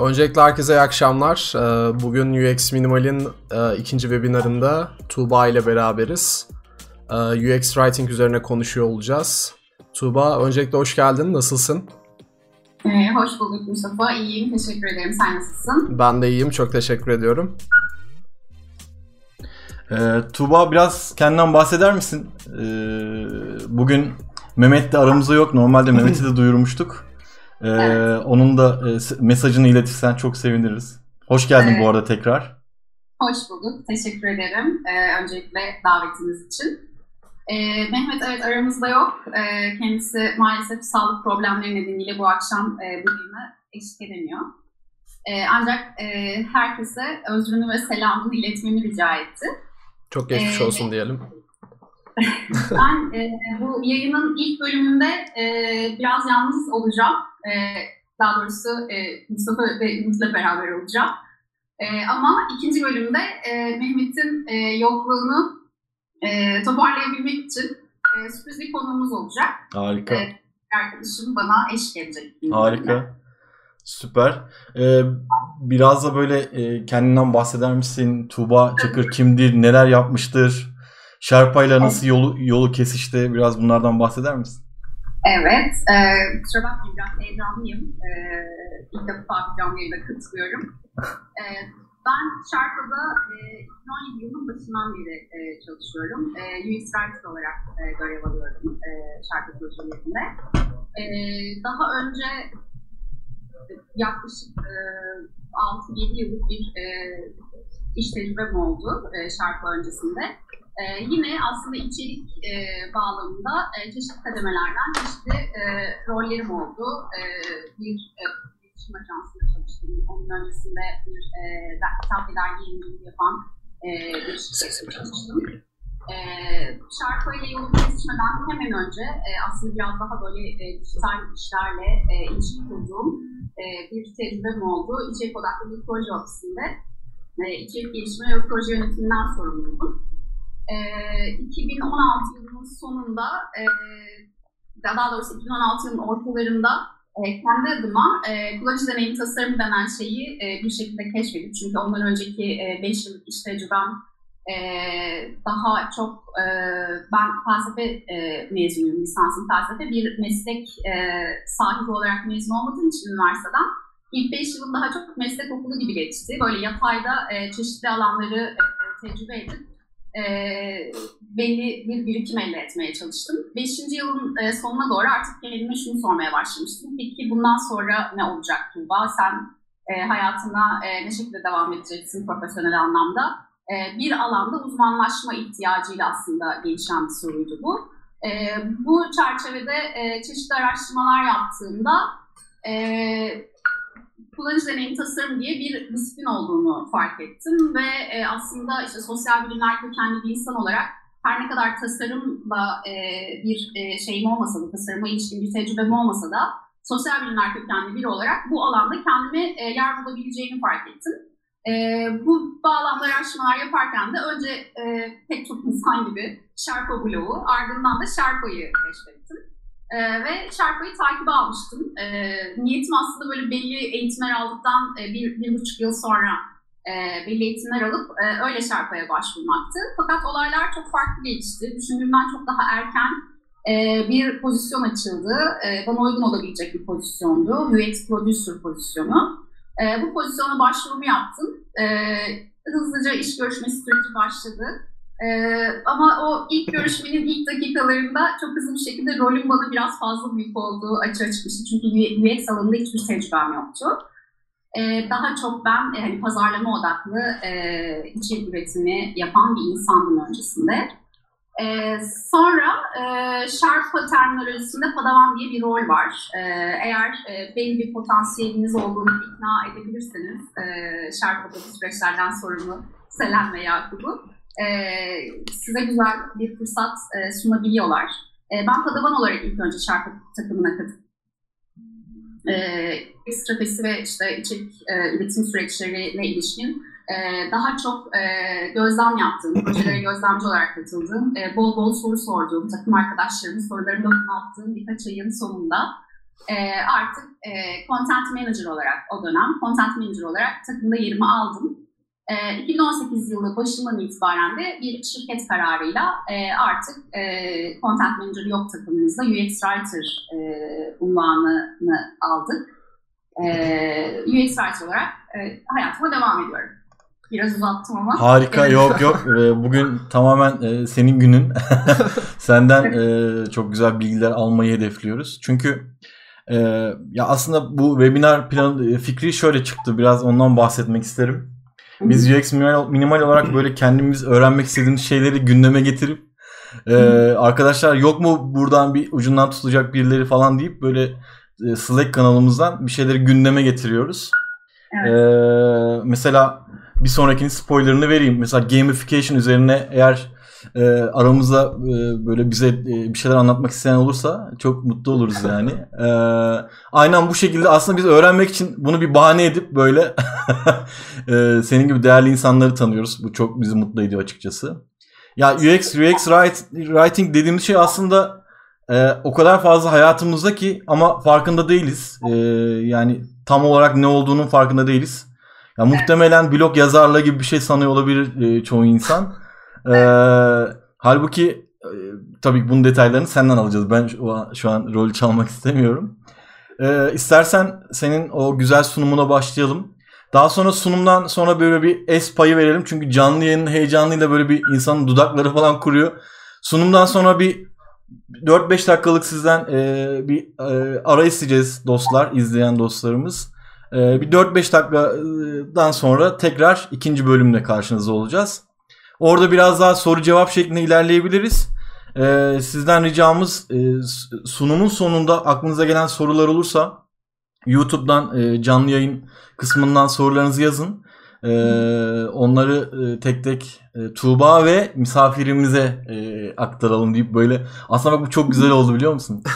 Öncelikle herkese iyi akşamlar. Ee, bugün UX Minimal'in e, ikinci webinarında Tuğba ile beraberiz. Ee, UX Writing üzerine konuşuyor olacağız. Tuğba, öncelikle hoş geldin. Nasılsın? Ee, hoş bulduk Mustafa. İyiyim. Teşekkür ederim. Sen nasılsın? Ben de iyiyim. Çok teşekkür ediyorum. Ee, Tuğba biraz kendinden bahseder misin? Ee, bugün Mehmet de aramızda yok. Normalde Mehmet'i de duyurmuştuk. Ee, evet. Onun da e, mesajını iletirsen çok seviniriz. Hoş geldin evet. bu arada tekrar. Hoş bulduk. Teşekkür ederim. Ee, öncelikle davetiniz için. Ee, Mehmet evet aramızda yok. Ee, kendisi maalesef sağlık problemleri nedeniyle bu akşam e, bu bölüme eşlik edemiyor. Ee, ancak e, herkese özrünü ve selamını iletmemi rica etti. Çok geçmiş ee, olsun diyelim. ben e, bu yayının ilk bölümünde e, biraz yalnız olacağım. E, daha doğrusu e, Mustafa ve Umut'la beraber olacağım. E, ama ikinci bölümde e, Mehmet'in e, yokluğunu e, toparlayabilmek için e, sürpriz bir konuğumuz olacak. Harika. E, arkadaşım bana eşlik edecek. Harika. Süper. Ee, biraz da böyle e, kendinden bahseder misin? Tuğba Çakır kimdir? Neler yapmıştır? Şarpayla nasıl yolu, yolu kesişti? Biraz bunlardan bahseder misin? Evet. E, kusura bakmayın biraz heyecanlıyım. E, ilk defa bir canlı yayına katılıyorum. E, ben Şarpa'da e, 2017 yılının başından beri e, çalışıyorum. E, UX Writer olarak e, görev alıyorum e, Şarpa projelerinde. E, daha önce yaklaşık e, 6-7 yıllık bir e, iş tecrübem oldu e, Şarpa öncesinde. E, yine aslında içerik e, bağlamında e, çeşitli kademelerden çeşitli e, rollerim oldu. E, bir e, iletişim ajansında çalıştım. Onun öncesinde bir e, kitap ve dergi yayıncılığı yapan e, bir şirkette çalıştım. E, şarkı ile yolu kesişmeden hemen önce e, aslında biraz daha böyle e, dijital işlerle e, ilişki kurduğum e, bir tecrübem oldu. İçerik odaklı bir proje ofisinde e, içerik gelişme ve proje yönetiminden sorumluydum e, ee, 2016 yılının sonunda e, daha doğrusu 2016 yılının ortalarında e, kendi adıma e, kullanıcı deneyim tasarımı denen şeyi e, bir şekilde keşfedip çünkü ondan önceki 5 e, yıllık iş tecrübem e, daha çok e, ben felsefe e, mezunuyum, lisansım felsefe. Bir meslek e, sahibi olarak mezun olmadığım için üniversiteden ilk 5 yılım daha çok meslek okulu gibi geçti. Böyle yatayda e, çeşitli alanları e, tecrübe edip e, belli bir birikim elde etmeye çalıştım. Beşinci yılın e, sonuna doğru artık kendime şunu sormaya başlamıştım. Peki bundan sonra ne olacak Tuğba? Sen e, hayatına e, ne şekilde devam edeceksin profesyonel anlamda? E, bir alanda uzmanlaşma ihtiyacıyla aslında gelişen bir soruydu bu. E, bu çerçevede e, çeşitli araştırmalar yaptığımda e, kullanıcı deneyim tasarım diye bir disiplin olduğunu fark ettim ve e, aslında işte sosyal bilimler kökenli bir insan olarak her ne kadar tasarımla e, bir e, şeyim olmasa da, tasarıma ilişkin bir tecrübem olmasa da sosyal bilimler kökenli biri olarak bu alanda kendimi e, yer bulabileceğimi fark ettim. E, bu bağlamda araştırmalar yaparken de önce e, pek çok insan gibi Sherpa bloğu, ardından da Sherpa'yı keşfettim. E, ve şarkıyı takip almıştım. E, niyetim aslında böyle belli eğitimler aldıktan e, bir, bir buçuk yıl sonra e, belli eğitimler alıp e, öyle şarkıya başvurmaktı. Fakat olaylar çok farklı gelişti. Düşündüğümden çok daha erken e, bir pozisyon açıldı. E, bana uygun olabilecek bir pozisyondu. UX Producer pozisyonu. E, bu pozisyona başvurumu yaptım. E, hızlıca iş görüşmesi süreci başladı. Ee, ama o ilk görüşmenin ilk dakikalarında çok hızlı bir şekilde rolüm bana biraz fazla büyük olduğu açığa çıkmıştı. Çünkü UX alanında hiçbir tecrübem yoktu. Ee, daha çok ben e, hani pazarlama odaklı e, içerik üretimi yapan bir insandım öncesinde. Ee, sonra e, Sharp terminolojisinde padavan diye bir rol var. Ee, eğer e, belli bir potansiyeliniz olduğunu ikna edebilirseniz, e, Sharp süreçlerden sorumlu Selen ve Yakup'u, e, size güzel bir fırsat e, sunabiliyorlar. E, ben Padawan olarak ilk önce şarkı takımına katıldım. E, stratejisi ve işte içerik e, üretim süreçleriyle ilişkin e, daha çok e, gözlem yaptığım, projelere gözlemci olarak katıldığım, e, bol bol soru sorduğum, takım arkadaşlarımın sorularını attığım birkaç ayın sonunda e, artık e, content manager olarak o dönem content manager olarak takımda yerimi aldım. E, 2018 yılı başından itibaren de bir şirket kararıyla e, artık e, content manager yok takımımızda UX writer e, unvanını aldık. E, UX writer olarak e, hayatıma devam ediyorum. Biraz uzattım ama. Harika yok yok Ee, bugün tamamen e, senin günün. Senden e, çok güzel bilgiler almayı hedefliyoruz. Çünkü e, ya aslında bu webinar plan e, fikri şöyle çıktı. Biraz ondan bahsetmek isterim. Biz UX minimal, minimal olarak böyle kendimiz öğrenmek istediğimiz şeyleri gündeme getirip e, arkadaşlar yok mu buradan bir ucundan tutacak birileri falan deyip böyle e, Slack kanalımızdan bir şeyleri gündeme getiriyoruz. Evet. E, mesela bir sonrakinin spoilerını vereyim. Mesela gamification üzerine eğer e, aramızda e, böyle bize e, bir şeyler anlatmak isteyen olursa çok mutlu oluruz yani. E, aynen bu şekilde aslında biz öğrenmek için bunu bir bahane edip böyle e, senin gibi değerli insanları tanıyoruz. Bu çok bizi mutlu ediyor açıkçası. Ya UX, UX writing dediğimiz şey aslında e, o kadar fazla hayatımızda ki ama farkında değiliz. E, yani tam olarak ne olduğunun farkında değiliz. Ya muhtemelen blog yazarlığı gibi bir şey sanıyor olabilir e, çoğu insan. E, halbuki e, tabii bunun detaylarını senden alacağız. Ben şu an, şu an rol çalmak istemiyorum. E, istersen senin o güzel sunumuna başlayalım. Daha sonra sunumdan sonra böyle bir es payı verelim. Çünkü canlı yayının heyecanıyla böyle bir insanın dudakları falan kuruyor. Sunumdan sonra bir 4-5 dakikalık sizden e, bir e, ara isteyeceğiz dostlar, izleyen dostlarımız. E, bir 4-5 dakikadan sonra tekrar ikinci bölümle karşınızda olacağız. Orada biraz daha soru cevap şeklinde ilerleyebiliriz. E, sizden ricamız e, sunumun sonunda aklınıza gelen sorular olursa YouTube'dan e, canlı yayın kısmından sorularınızı yazın. E, onları e, tek tek e, Tuğba ve misafirimize e, aktaralım deyip böyle. Aslında bak bu çok güzel oldu biliyor musun?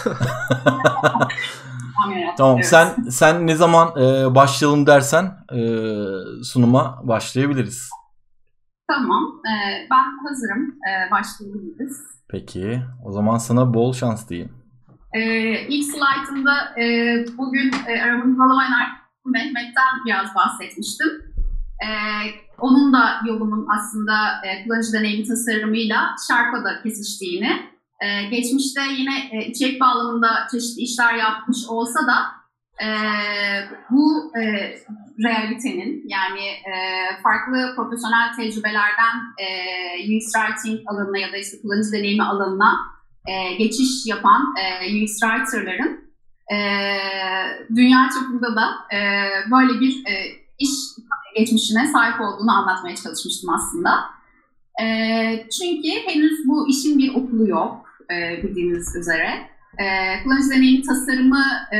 tamam Evet. sen sen ne zaman e, başlayalım dersen e, sunuma başlayabiliriz. Tamam. E, ben hazırım. E, başlayabiliriz. Peki o zaman sana bol şans diyeyim. E, ilk slaytımda e, bugün e, aramızda olamayan Mehmet'ten biraz bahsetmiştim. E, onun da yolumun aslında e, kullanıcı deneyimi tasarımıyla Sharpa'da kesiştiğini, e, geçmişte yine e, içerik bağlamında çeşitli işler yapmış olsa da e, bu e, realitenin yani e, farklı profesyonel tecrübelerden e, UX Writing alanına ya da işte kullanıcı deneyimi alanına e, geçiş yapan e, UX Writer'ların e, dünya çapında da e, böyle bir e, iş geçmişine sahip olduğunu anlatmaya çalışmıştım aslında. E, çünkü henüz bu işin bir okulu yok e, bildiğiniz üzere. E, kullanıcı deneyimi tasarımı e,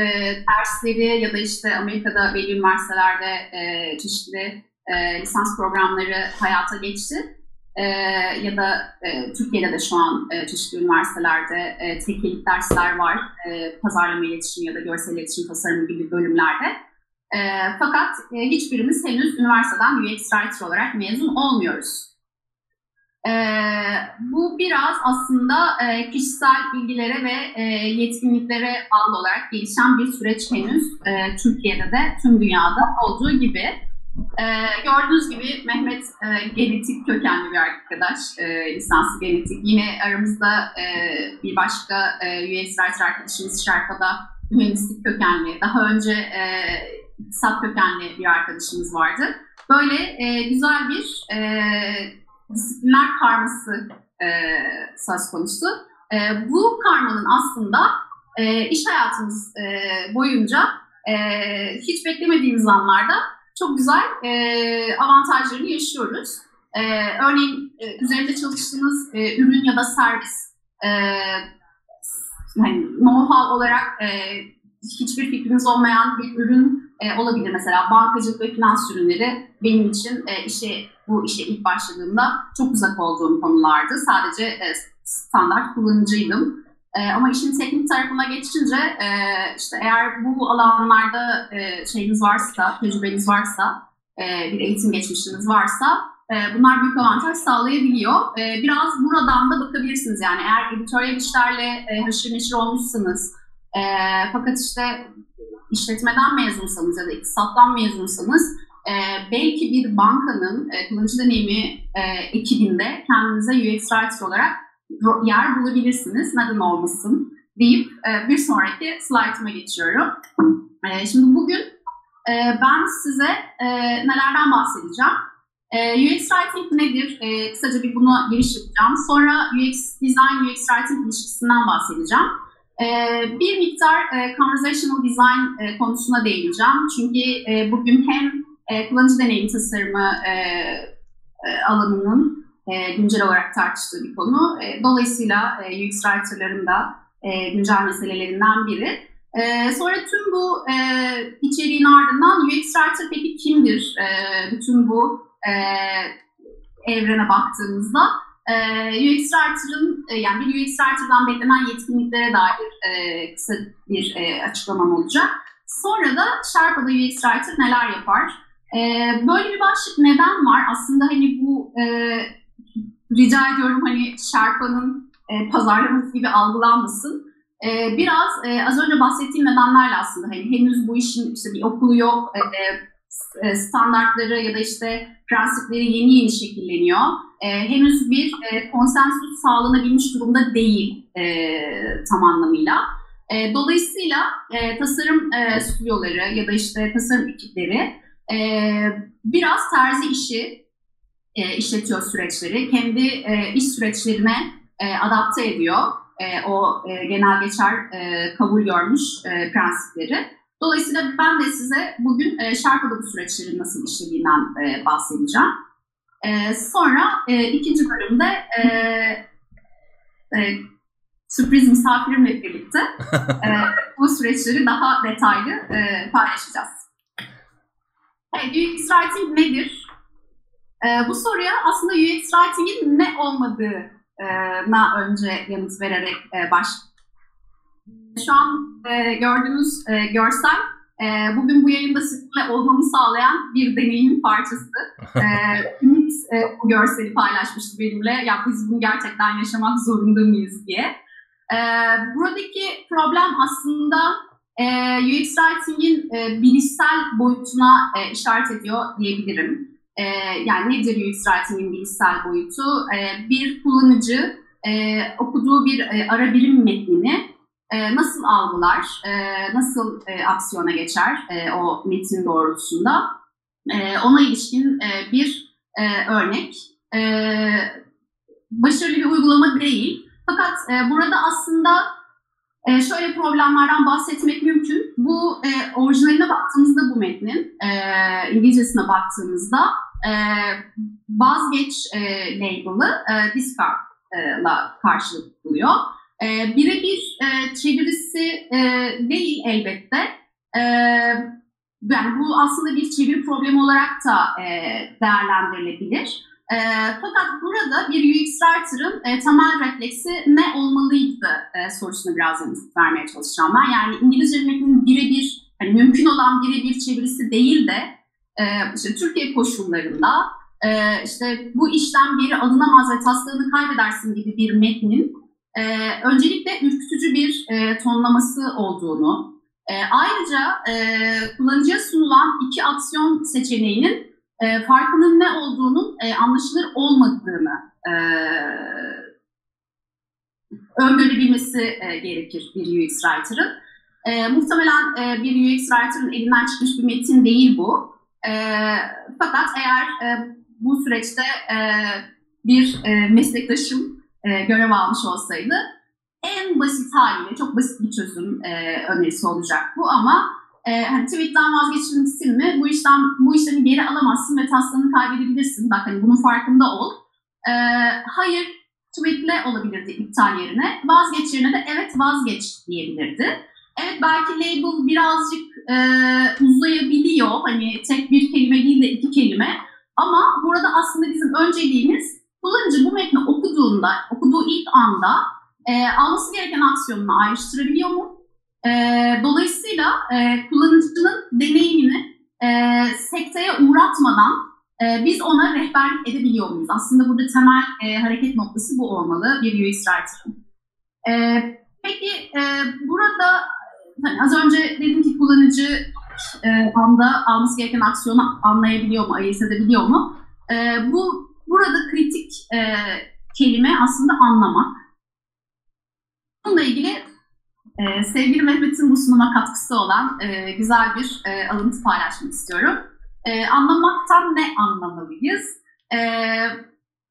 dersleri ya da işte Amerika'da belli üniversitelerde e, çeşitli e, lisans programları hayata geçti. E, ya da e, Türkiye'de de şu an e, çeşitli üniversitelerde e, teknik dersler var. E, pazarlama iletişimi ya da görsel iletişim tasarımı gibi bölümlerde. E, fakat e, hiçbirimiz henüz üniversiteden UX Writer olarak mezun olmuyoruz. E, bu biraz aslında e, kişisel bilgilere ve e, yetkinliklere bağlı olarak gelişen bir süreç henüz e, Türkiye'de de tüm dünyada olduğu gibi. E, gördüğünüz gibi Mehmet e, genetik kökenli bir arkadaş, e, lisanslı genetik. Yine aramızda e, bir başka e, Writer arkadaşımız Şarka'da mühendislik kökenli, daha önce e, iktisat kökenli bir arkadaşımız vardı. Böyle e, güzel bir e, disiplinler karması e, söz konusu. E, bu karmanın aslında e, iş hayatımız e, boyunca e, hiç beklemediğimiz anlarda çok güzel e, avantajlarını yaşıyoruz. E, örneğin e, üzerinde çalıştığınız e, ürün ya da servis e, yani know-how olarak e, hiçbir fikriniz olmayan bir ürün e, olabilir. Mesela bankacılık ve finans ürünleri benim için e, işe bu işe ilk başladığımda çok uzak olduğum konulardı. Sadece e, standart kullanıcıydım. E, ama işin teknik tarafına geçince e, işte eğer bu alanlarda e, şeyiniz varsa, tecrübeniz varsa, e, bir eğitim geçmişiniz varsa e, bunlar büyük avantaj sağlayabiliyor. E, biraz buradan da bakabilirsiniz yani eğer editoryal işlerle e, haşır neşir olmuşsanız, E, fakat işte işletmeden mezunsanız ya da iktisattan mezunsanız e, belki bir bankanın e, kullanıcı deneyimi e, ekibinde kendinize UX Writer olarak yer bulabilirsiniz. Neden olmasın deyip e, bir sonraki slaytıma geçiyorum. E, şimdi bugün e, ben size e, nelerden bahsedeceğim. E, UX Writing nedir? E, kısaca bir buna giriş yapacağım. Sonra UX Design, UX Writing ilişkisinden bahsedeceğim. E, bir miktar e, Conversational Design e, konusuna değineceğim. Çünkü e, bugün hem kullanıcı deneyim tasarımı alanının güncel olarak tartıştığı bir konu. Dolayısıyla UX Writer'ların da güncel meselelerinden biri. Sonra tüm bu içeriğin ardından UX Writer peki kimdir? E, bütün bu evrene baktığımızda UX Writer'ın e, yani bir UX Writer'dan beklenen yetkinliklere dair e, kısa bir e, açıklamam olacak. Sonra da Sherpa'da UX Writer neler yapar? E, böyle bir başlık neden var? Aslında hani bu e, rica ediyorum hani Sherpa'nın e, pazarlaması gibi algılanmasın. E, biraz e, az önce bahsettiğim nedenlerle aslında hani henüz bu işin işte bir okulu yok, e, e, standartları ya da işte prensipleri yeni yeni şekilleniyor. E, henüz bir e, konsensus sağlanabilmiş durumda değil e, tam anlamıyla. E, dolayısıyla e, tasarım e, stüdyoları ya da işte tasarım ekipleri e, biraz terzi işi e, işletiyor süreçleri. Kendi e, iş süreçlerine e, adapte ediyor. E, o e, genel geçer e, kabul görmüş e, prensipleri. Dolayısıyla ben de size bugün e, Sherpa'da bu süreçlerin nasıl işlediğinden e, bahsedeceğim. E, sonra e, ikinci bölümde e, e, sürpriz misafirimle birlikte e, bu süreçleri daha detaylı e, paylaşacağız. Evet, UX Writing nedir? E, bu soruya aslında UX Writing'in ne olmadığına önce yanıt vererek e, baş. Şu an e, gördüğünüz e, görsel e, bugün bu yayında sizinle olmamı sağlayan bir deneyimin parçası. E, Ümit e, bu görseli paylaşmıştı benimle. Ya biz bunu gerçekten yaşamak zorunda mıyız diye. E, buradaki problem aslında e, UX Writing'in e, bilişsel boyutuna e, işaret ediyor diyebilirim. E, yani nedir UX Writing'in bilişsel boyutu? E, bir kullanıcı e, okuduğu bir e, ara birim metnini e, nasıl algılar, e, nasıl e, aksiyona geçer e, o metin doğrultusunda? E, ona ilişkin e, bir e, örnek. E, başarılı bir uygulama değil. Fakat e, burada aslında e, şöyle problemlerden bahsetmek mümkün. Bu e, orijinaline baktığımızda bu metnin, e, İngilizcesine baktığımızda e, vazgeç e, label'ı e, discard'la karşılık buluyor. E, Birebir e, çevirisi e, değil elbette. E, yani bu aslında bir çeviri problemi olarak da e, değerlendirilebilir. E, fakat burada bir UX Writer'ın e, temel refleksi ne olmalıydı e, sorusuna biraz yanıt vermeye çalışacağım ben. Yani İngilizce metnin birebir, hani mümkün olan birebir çevirisi değil de e, işte Türkiye koşullarında e, işte bu işten geri alınamaz ve taslağını kaybedersin gibi bir metnin e, öncelikle ürkütücü bir e, tonlaması olduğunu, e, ayrıca e, kullanıcıya sunulan iki aksiyon seçeneğinin e, farkının ne olduğunun e, anlaşılır olmadığını e, öngörebilmesi e, gerekir bir UX Writer'ın. E, muhtemelen e, bir UX Writer'ın elinden çıkmış bir metin değil bu. E, fakat eğer e, bu süreçte e, bir e, meslektaşım e, görev almış olsaydı en basit haliyle çok basit bir çözüm e, önerisi olacak bu ama e, hani tweet'ten vazgeçilmişsin mi? Bu işten bu işlemi geri alamazsın ve taslağını kaybedebilirsin. Bak hani bunun farkında ol. E, hayır tweetle olabilirdi iptal yerine. Vazgeç yerine de evet vazgeç diyebilirdi. Evet belki label birazcık e, uzayabiliyor. Hani tek bir kelime değil de iki kelime. Ama burada aslında bizim önceliğimiz kullanıcı bu metni okuduğunda, okuduğu ilk anda e, alması gereken aksiyonunu ayrıştırabiliyor mu? E, dolayısıyla e, kullanıcının deneyimini e, sekteye uğratmadan e, biz ona rehberlik edebiliyor muyuz? Aslında burada temel e, hareket noktası bu olmalı bir UX Writer'ın. E, peki e, burada az önce dedim ki kullanıcı e, anda alması gereken aksiyonu anlayabiliyor mu, ayırt edebiliyor mu? E, bu burada kritik e, kelime aslında anlamak. Bununla ilgili e, sevgili Mehmet'in bu sunuma katkısı olan e, güzel bir e, alıntı paylaşmak istiyorum. E, anlamaktan ne anlamalıyız? E,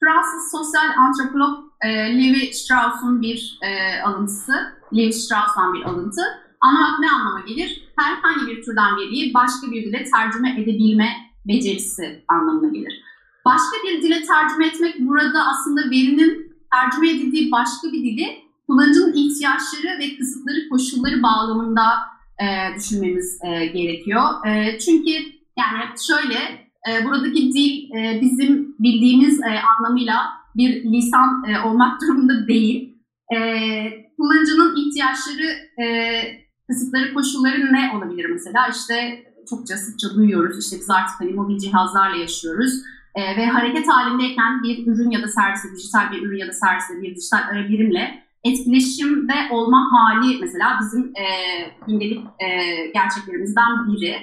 Fransız sosyal antropolog e, Levi Strauss'un bir e, alıntısı, Levi Strauss'tan bir alıntı. Anlamak ne anlama gelir? Herhangi bir türden veriyi başka bir dile tercüme edebilme becerisi anlamına gelir. Başka bir dile tercüme etmek burada aslında verinin tercüme edildiği başka bir dili kullanıcının ihtiyaçları ve kısıtları koşulları bağlamında e, düşünmemiz e, gerekiyor. E, çünkü yani şöyle e, buradaki dil e, bizim bildiğimiz e, anlamıyla bir lisan e, olmak durumunda değil. E, kullanıcının ihtiyaçları, e, kısıtları, koşulları ne olabilir mesela? İşte çokça sıkça duyuyoruz. İşte biz artık hani mobil cihazlarla yaşıyoruz. E, ve hareket halindeyken bir ürün ya da servise, dijital bir ürün ya da servise bir dijital birimle etkileşimde olma hali mesela bizim e, gündelik e, gerçeklerimizden biri.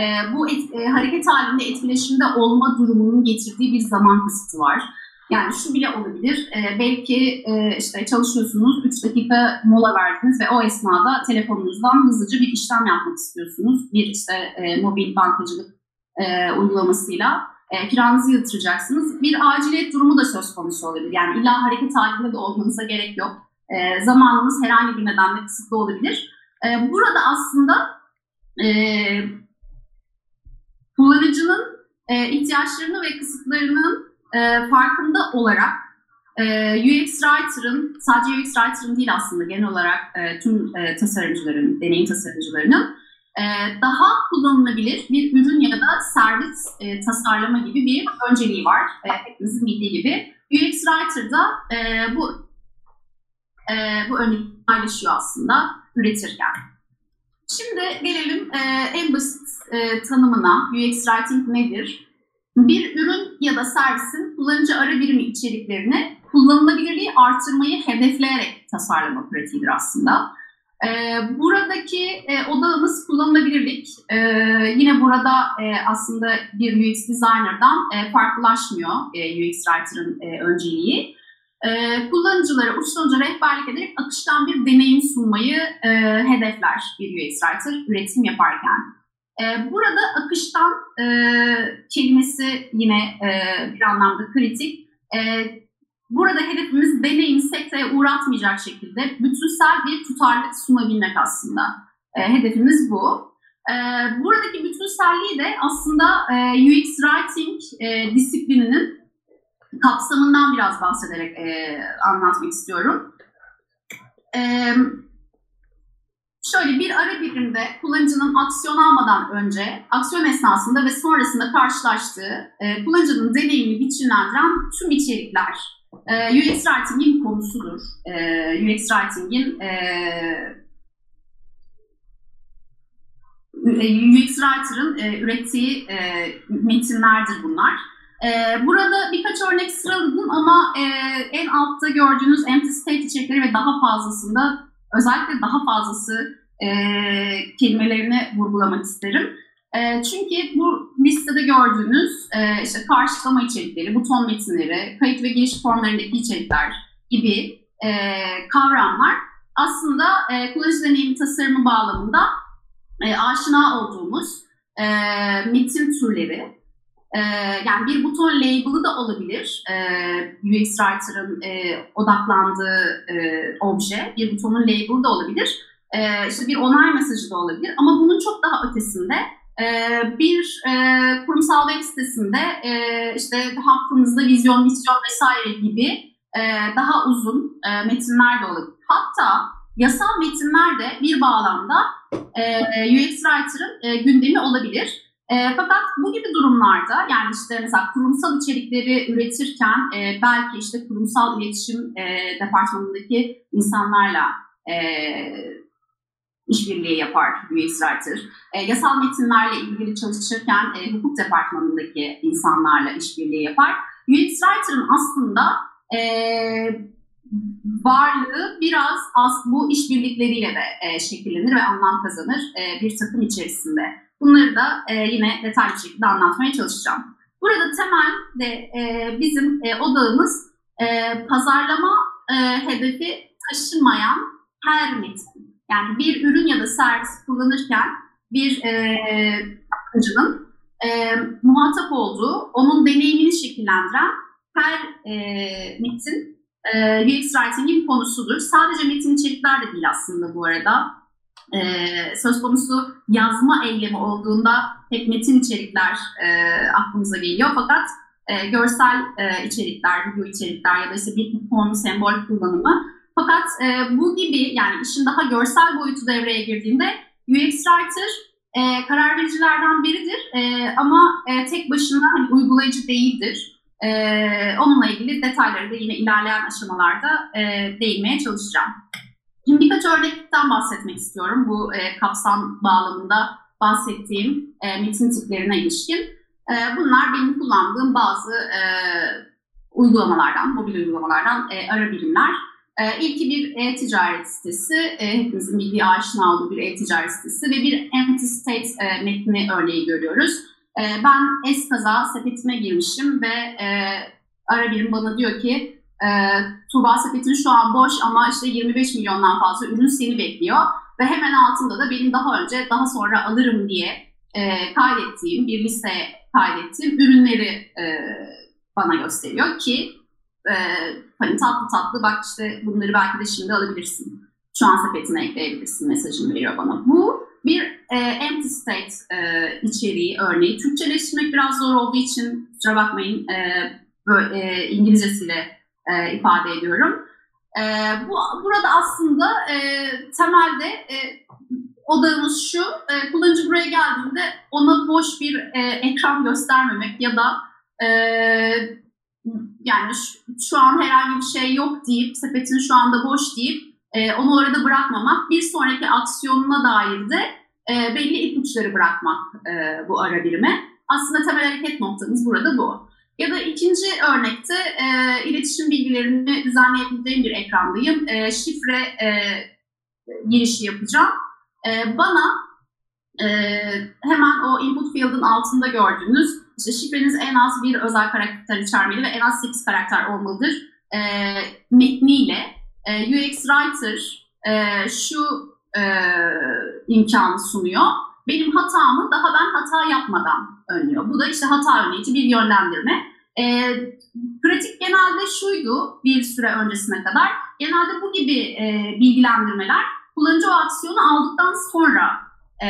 E, bu et, e, hareket halinde etkileşimde olma durumunun getirdiği bir zaman kısıtı var. Yani şu bile olabilir, e, belki e, işte çalışıyorsunuz, 3 dakika mola verdiniz ve o esnada telefonunuzdan hızlıca bir işlem yapmak istiyorsunuz. Bir işte e, mobil bankacılık e, uygulamasıyla e, kiranızı yatıracaksınız. Bir aciliyet durumu da söz konusu olabilir. Yani illa hareket halinde de olmanıza gerek yok. E, zamanınız herhangi bir nedenle kısıtlı olabilir. E, burada aslında e, kullanıcının e, ihtiyaçlarını ve kısıtlarının e, farkında olarak e, UX Writer'ın, sadece UX Writer'ın değil aslında genel olarak e, tüm e, tasarımcıların, deneyim tasarımcılarının daha kullanılabilir bir ürün ya da servis e, tasarlama gibi bir önceliği var. E, hepimizin bildiği gibi. UX Writer'da e, bu e, bu önceliği paylaşıyor aslında üretirken. Şimdi gelelim e, en basit e, tanımına. UX Writing nedir? Bir ürün ya da servisin kullanıcı ara birimi içeriklerini kullanılabilirliği artırmayı hedefleyerek tasarlama pratiğidir aslında. E, buradaki e, odağımız kullanılabilirlik. E, yine burada e, aslında bir UX designer'dan e, farklılaşmıyor UX writer'ın önceliği. E, kullanıcılara uçtan rehberlik ederek akıştan bir deneyim sunmayı hedefler bir UX writer üretim yaparken. Burada akıştan kelimesi yine bir anlamda kritik. Burada hedefimiz deneyimi sekteye uğratmayacak şekilde bütünsel bir tutarlılık sunabilmek aslında. E, hedefimiz bu. E, buradaki bütünselliği de aslında e, UX Writing e, disiplininin kapsamından biraz bahsederek e, anlatmak istiyorum. E, şöyle bir ara birimde kullanıcının aksiyon almadan önce, aksiyon esnasında ve sonrasında karşılaştığı e, kullanıcının deneyimini biçimlendiren tüm içerikler UX Writing'in konusudur. E, UX Writing'in e, UX Writer'ın e, ürettiği e, metinlerdir bunlar. E, burada birkaç örnek sıraladım ama e, en altta gördüğünüz empty state içerikleri ve daha fazlasında özellikle daha fazlası e, kelimelerini vurgulamak isterim. E, çünkü bu listede gördüğünüz e, işte karşılama içerikleri, buton metinleri, kayıt ve giriş formlarındaki içerikler gibi e, kavramlar aslında e, kullanıcı deneyimi tasarımı bağlamında e, aşina olduğumuz e, metin türleri. E, yani bir buton label'ı da olabilir. E, UX Writer'ın e, odaklandığı e, obje. Bir butonun label'ı da olabilir. E, işte bir onay mesajı da olabilir. Ama bunun çok daha ötesinde bir e, kurumsal web sitesinde e, işte hakkınızda vizyon, misyon vesaire gibi e, daha uzun metinler de olabilir. Hatta yasal metinler de bir bağlamda UX Writer'ın gündemi olabilir. Fakat bu gibi durumlarda yani işte mesela kurumsal içerikleri üretirken belki işte kurumsal iletişim departmanındaki insanlarla işbirliği yapar Writer. E, yasal metinlerle ilgili çalışırken e, hukuk departmanındaki insanlarla işbirliği yapar. Writer'ın aslında e, varlığı biraz az bu işbirlikleriyle de e, şekillenir ve anlam kazanır e, bir takım içerisinde. Bunları da e, yine detaylı şekilde anlatmaya çalışacağım. Burada temel de e, bizim e, odağımız e, pazarlama e, hedefi taşımayan her metin. Yani bir ürün ya da servis kullanırken bir e, kullanıcının e, muhatap olduğu, onun deneyimini şekillendiren her e, metin e, UX Writing'in konusudur. Sadece metin içerikler de değil aslında bu arada. E, söz konusu yazma eylemi olduğunda hep metin içerikler e, aklımıza geliyor. Fakat e, görsel e, içerikler, video içerikler ya da işte bir fon, sembol kullanımı. Fakat e, bu gibi yani işin daha görsel boyutu devreye girdiğinde UX Writer e, karar vericilerden biridir e, ama e, tek başına hani, uygulayıcı değildir. E, onunla ilgili detayları da yine ilerleyen aşamalarda e, değinmeye çalışacağım. Şimdi birkaç örnekten bahsetmek istiyorum bu e, kapsam bağlamında bahsettiğim e, metin tiplerine ilişkin. E, bunlar benim kullandığım bazı e, uygulamalardan, mobil uygulamalardan e, ara birimler. E, bir e-ticaret sitesi, e, hepimizin bildiği aşina olduğu bir e-ticaret sitesi ve bir empty state e, metni örneği görüyoruz. E, ben eskaza sepetime girmişim ve e, ara birim bana diyor ki e, Tuğba sepetin şu an boş ama işte 25 milyondan fazla ürün seni bekliyor. Ve hemen altında da benim daha önce daha sonra alırım diye e, kaydettiğim bir liste kaydettiğim ürünleri e, bana gösteriyor ki e, hani tatlı tatlı bak işte bunları belki de şimdi alabilirsin. Şu an sepetine ekleyebilirsin mesajını veriyor bana. Bu bir e, empty state e, içeriği örneği. Türkçeleştirmek biraz zor olduğu için kusura bakmayın e, böyle, e, İngilizcesiyle e, ifade ediyorum. E, bu Burada aslında e, temelde e, odağımız şu, e, kullanıcı buraya geldiğinde ona boş bir e, ekran göstermemek ya da e, yani şu, şu an herhangi bir şey yok deyip, sepetin şu anda boş deyip e, onu orada bırakmamak, bir sonraki aksiyonuna dair de e, belli ipuçları bırakmak e, bu ara birime. Aslında temel hareket noktamız burada bu. Ya da ikinci örnekte e, iletişim bilgilerini düzenleyebileceğim bir ekrandayım. E, şifre e, girişi yapacağım. E, bana e, hemen o input field'ın altında gördüğünüz işte şifreniz en az bir özel karakter içermeli ve en az 8 karakter olmalıdır e, metniyle e, UX Writer e, şu e, imkanı sunuyor. Benim hatamı daha ben hata yapmadan önlüyor. Bu da işte hata önleyici bir yönlendirme. E, pratik genelde şuydu bir süre öncesine kadar. Genelde bu gibi e, bilgilendirmeler kullanıcı o aksiyonu aldıktan sonra e,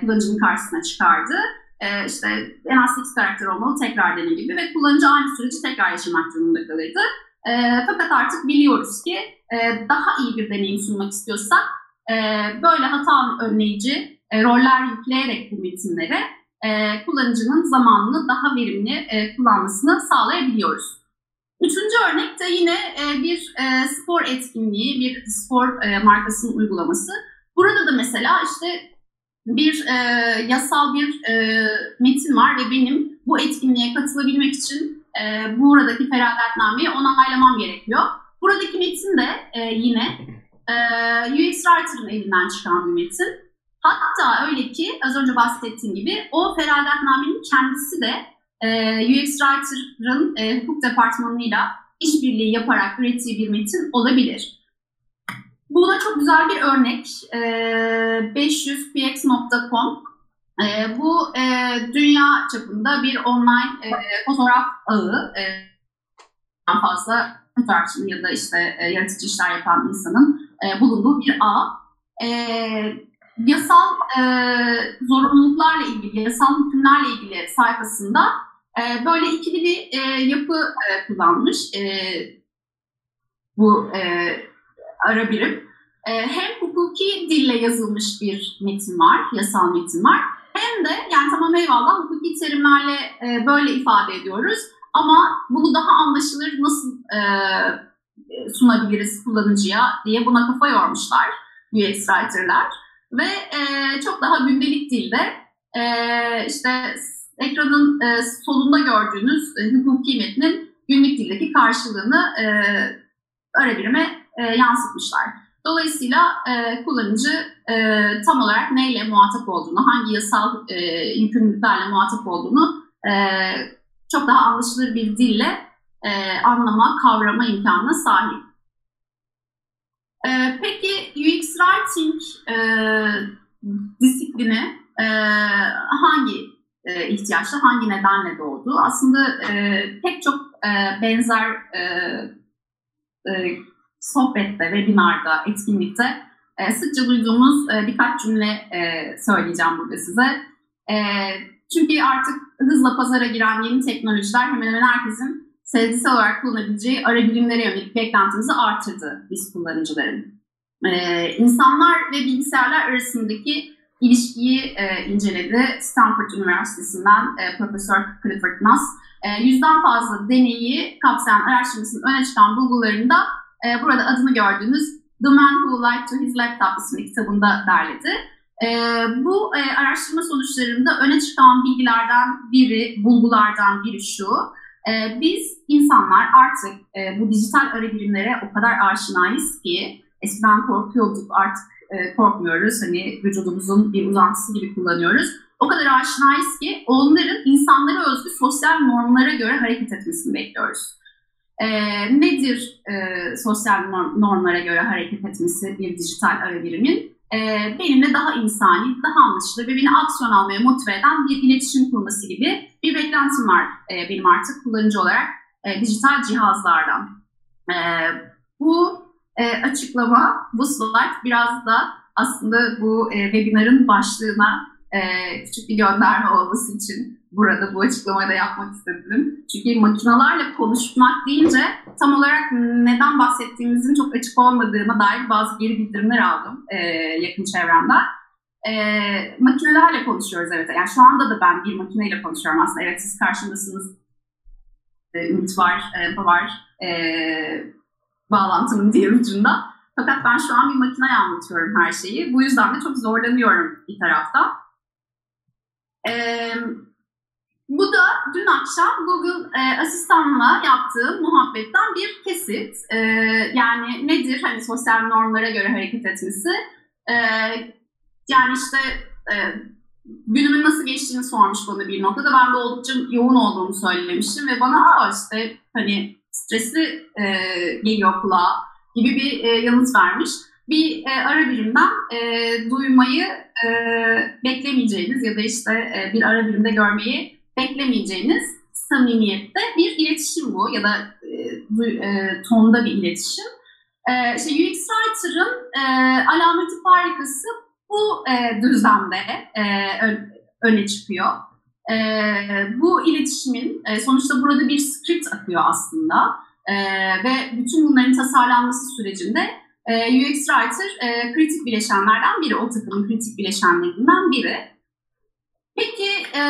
kullanıcının karşısına çıkardı. E, işte en az 8 karakter olmalı tekrar dene gibi ve kullanıcı aynı süreci tekrar yaşamak durumunda kalırdı. E, fakat artık biliyoruz ki e, daha iyi bir deneyim sunmak istiyorsak e, böyle hata önleyici e, roller yükleyerek bu metinlere e, kullanıcının zamanını daha verimli e, kullanmasını sağlayabiliyoruz. Üçüncü örnek de yine e, bir e, spor etkinliği, bir spor e, markasının uygulaması. Burada da mesela işte bir e, yasal bir e, metin var ve benim bu etkinliğe katılabilmek için e, buradaki feragatnameyi onaylamam gerekiyor. Buradaki metin de e, yine e, UX Writer'ın elinden çıkan bir metin. Hatta öyle ki az önce bahsettiğim gibi o feragatnamenin kendisi de e, UX Writer'ın e, hukuk departmanıyla işbirliği yaparak ürettiği bir metin olabilir. Bu da çok güzel bir örnek. E, 500px.com e, Bu e, dünya çapında bir online e, fotoğraf ağı. E, fazla fotoğrafçının ya da işte e, yaratıcı işler yapan insanın e, bulunduğu bir ağ. E, yasal e, zorunluluklarla ilgili, yasal hükümlerle ilgili sayfasında e, böyle ikili bir e, yapı e, kullanmış e, bu e, ara birim. E, hem hukuki dille yazılmış bir metin var, yasal metin var. Hem de yani tamam eyvallah hukuki terimlerle e, böyle ifade ediyoruz. Ama bunu daha anlaşılır nasıl e, sunabiliriz kullanıcıya diye buna kafa yormuşlar UX writer'lar. Ve e, çok daha gündelik dilde işte ekranın solunda gördüğünüz hukuki metnin günlük dildeki karşılığını e, yansıtmışlar. Dolayısıyla e, kullanıcı e, tam olarak neyle muhatap olduğunu, hangi yasal e, yükümlülüklerle muhatap olduğunu e, çok daha anlaşılır bir dille e, anlama, kavrama imkanına sahip. E, peki UX Writing e, disiplini e, hangi e, ihtiyaçla, hangi nedenle doğdu? Aslında e, pek çok e, benzer e, e, sohbette, webinarda, etkinlikte e, sıkça duyduğumuz e, birkaç cümle e, söyleyeceğim burada size. E, çünkü artık hızla pazara giren yeni teknolojiler hemen hemen herkesin sezgisel olarak kullanabileceği ara bilimlere yönelik beklentimizi artırdı biz kullanıcıların. E, insanlar ve bilgisayarlar arasındaki ilişkiyi e, inceledi. Stanford Üniversitesi'nden e, Profesör Clifford Nass. E, yüzden fazla deneyi kapsayan araştırmasının öne çıkan bulgularında e, burada adını gördüğünüz The Man Who Lied to His Laptop isimli kitabında derledi. E, bu e, araştırma sonuçlarında öne çıkan bilgilerden biri, bulgulardan biri şu. E, biz insanlar artık e, bu dijital ara o kadar aşinayız ki eskiden korkuyorduk artık e, korkmuyoruz. Hani vücudumuzun bir uzantısı gibi kullanıyoruz. O kadar aşinayız ki onların insanlara özgü sosyal normlara göre hareket etmesini bekliyoruz. E, nedir e, sosyal norm, normlara göre hareket etmesi bir dijital ara birimin? E, benimle daha insani, daha anlaşılır ve beni aksiyon almaya motive eden bir iletişim kurması gibi bir beklentim var e, benim artık kullanıcı olarak e, dijital cihazlardan. E, bu e, açıklama, bu slide biraz da aslında bu e, webinarın başlığına e, küçük bir gönderme olması için burada bu açıklamayı da yapmak istedim. Çünkü makinalarla konuşmak deyince tam olarak neden bahsettiğimizin çok açık olmadığına dair bazı geri bildirimler aldım e, yakın çevremden. E, makinelerle konuşuyoruz evet. Yani şu anda da ben bir makineyle konuşuyorum aslında. Evet siz karşımdasınız. E, Ümit var, e, var. E, bağlantının diğer ucunda. Fakat ben şu an bir makineye anlatıyorum her şeyi. Bu yüzden de çok zorlanıyorum bir tarafta. Ee, bu da dün akşam Google e, asistanla yaptığım muhabbetten bir kesit. E, yani nedir hani sosyal normlara göre hareket etmesi? E, yani işte e, günümün nasıl geçtiğini sormuş bana bir noktada. Ben de oldukça yoğun olduğumu söylemiştim ve bana aa işte hani stresli e, geliyor kulağa gibi bir e, yanıt vermiş. Bir e, ara birimden e, duymayı e, beklemeyeceğiniz ya da işte e, bir ara birimde görmeyi beklemeyeceğiniz samimiyette bir iletişim bu ya da e, e, tonda bir iletişim. E, işte UX Writer'ın e, alameti farikası bu e, düzlemde e, öne çıkıyor. E, bu iletişimin e, sonuçta burada bir script akıyor aslında e, ve bütün bunların tasarlanması sürecinde e, UX Writer e, kritik bileşenlerden biri, o takımın kritik bileşenlerinden biri. Peki e,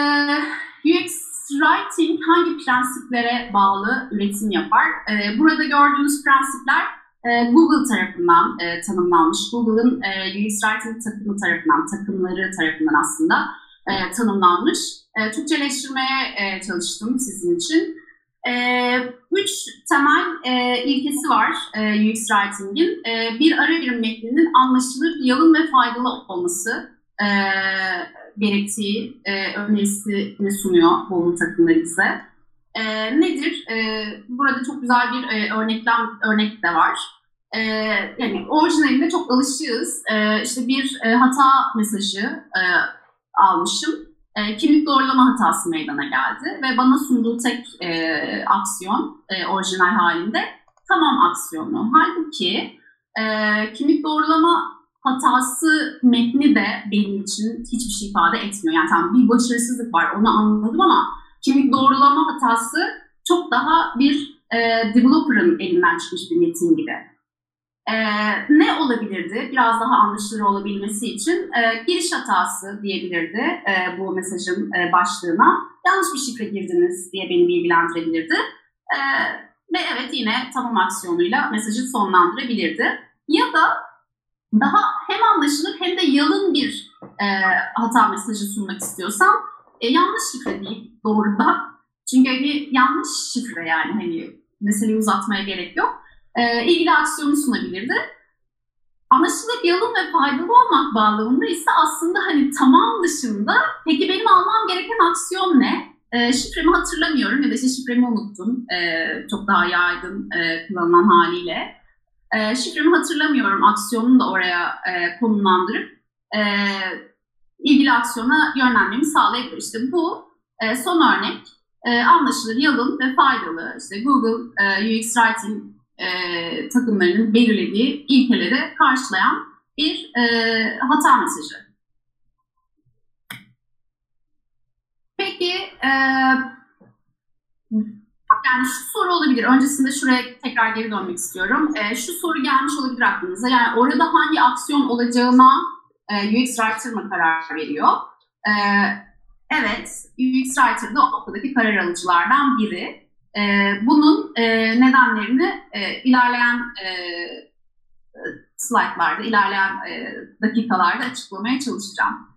UX Writing hangi prensiplere bağlı üretim yapar? E, burada gördüğünüz prensipler e, Google tarafından e, tanımlanmış. Google'ın e, UX Writing takımı tarafından, takımları tarafından aslında e, tanımlanmış. E, Türkçeleştirmeye e, çalıştım sizin için. E, üç temel e, ilkesi var e, UX Writing'in. E, bir ara birim metninin anlaşılır, yalın ve faydalı olması e, gerektiği e, önerisini sunuyor Google takımları bize. E, nedir? E, burada çok güzel bir e, örneklem örnek de var. E, yani orijinalinde çok alışığız. E, işte bir e, hata mesajı e, almışım. E, kimlik doğrulama hatası meydana geldi ve bana sunduğu tek e, aksiyon e, orijinal halinde tamam aksiyonu. Halbuki e, kimlik doğrulama hatası metni de benim için hiçbir şey ifade etmiyor. Yani tamam bir başarısızlık var onu anladım ama kimlik doğrulama hatası çok daha bir e, developer'ın elinden çıkmış bir metin gibi. E, ne olabilirdi? Biraz daha anlaşılır olabilmesi için e, giriş hatası diyebilirdi e, bu mesajın e, başlığına. Yanlış bir şifre girdiniz diye beni bilgilendirebilirdi. E, ve evet yine tamam aksiyonuyla mesajı sonlandırabilirdi. Ya da daha hem anlaşılır hem de yalın bir e, hata mesajı sunmak istiyorsam e, yanlış şifre değil doğrudan. Çünkü hani yanlış şifre yani hani meseleyi uzatmaya gerek yok. e, ilgili aksiyonu sunabilirdi. Anlaşılır yalın ve faydalı olmak bağlamında ise aslında hani tamam dışında peki benim almam gereken aksiyon ne? E, şifremi hatırlamıyorum ya da işte şifremi unuttum. E, çok daha yaygın e, kullanılan haliyle. E, şifremi hatırlamıyorum aksiyonunu da oraya e, konumlandırıp e, ilgili aksiyona yönlenmemi sağlayabilir. İşte bu e, son örnek e, anlaşılır, yalın ve faydalı. İşte Google e, UX Writing e, takımlarının belirlediği ilkeleri karşılayan bir e, hata mesajı. Peki e, yani şu soru olabilir. Öncesinde şuraya tekrar geri dönmek istiyorum. E, şu soru gelmiş olabilir aklınıza. Yani orada hangi aksiyon olacağına e, UX Writer mı karar veriyor? E, evet, UX Writer da o noktadaki karar alıcılardan biri. E, bunun e, nedenlerini e, ilerleyen e, slaytlarda, ilerleyen e, dakikalarda açıklamaya çalışacağım.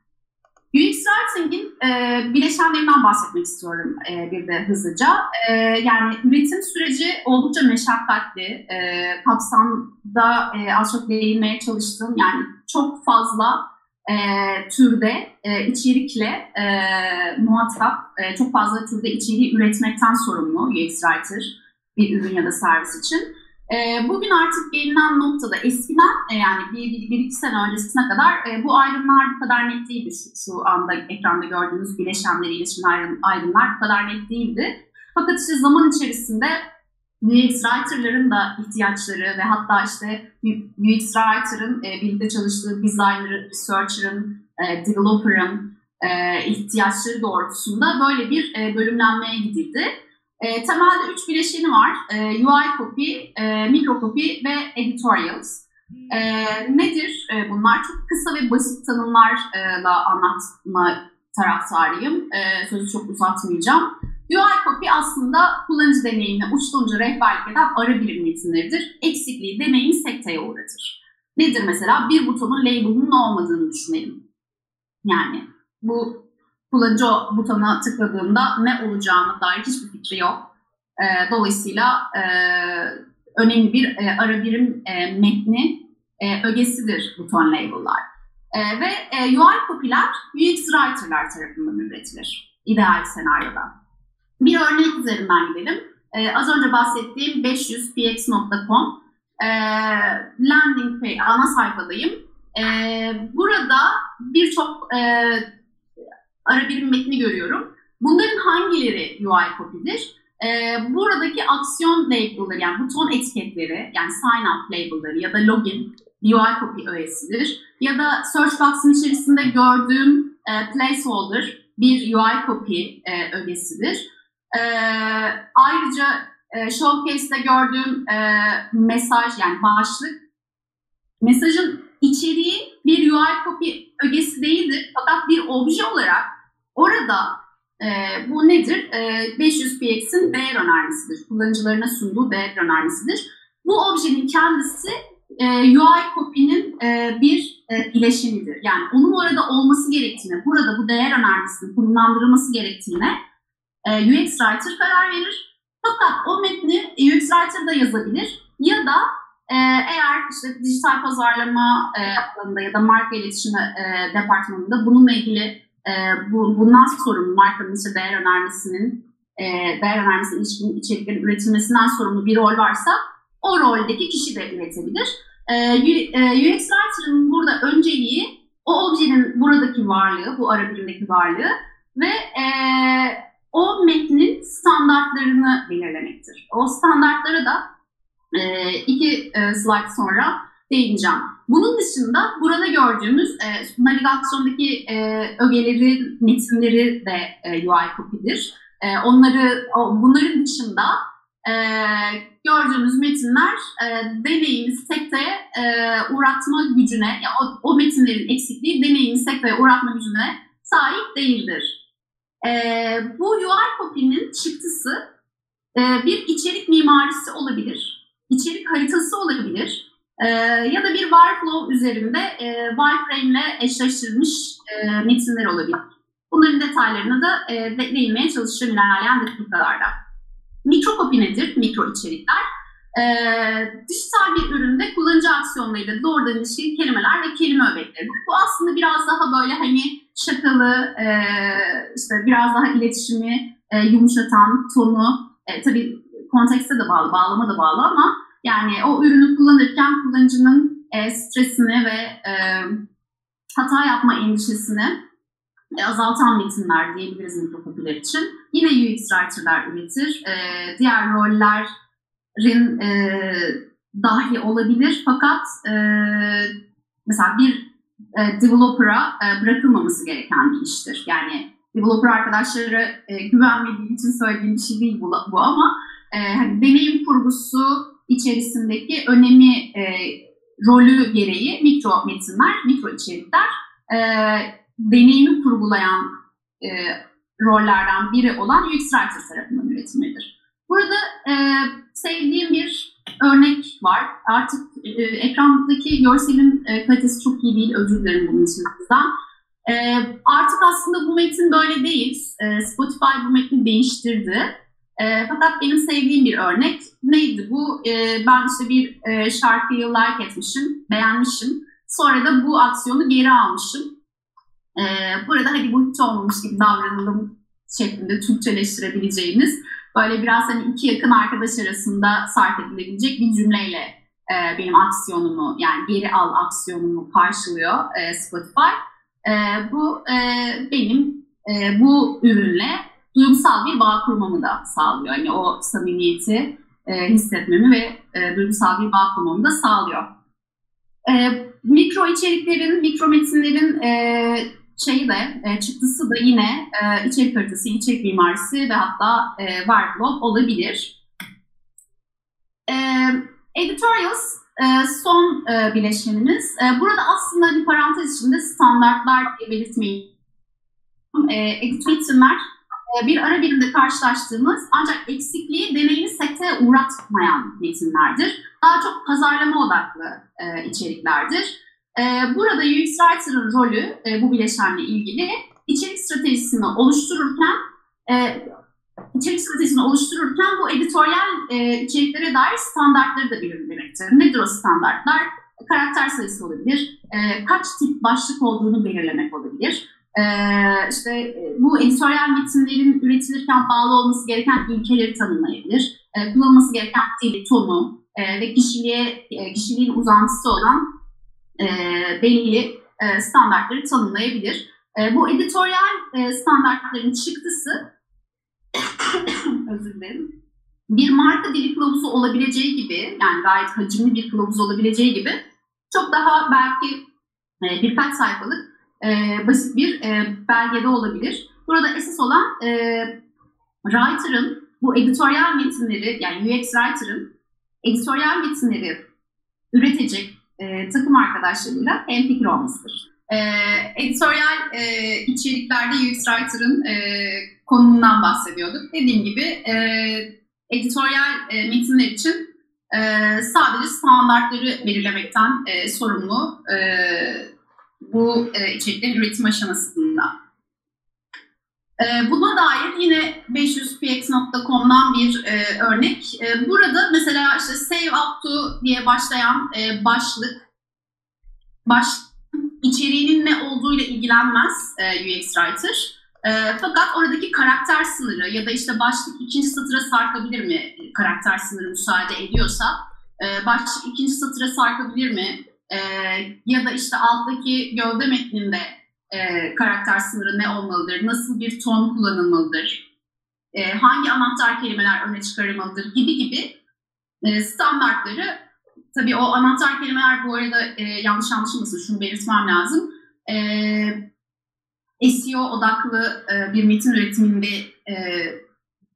UX Writing'in e, bileşenlerinden bahsetmek istiyorum e, bir de hızlıca. E, yani üretim süreci oldukça meşakkatli. E, kapsamda e, az çok değinmeye çalıştım. Yani çok fazla e, türde e, içerikle e, muhatap, e, çok fazla türde içeriği üretmekten sorumlu UX Writer bir ürün ya da servis için. E, bugün artık gelinen noktada eskiden e, yani bir, bir, bir iki sene öncesine kadar e, bu ayrımlar bu kadar net değildi. Şu, şu anda ekranda gördüğünüz bileşenleri iletişim ayrım, ayrımlar bu kadar net değildi. Fakat işte zaman içerisinde UX Writer'ların da ihtiyaçları ve hatta işte UX Writer'ın e, birlikte çalıştığı designer, researcher'ın, developer'ın ihtiyaçları doğrultusunda böyle bir e, bölümlenmeye gidildi. E, temelde üç bileşeni var. E, UI copy, e, micro copy ve editorials. E, nedir e, bunlar? Çok kısa ve basit tanımlarla anlatma taraftarıyım. E, sözü çok uzatmayacağım. UI copy aslında kullanıcı deneyimine uçtan uca rehberlik eden ara birim metinleridir. Eksikliği deneyimi sekteye uğratır. Nedir mesela? Bir butonun label'ının olmadığını düşünelim. Yani bu kullanıcı o butona tıkladığında ne olacağına dair hiçbir fikri yok. E, dolayısıyla e, önemli bir e, ara birim e, metni e, ögesidir buton label'lar. E, ve e, UI copy'ler UX writer'lar tarafından üretilir ideal senaryoda. Bir örnek üzerinden gidelim. E, az önce bahsettiğim 500px.com e, landing page, ana sayfadayım. E, burada birçok e, ara birim metni görüyorum. Bunların hangileri UI copy'dir? Ee, buradaki aksiyon label'ları yani buton etiketleri yani sign up label'ları ya da login UI copy öğesidir. Ya da search box'ın içerisinde gördüğüm e, placeholder bir UI copy e, ögesidir. E, ayrıca e, showcase'de gördüğüm e, mesaj yani başlık mesajın içeriği bir UI copy ögesi değildir. Fakat bir obje olarak orada e, bu nedir? E, 500px'in değer önermesidir. Kullanıcılarına sunduğu değer önermesidir. Bu objenin kendisi e, UI copy'nin e, bir e, bileşenidir. Yani onun orada olması gerektiğine, burada bu değer önermesinin konumlandırılması gerektiğine e, UX Writer karar verir. Fakat o metni UX Writer da yazabilir ya da e, eğer işte dijital pazarlama e, alanında ya da marka iletişimi e, departmanında bununla ilgili e, bu, bundan sorumlu markanın işte değer önermesinin e, değer önermesine ilişkin içeriklerin üretilmesinden sorumlu bir rol varsa o roldeki kişi de üretebilir. E, e UX Writer'ın burada önceliği o objenin buradaki varlığı, bu ara varlığı ve e, o metnin standartlarını belirlemektir. O standartlara da e, iki e, slide sonra değineceğim. Bunun dışında burada gördüğümüz e, navigasyondaki e, ögeleri, metinleri de e, UI copy'dir. E, onları, o, bunların dışında e, gördüğümüz metinler e, deneyimi sekteye e, uğratma gücüne, yani o, o metinlerin eksikliği deneyimi sekteye uğratma gücüne sahip değildir. E, bu UI copy'nin çıktısı e, bir içerik mimarisi olabilir, içerik haritası olabilir e, ya da bir workflow üzerinde e, wireframe ile eşleştirilmiş e, metinler olabilir. Bunların detaylarına da e, değinmeye çalışacağım ilerleyen dakikalarda. Mikro copy nedir? Mikro içerikler. e, dijital bir üründe kullanıcı aksiyonlarıyla doğrudan ilişkili kelimeler ve kelime öbekleri. Bu aslında biraz daha böyle hani şakalı, e, işte biraz daha iletişimi e, yumuşatan tonu, e, tabii kontekste de bağlı, bağlama da bağlı ama yani o ürünü kullanırken kullanıcının e, stresini ve e, hata yapma endişesini e, azaltan metinler diyebiliriz mikropopüler için. Yine UX writer'lar üretir. E, diğer rollerin e, dahi olabilir fakat e, mesela bir e, developer'a e, bırakılmaması gereken bir iştir. Yani developer arkadaşları e, güvenmediği için söylediğim bir şey değil bu, bu ama e, deneyim kurgusu içerisindeki önemi e, rolü gereği mikro metinler, mikro içerikler e, deneyimi kurgulayan e, rollerden biri olan UX Writer tarafından üretilmelidir. Burada e, sevdiğim bir örnek var. Artık e, ekrandaki görselin e, kalitesi çok iyi değil. Özür dilerim bunun için sizden. E, artık aslında bu metin böyle değil. E, Spotify bu metni değiştirdi. E, fakat benim sevdiğim bir örnek neydi bu? E, ben işte bir e, şarkıyı like etmişim, beğenmişim. Sonra da bu aksiyonu geri almışım. E, burada hadi bu hiç olmamış gibi davranalım şeklinde Türkçeleştirebileceğimiz böyle biraz hani iki yakın arkadaş arasında sarf edilebilecek bir cümleyle e, benim aksiyonumu yani geri al aksiyonumu karşılıyor e, Spotify. E, bu e, benim e, bu ürünle duygusal bir bağ kurmamı da sağlıyor. Yani o samimiyeti e, hissetmemi ve e, duygusal bir bağ kurmamı da sağlıyor. E, mikro içeriklerin, mikro metinlerin e, şeyi de, e, çıktısı da yine e, içerik haritası, içerik mimarisi ve hatta e, workflow olabilir. E, editorials e, son e, bileşenimiz. E, burada aslında bir parantez içinde standartlar belirtmeyi e, editorial e, bir ara birimde karşılaştığımız ancak eksikliği deneyimi sekteye uğratmayan metinlerdir. Daha çok pazarlama odaklı e, içeriklerdir. E, burada UX Writer'ın rolü e, bu bileşenle ilgili içerik stratejisini oluştururken e, içerik stratejisini oluştururken bu editoryal e, içeriklere dair standartları da belirlemektir. Nedir o standartlar? Karakter sayısı olabilir, e, kaç tip başlık olduğunu belirlemek olabilir ee, işte e, bu editoryal metinlerin üretilirken bağlı olması gereken ilkeleri tanımlayabilir. Ee, kullanılması gereken dili, tonu e, ve kişiliğe, e, kişiliğin uzantısı olan e, belli e, standartları tanımlayabilir. E, bu editoryal e, standartların çıktısı özür dilerim. Bir marka dili kılavuzu olabileceği gibi yani gayet hacimli bir kılavuz olabileceği gibi çok daha belki e, birkaç sayfalık e, basit bir e, belgede olabilir. Burada esas olan e, writer'ın bu editoryal metinleri yani UX writer'ın editoryal metinleri üretecek e, takım arkadaşlarıyla hemfikir olmasıdır. E, editoryal e, içeriklerde UX writer'ın e, konumundan bahsediyorduk. Dediğim gibi e, editoryal e, metinler için e, sadece standartları belirlemekten e, sorumlu e, bu e, içeriklerin üretim aşamasında. E, buna dair yine 500px.com'dan bir e, örnek. E, burada mesela işte save up to diye başlayan e, başlık, baş içeriğinin ne olduğuyla ilgilenmez e, UX Writer. E, fakat oradaki karakter sınırı ya da işte başlık ikinci satıra sarkabilir mi karakter sınırı müsaade ediyorsa, e, başlık ikinci satıra sarkabilir mi, e, ya da işte alttaki gövde metninde e, karakter sınırı ne olmalıdır, nasıl bir ton kullanılmalıdır, e, hangi anahtar kelimeler öne çıkarılmalıdır? Gibi gibi e, standartları. Tabii o anahtar kelimeler bu arada e, yanlış anlaşılmasın şunu belirtmem lazım. E, SEO odaklı e, bir metin üretiminde e,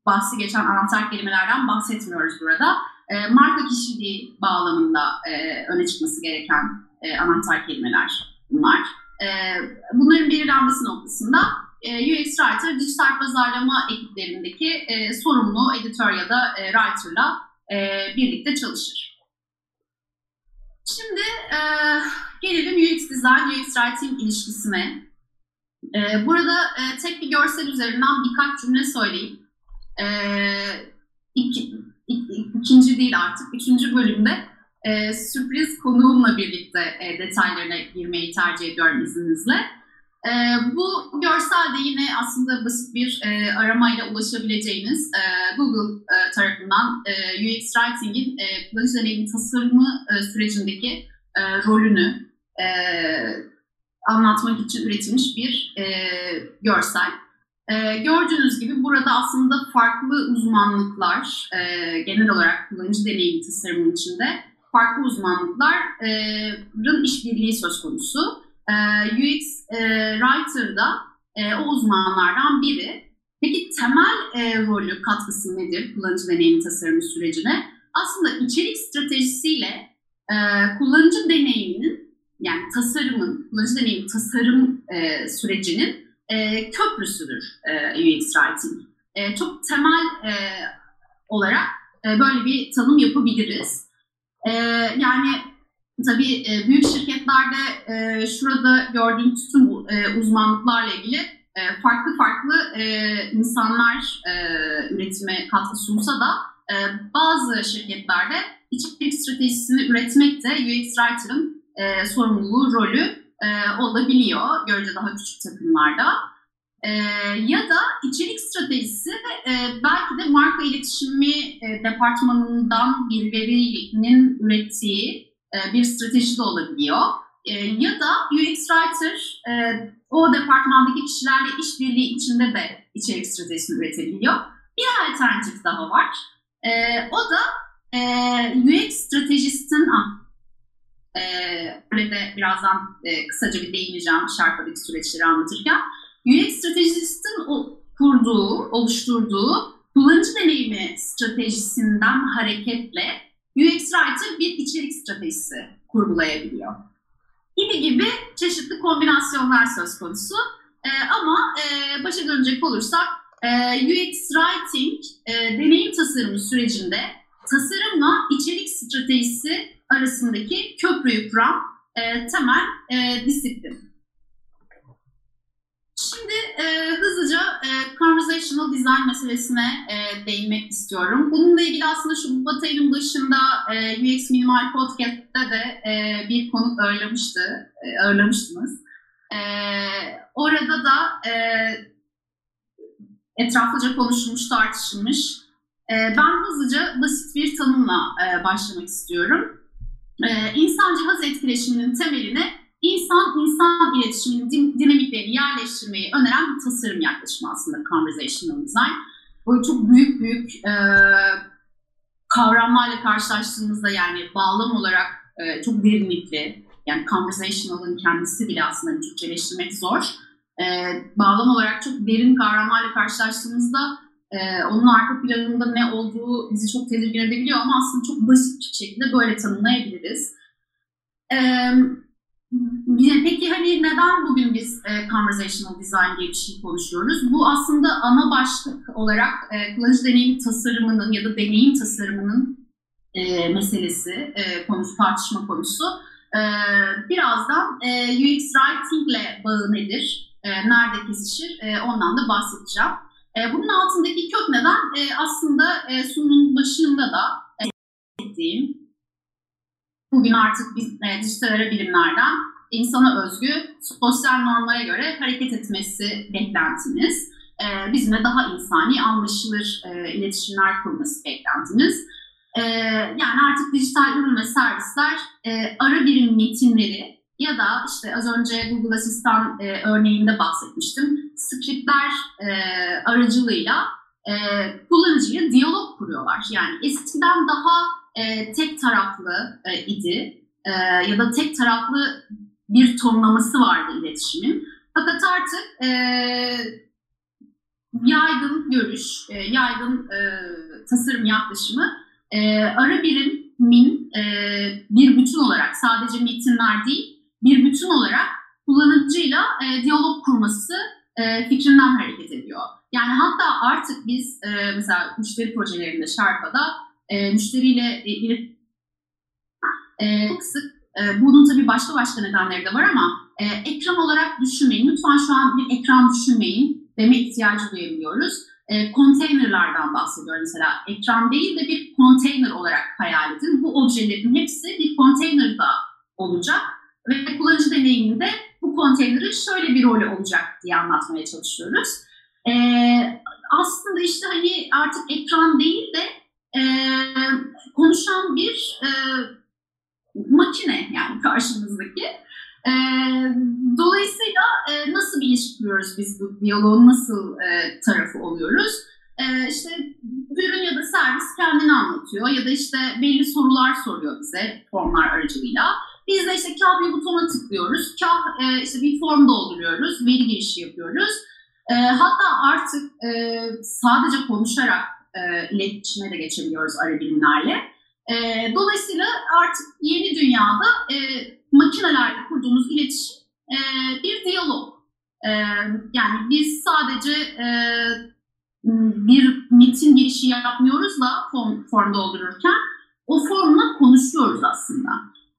bahsi geçen anahtar kelimelerden bahsetmiyoruz burada e, marka kişiliği bağlamında e, öne çıkması gereken e, anahtar kelimeler bunlar. E, bunların belirlenmesi noktasında e, UX Writer dijital pazarlama ekiplerindeki e, sorumlu editör ya da e, writer'la e, birlikte çalışır. Şimdi e, gelelim UX Design, UX Writing ilişkisine. E, burada e, tek bir görsel üzerinden birkaç cümle söyleyeyim. E, iki, ikinci değil artık üçüncü bölümde e, sürpriz konuğumla birlikte e, detaylarına girmeyi tercih ediyorum izninizle. E, bu görsel de yine aslında basit bir e, aramayla ulaşabileceğiniz e, Google e, tarafından e, UX Writing'in e, kullanıcı deneyimi tasarımı e, sürecindeki e, rolünü e, anlatmak için üretilmiş bir e, görsel. E, gördüğünüz gibi burada aslında farklı uzmanlıklar, e, genel olarak kullanıcı deneyimi tasarımının içinde farklı uzmanlıkların işbirliği söz konusu. E, UX e, Writer'da e, o uzmanlardan biri. Peki temel e, rolü, katkısı nedir kullanıcı deneyimi tasarımı sürecine? Aslında içerik stratejisiyle e, kullanıcı deneyiminin yani tasarımın, kullanıcı deneyim tasarım e, sürecinin e, köprüsüdür e, UX Writing. E, çok temel e, olarak e, böyle bir tanım yapabiliriz. E, yani tabii e, büyük şirketlerde e, şurada gördüğünüz tüm e, uzmanlıklarla ilgili e, farklı farklı e, insanlar e, üretime katkı sunsa da e, bazı şirketlerde içerik stratejisini üretmek de UX Writer'ın e, sorumluluğu, rolü e, olabiliyor. Görece daha küçük takımlarda. E, ya da içerik stratejisi e, belki de marka iletişimi e, departmanından birilerinin ürettiği e, bir strateji de olabiliyor. E, ya da UX Writer e, o departmandaki kişilerle işbirliği içinde de içerik stratejisini üretebiliyor. Bir alternatif daha var. E, o da e, UX stratejistin e, böyle de birazdan e, kısaca bir değineceğim şarkıdaki süreçleri anlatırken. UX stratejistin kurduğu, oluşturduğu kullanıcı deneyimi stratejisinden hareketle UX Writer bir içerik stratejisi kurgulayabiliyor. Gibi gibi çeşitli kombinasyonlar söz konusu. E, ama e, başa dönecek olursak e, UX Writing e, deneyim tasarımı sürecinde tasarımla içerik stratejisi arasındaki köprüyü kuran e, temel e, disiplin. Şimdi e, hızlıca e, conversational design meselesine e, değinmek istiyorum. Bununla ilgili aslında Şubat ayının başında e, UX Minimal Podcast'te de e, bir konuk ağırlamıştı, e, ağırlamıştınız. E, orada da e, etraflıca konuşulmuş, tartışılmış. E, ben hızlıca basit bir tanımla e, başlamak istiyorum. E, insan cihaz etkileşiminin temeline insan-insan iletişiminin dinamiklerini yerleştirmeyi öneren bir tasarım yaklaşımı aslında conversational design. Böyle çok büyük büyük e, kavramlarla karşılaştığımızda yani bağlam olarak e, çok derinlikli, yani conversational'ın kendisi bile aslında Türkçeleştirmek zor. E, bağlam olarak çok derin kavramlarla karşılaştığımızda e, onun arka planında ne olduğu bizi çok tedirgin edebiliyor ama aslında çok basit bir şekilde böyle tanımlayabiliriz. E, Peki hani neden bugün biz e, conversational design diye bir şey konuşuyoruz? Bu aslında ana başlık olarak e, kullanıcı deneyim tasarımının ya da deneyim tasarımının e, meselesi, e, konusu, tartışma konusu. E, birazdan e, UX Writing ile bağı nedir, e, nerede kesişir e, ondan da bahsedeceğim. E, bunun altındaki kök neden e, aslında e, sunumun başında da e, ettiğim bugün artık biz e, dijital ara bilimlerden insana özgü sosyal normlara göre hareket etmesi beklentimiz. E, bizimle daha insani, anlaşılır e, iletişimler kurması beklentimiz. E, yani artık dijital ürün ve servisler e, ara birim metinleri ya da işte az önce Google Asistan e, örneğinde bahsetmiştim. Scriptler e, aracılığıyla e, kullanıcıyla diyalog kuruyorlar. Yani eskiden daha e, tek taraflı e, idi e, ya da tek taraflı bir tonlaması vardı iletişimin. Fakat artık e, yaygın görüş, e, yaygın e, tasarım yaklaşımı e, ara birimin e, bir bütün olarak sadece metinler değil bir bütün olarak kullanıcıyla e, diyalog kurması e, fikrinden hareket ediyor. Yani hatta artık biz e, mesela müşteri projelerinde Sharpa'da e, müşteriyle ilgili e, çok sık e, bunun tabii başka başka nedenleri de var ama e, ekran olarak düşünmeyin. Lütfen şu an bir ekran düşünmeyin deme ihtiyacı duyabiliyoruz. e, konteynerlardan bahsediyor mesela. Ekran değil de bir konteyner olarak hayal edin. Bu objelerin hepsi bir konteynerda olacak ve kullanıcı deneyiminde bu konteynerin şöyle bir rolü olacak diye anlatmaya çalışıyoruz. E, aslında işte hani artık ekran değil de e, konuşan bir e, makine yani karşımızdaki. E, dolayısıyla e, nasıl bir iş kuruyoruz biz bu diyaloğun nasıl e, tarafı oluyoruz? E, işte ürün ya da servis kendini anlatıyor ya da işte belli sorular soruyor bize formlar aracılığıyla. Biz de işte kah bir butona tıklıyoruz, kah e, işte bir form dolduruyoruz, veri girişi yapıyoruz. E, hatta artık e, sadece konuşarak e, iletişime de geçebiliyoruz ara bilimlerle. E, dolayısıyla artık yeni dünyada e, makinelerle kurduğumuz iletişim e, bir diyalog. E, yani biz sadece e, bir metin girişi yapmıyoruz da form, form doldururken o formla konuşuyoruz aslında.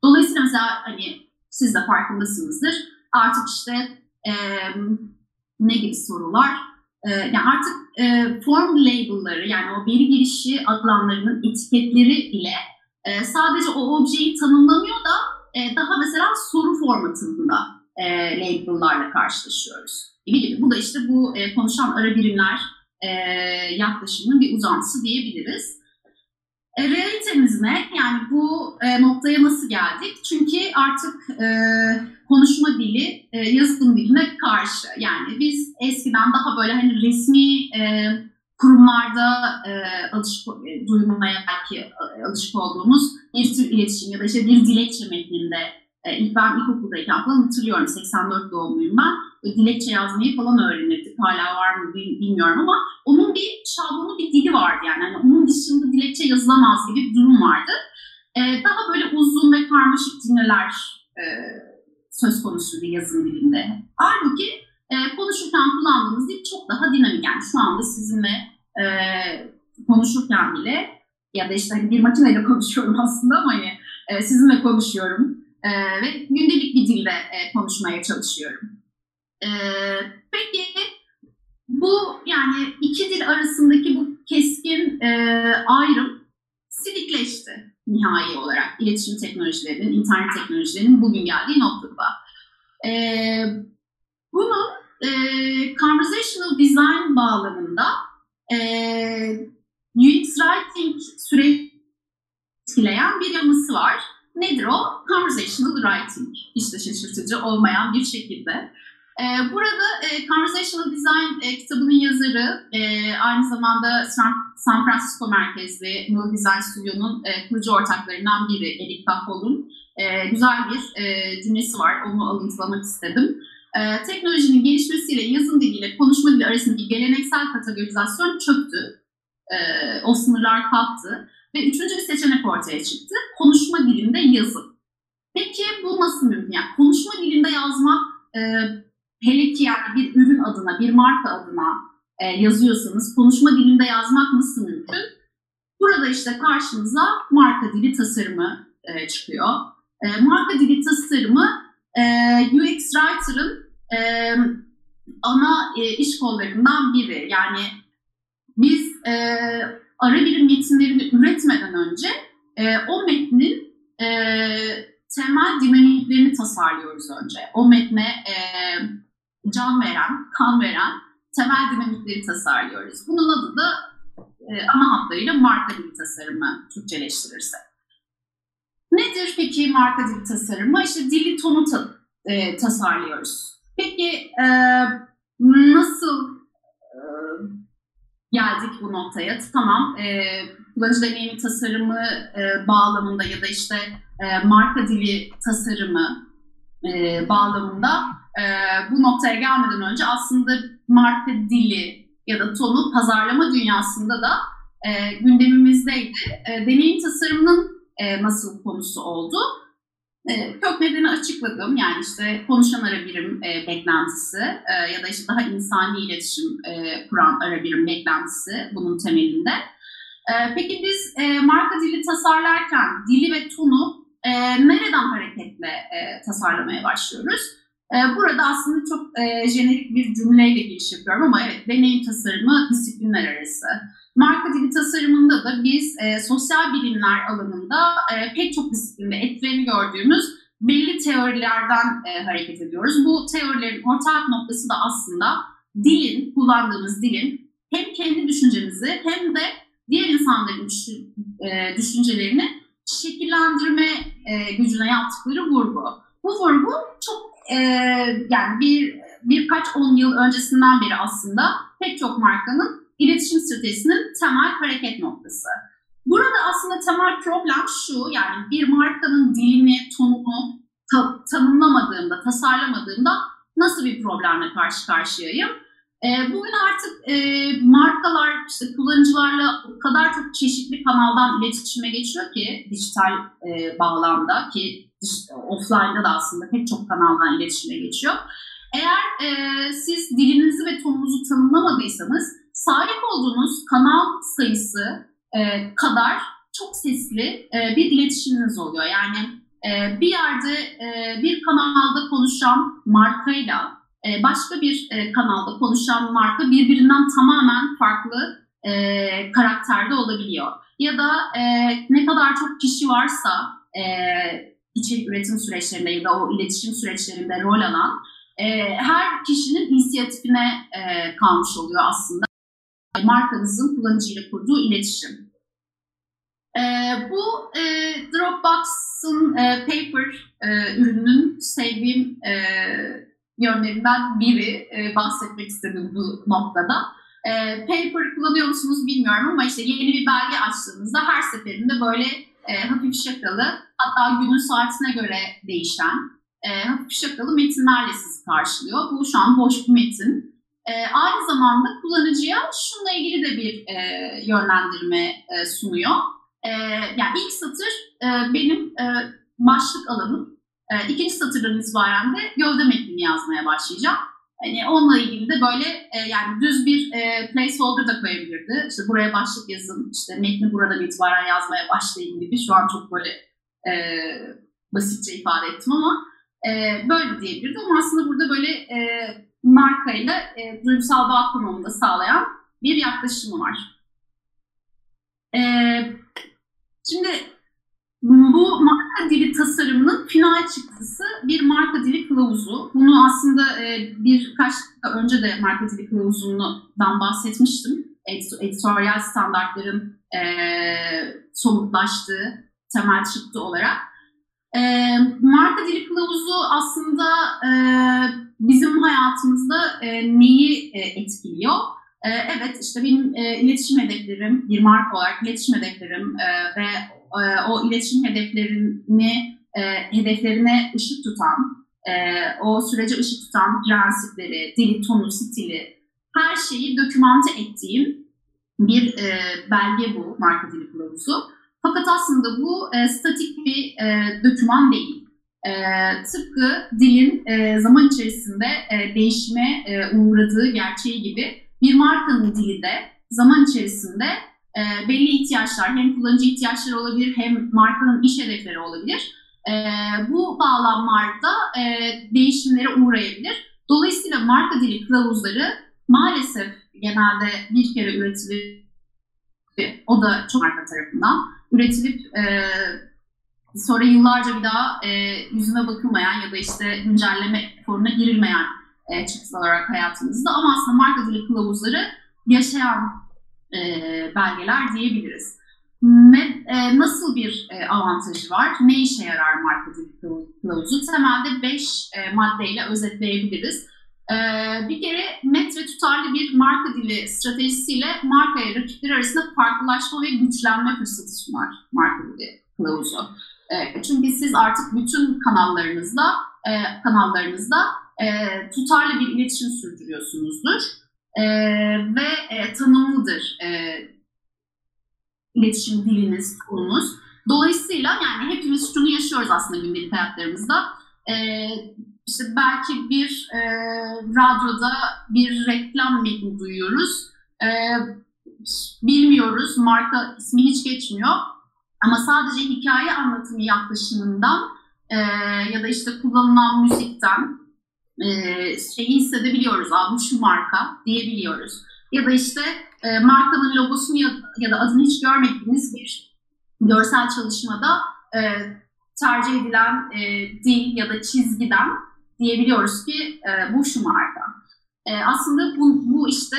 Dolayısıyla mesela hani siz de farkındasınızdır. Artık işte e, ne gibi sorular? E, yani artık e, form label'ları yani o veri girişi alanlarının etiketleri ile e, sadece o objeyi tanımlamıyor da e, daha mesela soru formatında e, label'larla karşılaşıyoruz gibi gibi. Bu da işte bu e, konuşan ara birimler e, yaklaşımının bir uzantısı diyebiliriz. Realitemiz ne? Yani bu e, noktaya nasıl geldik? Çünkü artık e, konuşma dili e, yazılım diline karşı. Yani biz eskiden daha böyle hani resmi e, kurumlarda e, alışık, e, duymaya belki e, alışık olduğumuz bir tür iletişim ya da işte bir dilekçe metninde e, ben ilkokuldayken falan hatırlıyorum 84 doğumluyum ben. Dilekçe yazmayı falan öğrenirdik. Hala var mı bilmiyorum ama onun bir şablonu bir dili vardı yani. yani onun dışında dilekçe yazılamaz gibi bir durum vardı. E, daha böyle uzun ve karmaşık cümleler e, söz konusu bir yazım dilinde. Halbuki e, konuşurken kullandığımız dil çok daha dinamik. Yani şu anda sizinle e, konuşurken bile ya da işte hani bir makineyle konuşuyorum aslında ama hani e, sizinle konuşuyorum e, ve gündelik bir dilde e, konuşmaya çalışıyorum. E, peki bu yani iki dil arasındaki bu keskin e, ayrım silikleşti nihai olarak iletişim teknolojilerinin, internet teknolojilerinin bugün geldiği noktada. E, bunun e, conversational design bağlamında e, UX writing süreci etkileyen bir yanısı var. Nedir o? Conversational writing. Hiç de şaşırtıcı olmayan bir şekilde. Ee, burada e, Conversational Design e, kitabının yazarı, e, aynı zamanda San, Francisco merkezli New Design Studio'nun e, kurucu ortaklarından biri Eric Kahol'un e, güzel bir cümlesi var. Onu alıntılamak istedim. Teknolojinin gelişmesiyle yazım diliyle konuşma dili arasındaki geleneksel kategorizasyon çöktü. O sınırlar kalktı. Ve üçüncü bir seçenek ortaya çıktı. Konuşma dilinde yazım. Peki bu nasıl mümkün? Yani konuşma dilinde yazmak e, hele ki yani bir ürün adına, bir marka adına e, yazıyorsanız konuşma dilinde yazmak nasıl mümkün? Burada işte karşımıza marka dili tasarımı e, çıkıyor. E, marka dili tasarımı e, UX Writer'ın e, ana e, iş kollarından biri. Yani biz e, ara birim metinlerini üretmeden önce e, o metnin e, temel dinamiklerini tasarlıyoruz önce. O metne e, can veren, kan veren temel dinamikleri tasarlıyoruz. Bunun adı da e, ana hatlarıyla marka dili tasarımı Türkçeleştirirsek. Nedir peki marka dili tasarımı? İşte dili tonu ta, e, tasarlıyoruz. Peki e, nasıl e, geldik bu noktaya? Tamam, e, kullanıcı deneyimi tasarımı e, bağlamında ya da işte e, marka dili tasarımı e, bağlamında e, bu noktaya gelmeden önce aslında marka dili ya da tonu pazarlama dünyasında da e, gündemimizdeydi. E, deneyim tasarımının e, nasıl konusu oldu? E, kök nedeni açıkladım. Yani işte konuşan ara birim e, beklentisi e, ya da işte daha insani iletişim e, kuran ara birim beklentisi bunun temelinde. E, peki biz e, marka dili tasarlarken dili ve tonu e, nereden hareketle e, tasarlamaya başlıyoruz? E, burada aslında çok e, jenerik bir cümleyle giriş yapıyorum ama evet deneyim tasarımı disiplinler arası. Marka dili tasarımında da biz e, sosyal bilimler alanında e, pek çok disiplinde etkilerini gördüğümüz belli teorilerden e, hareket ediyoruz. Bu teorilerin ortak noktası da aslında dilin, kullandığımız dilin hem kendi düşüncemizi hem de diğer insanların düşün, düşüncelerini şekillendirme gücüne yaptıkları vurgu. Bu vurgu e, yani bir birkaç on yıl öncesinden beri aslında pek çok markanın iletişim stratejisinin temel hareket noktası. Burada aslında temel problem şu, yani bir markanın dilini, tonunu ta- tanımlamadığımda, tasarlamadığımda nasıl bir problemle karşı karşıyayım? E, bugün artık e, markalar işte kullanıcılarla o kadar çok çeşitli kanaldan iletişime geçiyor ki dijital e, bağlamda ki offline'da da aslında pek çok kanaldan iletişime geçiyor. Eğer e, siz dilinizi ve tonunuzu tanımlamadıysanız sahip olduğunuz kanal sayısı e, kadar çok sesli e, bir iletişiminiz oluyor. Yani e, bir yerde e, bir kanalda konuşan markayla e, başka bir e, kanalda konuşan marka birbirinden tamamen farklı e, karakterde olabiliyor. Ya da e, ne kadar çok kişi varsa e, içerik üretim süreçlerinde ya da o iletişim süreçlerinde rol alan e, her kişinin inisiyatifine e, kalmış oluyor aslında markanızın kullanıcıyla kurduğu iletişim. E, bu e, Dropbox'ın e, Paper e, ürününün sevdiğim e, yönlerinden biri e, bahsetmek istedim bu noktada. E, paper kullanıyor musunuz bilmiyorum ama işte yeni bir belge açtığınızda her seferinde böyle e, hafif şakalı hatta günün saatine göre değişen e, hafif şakalı metinlerle sizi karşılıyor. Bu şu an boş bir metin. E, aynı zamanda kullanıcıya şununla ilgili de bir e, yönlendirme e, sunuyor. E, yani ilk satır e, benim e, başlık alanım e, ikinci satırdan itibaren de gövde metnini yazmaya başlayacağım. Hani onunla ilgili de böyle e, yani düz bir e, placeholder da koyabilirdi. İşte buraya başlık yazın, işte metni buradan itibaren yazmaya başlayın gibi. Şu an çok böyle e, basitçe ifade ettim ama e, böyle diyebilirdi. Ama aslında burada böyle e, markayla e, duygusal bağ kurmamı da sağlayan bir yaklaşımı var. E, şimdi bu marka dili tasarımının final çıktısı bir marka dili kılavuzu. Bunu aslında e, birkaç dakika önce de marka dili kılavuzundan bahsetmiştim. Editoryal standartların e, somutlaştığı temel çıktı olarak. E, marka dili kılavuzu aslında e, bizim hayatımızda e, neyi e, etkiliyor? E, evet işte benim e, iletişim hedeflerim, bir marka olarak iletişim hedeflerim e, ve o iletişim hedeflerini e, hedeflerine ışık tutan, e, o sürece ışık tutan prensipleri, dili, tonu, stili her şeyi dokümante ettiğim bir e, belge bu marka dili kılavuzu. Fakat aslında bu e, statik bir e, doküman değil. E, tıpkı dilin e, zaman içerisinde e, değişime e, uğradığı gerçeği gibi bir markanın dili de zaman içerisinde e, belli ihtiyaçlar hem kullanıcı ihtiyaçları olabilir hem markanın iş hedefleri olabilir. E, bu bağlamlarda e, değişimlere uğrayabilir. Dolayısıyla marka dili kılavuzları maalesef genelde bir kere üretilip o da çok marka tarafından üretilip e, sonra yıllarca bir daha e, yüzüne bakılmayan ya da işte güncelleme foruna girilmeyen e, çıktı olarak hayatımızda ama aslında marka dili kılavuzları yaşayan e, belgeler diyebiliriz. Ne, e, nasıl bir e, avantajı var? Ne işe yarar marka dili kılavuzu? Temelde 5 e, maddeyle özetleyebiliriz. E, bir kere net ve tutarlı bir marka dili stratejisiyle markaya rakipleri arasında farklılaşma ve güçlenme fırsatı sunar marka dili kılavuzu. E, çünkü siz artık bütün kanallarınızda e, kanallarınızda e, tutarlı bir iletişim sürdürüyorsunuzdur e, ve e, tanımlıdır e, iletişim diliniz, konunuz. Dolayısıyla yani hepimiz şunu yaşıyoruz aslında gündelik hayatlarımızda. E, işte belki bir e, radyoda bir reklam metni duyuyoruz. E, bilmiyoruz, marka ismi hiç geçmiyor. Ama sadece hikaye anlatımı yaklaşımından e, ya da işte kullanılan müzikten e, şeyi hissedebiliyoruz. Aa, bu şu marka diyebiliyoruz. Ya da işte e, markanın logosunu ya, ya da adını hiç görmediğiniz bir görsel çalışmada e, tercih edilen e, dil ya da çizgiden diyebiliyoruz ki e, bu şu marka. E, aslında bu, bu işte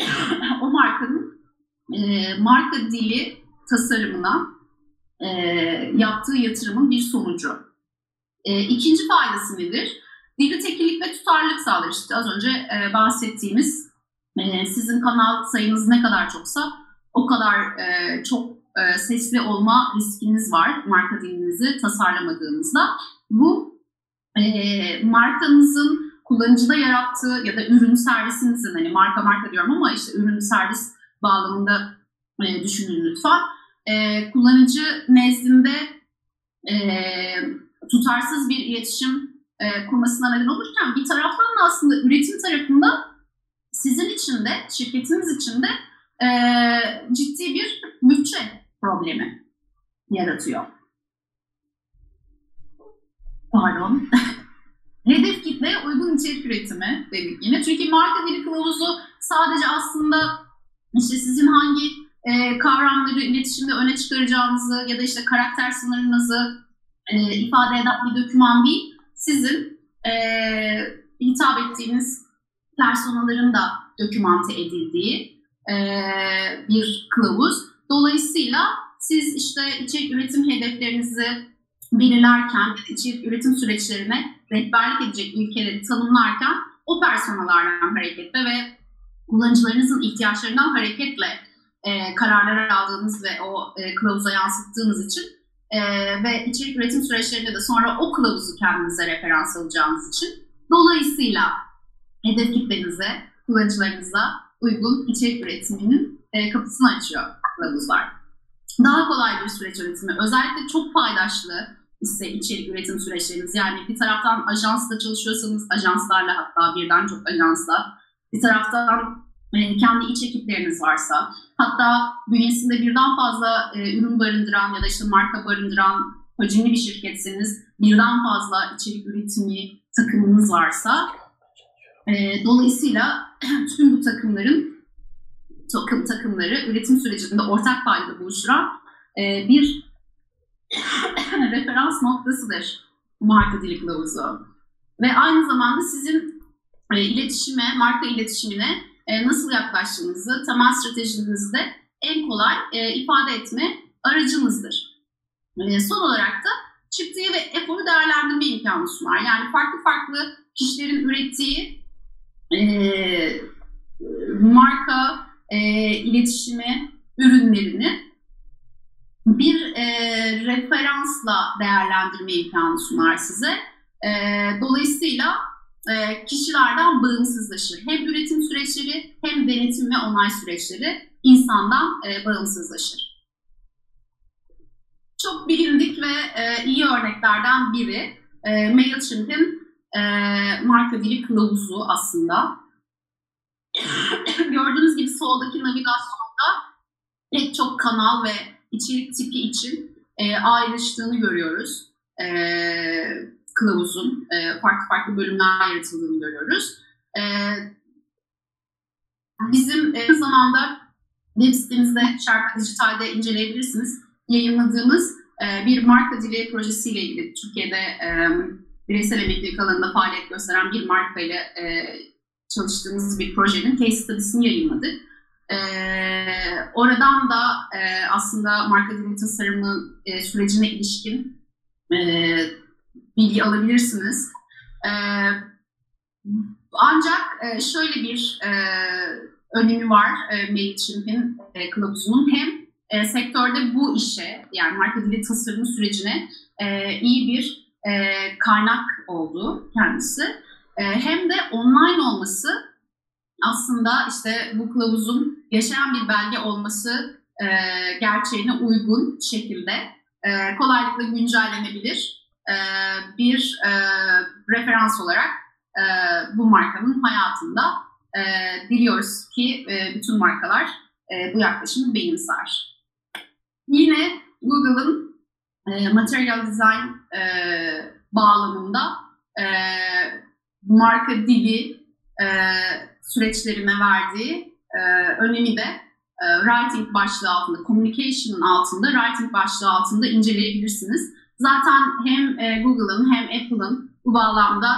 o markanın e, marka dili tasarımına e, yaptığı yatırımın bir sonucu. E, ikinci faydası nedir? Dili tekillik ve tutarlılık sağlar işte az önce e, bahsettiğimiz e, sizin kanal sayınız ne kadar çoksa o kadar e, çok e, sesli olma riskiniz var marka dilinizi tasarlamadığınızda. Bu e, markanızın kullanıcıda yarattığı ya da ürün servisinizin hani marka marka diyorum ama işte ürün servis bağlamında e, düşünün lütfen. E, kullanıcı nezdinde e, tutarsız bir iletişim e, kurmasına neden olurken bir taraftan da aslında üretim tarafında sizin için de şirketiniz için de e, ciddi bir bütçe problemi yaratıyor. Pardon. Hedef kitle uygun içerik üretimi dedik yine. Çünkü marka dili kılavuzu sadece aslında işte sizin hangi e, kavramları iletişimde öne çıkaracağınızı ya da işte karakter sınırınızı e, ifade eden bir doküman değil. Sizin e, hitap ettiğiniz personaların da dokümante edildiği e, bir kılavuz. Dolayısıyla siz işte içerik üretim hedeflerinizi belirlerken, içerik üretim süreçlerine rehberlik edecek ülkeleri tanımlarken o personalardan hareketle ve kullanıcılarınızın ihtiyaçlarından hareketle e, kararlar aldığınız ve o e, kılavuza yansıttığınız için e, ve içerik üretim süreçlerinde de sonra o kılavuzu kendinize referans alacağınız için dolayısıyla hedef kitlenize, kullanıcılarınıza uygun içerik üretiminin e, kapısını açıyor kılavuzlar. Daha kolay bir süreç yönetimi, özellikle çok paydaşlı ise içerik üretim süreçleriniz. Yani bir taraftan ajansla çalışıyorsanız ajanslarla hatta birden çok ajansla, bir taraftan e, kendi iç ekipleriniz varsa, hatta bünyesinde birden fazla e, ürün barındıran ya da işte marka barındıran hacimli bir şirketseniz, birden fazla içerik üretimi takımınız varsa, e, dolayısıyla tüm bu takımların takım takımları üretim sürecinde ortak payda buluşturan e, bir referans noktasıdır marka dili kılavuzu. Ve aynı zamanda sizin e, iletişime, marka iletişimine e, nasıl yaklaştığınızı, temel stratejinizi de en kolay e, ifade etme aracınızdır. E, son olarak da çıktığı ve eforu değerlendirme imkanı sunar. Yani farklı farklı kişilerin ürettiği marka iletişimi ürünlerini bir e, referansla değerlendirme imkanı sunar size. E, dolayısıyla e, kişilerden bağımsızlaşır. Hem üretim süreçleri hem denetim ve onay süreçleri insandan e, bağımsızlaşır. Çok bilindik ve e, iyi örneklerden biri e, MailChimp'in marka dili kılavuzu aslında. Gördüğünüz gibi soldaki navigasyonda pek çok kanal ve içerik tipi için e, ayrıştığını görüyoruz. Kılavuzun e, farklı farklı bölümler yaratıldığını görüyoruz. E, bizim e, zamanda web sitemizde Şarkı Dijital'de inceleyebilirsiniz. Yayınladığımız e, bir marka dili projesiyle ilgili Türkiye'de e, bireysel emeklilik alanında faaliyet gösteren bir markayla e, çalıştığımız bir projenin case study'sini yayınladık. E, oradan da e, aslında marka dili tasarımı e, sürecine ilişkin e, bilgi alabilirsiniz. E, ancak e, şöyle bir e, önemi var e, MailChimp'in e, kılavuzunun hem sektörde bu işe yani marka dili tasarımı sürecine iyi bir kaynak oldu kendisi. Hem de online olması aslında işte bu kılavuzun yaşayan bir belge olması gerçeğine uygun şekilde kolaylıkla güncellenebilir e, bir e, referans olarak e, bu markanın hayatında e, diliyoruz ki e, bütün markalar e, bu yaklaşımı benimser. Yine Google'ın e, material design e, bağlamında e, marka dili e, süreçlerine verdiği e, önemi de e, writing başlığı altında, communication'ın altında, writing başlığı altında inceleyebilirsiniz. Zaten hem e, Google'ın hem Apple'ın bu bağlamda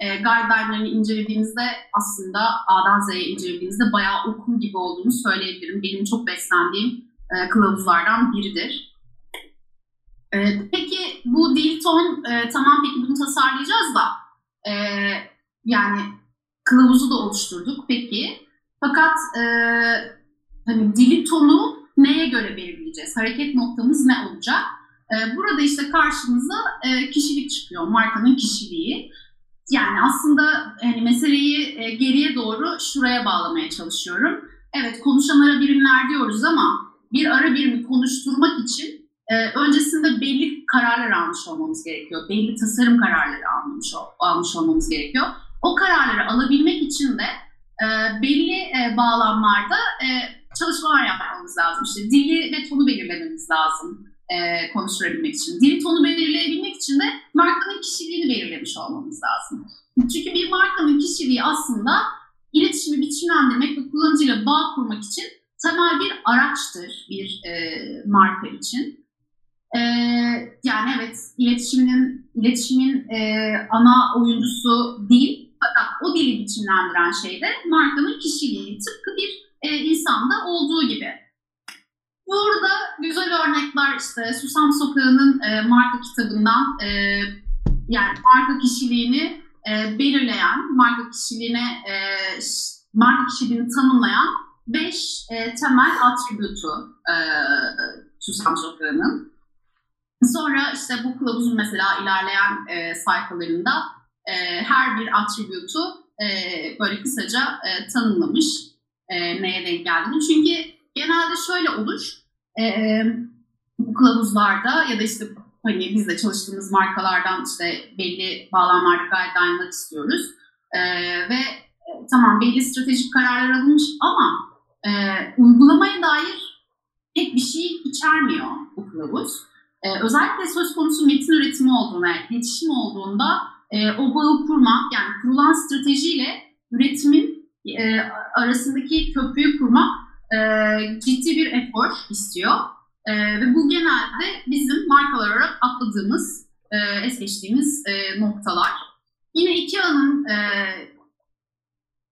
e, guideline'larını incelediğimizde aslında A'dan Z'ye incelediğimizde bayağı okur gibi olduğunu söyleyebilirim. Benim çok beslendiğim e, kılavuzlardan biridir. E, peki bu dil ton, e, tamam peki bunu tasarlayacağız da e, yani kılavuzu da oluşturduk peki. Fakat e, hani dili tonu neye göre belirleyeceğiz? Hareket noktamız ne olacak? E, burada işte karşımıza e, kişilik çıkıyor, markanın kişiliği. Yani aslında hani meseleyi e, geriye doğru şuraya bağlamaya çalışıyorum. Evet konuşan ara birimler diyoruz ama bir ara birimi konuşturmak için e, öncesinde belli kararlar almış olmamız gerekiyor. Belli tasarım kararları almış, almış olmamız gerekiyor. O kararları alabilmek için de belli bağlamlarda çalışmalar yapmamız lazım. İşte dili ve tonu belirlememiz lazım e, konuşturabilmek için. Dili tonu belirleyebilmek için de markanın kişiliğini belirlemiş olmamız lazım. Çünkü bir markanın kişiliği aslında iletişimi biçimlendirmek ve kullanıcıyla bağ kurmak için temel bir araçtır bir e, marka için. E, yani evet iletişimin iletişimin e, ana oyuncusu değil fakat o dili biçimlendiren şey de markanın kişiliği. Tıpkı bir e, insanda olduğu gibi. Burada güzel örnekler işte Susam Sokağı'nın e, marka kitabından e, yani marka kişiliğini e, belirleyen, marka kişiliğine e, marka kişiliğini tanımlayan beş e, temel atributu e, Susam Sokağı'nın. Sonra işte bu kılavuzun mesela ilerleyen e, sayfalarında e, her bir atributu e, böyle kısaca e, tanımlamış e, neye denk geldiğini. Çünkü genelde şöyle olur, e, bu kılavuzlarda ya da işte hani biz de çalıştığımız markalardan işte belli bağlamlarda guideline'lar istiyoruz. E, ve e, tamam belli stratejik kararlar alınmış ama e, uygulamaya dair pek bir şey içermiyor bu kılavuz. E, özellikle söz konusu metin üretimi olduğunda, yani iletişim olduğunda e, o bağı kurmak, yani kurulan stratejiyle üretimin e, arasındaki köprüyü kurmak e, ciddi bir efor istiyor. E, ve bu genelde bizim markalar olarak atladığımız, e, es geçtiğimiz e, noktalar. Yine IKEA'nın e,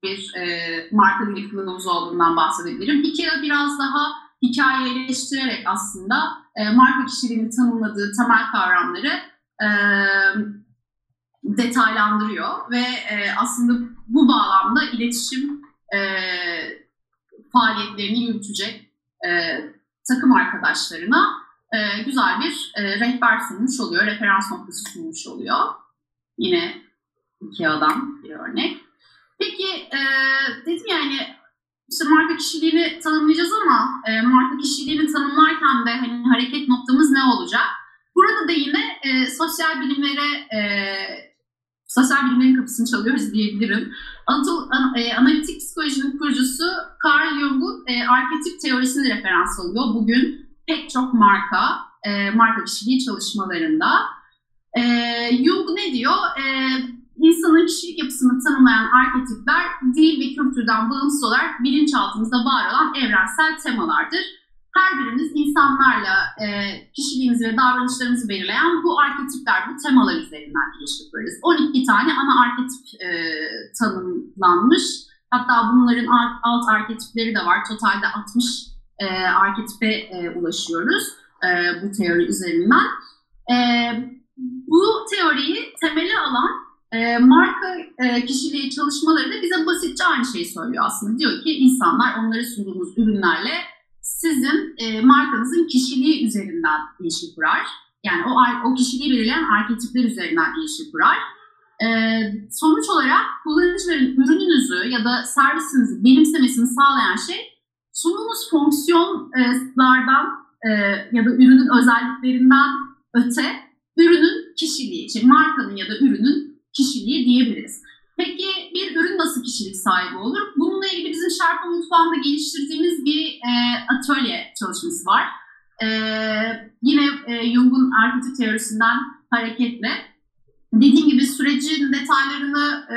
bir e, marka dili kılavuzu olduğundan bahsedebilirim. IKEA biraz daha hikayeleştirerek aslında e, marka kişiliğini tanımladığı temel kavramları e, detaylandırıyor ve e, aslında bu bağlamda iletişim e, faaliyetlerini yürütecek e, takım arkadaşlarına e, güzel bir e, rehber sunmuş oluyor, referans noktası sunmuş oluyor. Yine IKEA'dan bir örnek. Peki e, dedim yani işte marka kişiliğini tanımlayacağız ama e, marka kişiliğini tanımlarken de hani hareket noktamız ne olacak? Burada da yine e, sosyal bilimlere e, sosyal bilimlerin kapısını çalıyoruz diyebilirim. Anatol, an, e, analitik psikolojinin kurucusu Carl Jung'un e, arketip teorisini referans alıyor. Bugün pek çok marka, e, marka kişiliği çalışmalarında. E, Jung ne diyor? E, insanın kişilik yapısını tanımlayan arketipler dil ve kültürden bağımsız olarak bilinçaltımızda var olan evrensel temalardır her birimiz insanlarla e, kişiliğimizi ve davranışlarımızı belirleyen bu arketipler, bu temalar üzerinden ilişki kurarız. 12 tane ana arketip e, tanımlanmış. Hatta bunların alt, alt arketipleri de var. Totalde 60 e, arketipe e, ulaşıyoruz e, bu teori üzerinden. E, bu teoriyi temeli alan e, marka e, kişiliği çalışmaları da bize basitçe aynı şeyi söylüyor aslında. Diyor ki insanlar onlara sunduğumuz ürünlerle sizin e, markanızın kişiliği üzerinden ilişki kurar. Yani o, o kişiliği belirleyen arketipler üzerinden ilişki kurar. E, sonuç olarak kullanıcıların ürününüzü ya da servisinizi benimsemesini sağlayan şey sunduğunuz fonksiyonlardan e, ya da ürünün özelliklerinden öte ürünün kişiliği, için markanın ya da ürünün kişiliği diyebiliriz. Peki ürün nasıl kişilik sahibi olur? Bununla ilgili bizim Şarpa Mutfağı'nda geliştirdiğimiz bir e, atölye çalışması var. E, yine e, Jung'un arketip teorisinden hareketle dediğim gibi sürecin detaylarını e,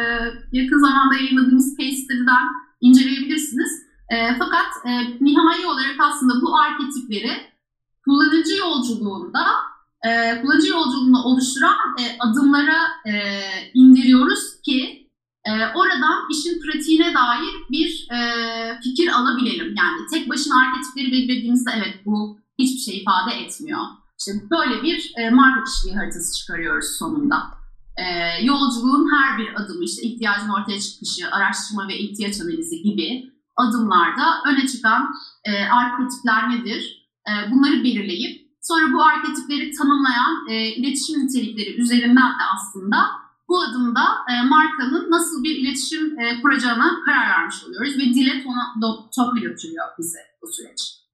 yakın zamanda yayınladığımız case inceleyebilirsiniz. E, fakat e, nihai olarak aslında bu arketipleri kullanıcı yolculuğunda e, kullanıcı yolculuğunu oluşturan e, adımlara e, indiriyoruz ki e, oradan işin pratiğine dair bir e, fikir alabilelim. Yani tek başına arketipleri belirlediğimizde evet bu hiçbir şey ifade etmiyor. İşte böyle bir e, marka kişiliği haritası çıkarıyoruz sonunda. E, yolculuğun her bir adımı işte ihtiyacın ortaya çıkışı, araştırma ve ihtiyaç analizi gibi adımlarda öne çıkan e, arketipler nedir? E, bunları belirleyip sonra bu arketipleri tanımlayan e, iletişim nitelikleri üzerinden de aslında bu adımda e, markanın nasıl bir iletişim e, kuracağına karar vermiş oluyoruz ve dile toplu götürüyor bize bu süreç.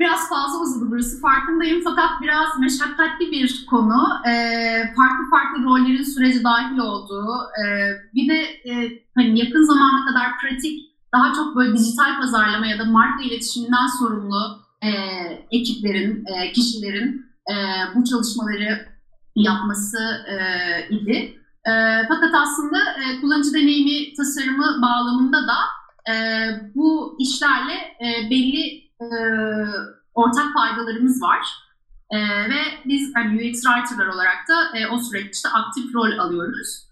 Biraz fazla uzadı burası farkındayım fakat biraz meşakkatli bir konu. E, farklı farklı rollerin sürece dahil olduğu e, bir de e, hani yakın zamana kadar pratik daha çok böyle dijital pazarlama ya da marka iletişiminden sorumlu e, ekiplerin, e, kişilerin e, bu çalışmaları yapması e, idi. E, fakat aslında e, kullanıcı deneyimi tasarımı bağlamında da e, bu işlerle e, belli e, ortak faydalarımız var. E, ve biz yani UX writer'lar olarak da e, o süreçte aktif rol alıyoruz.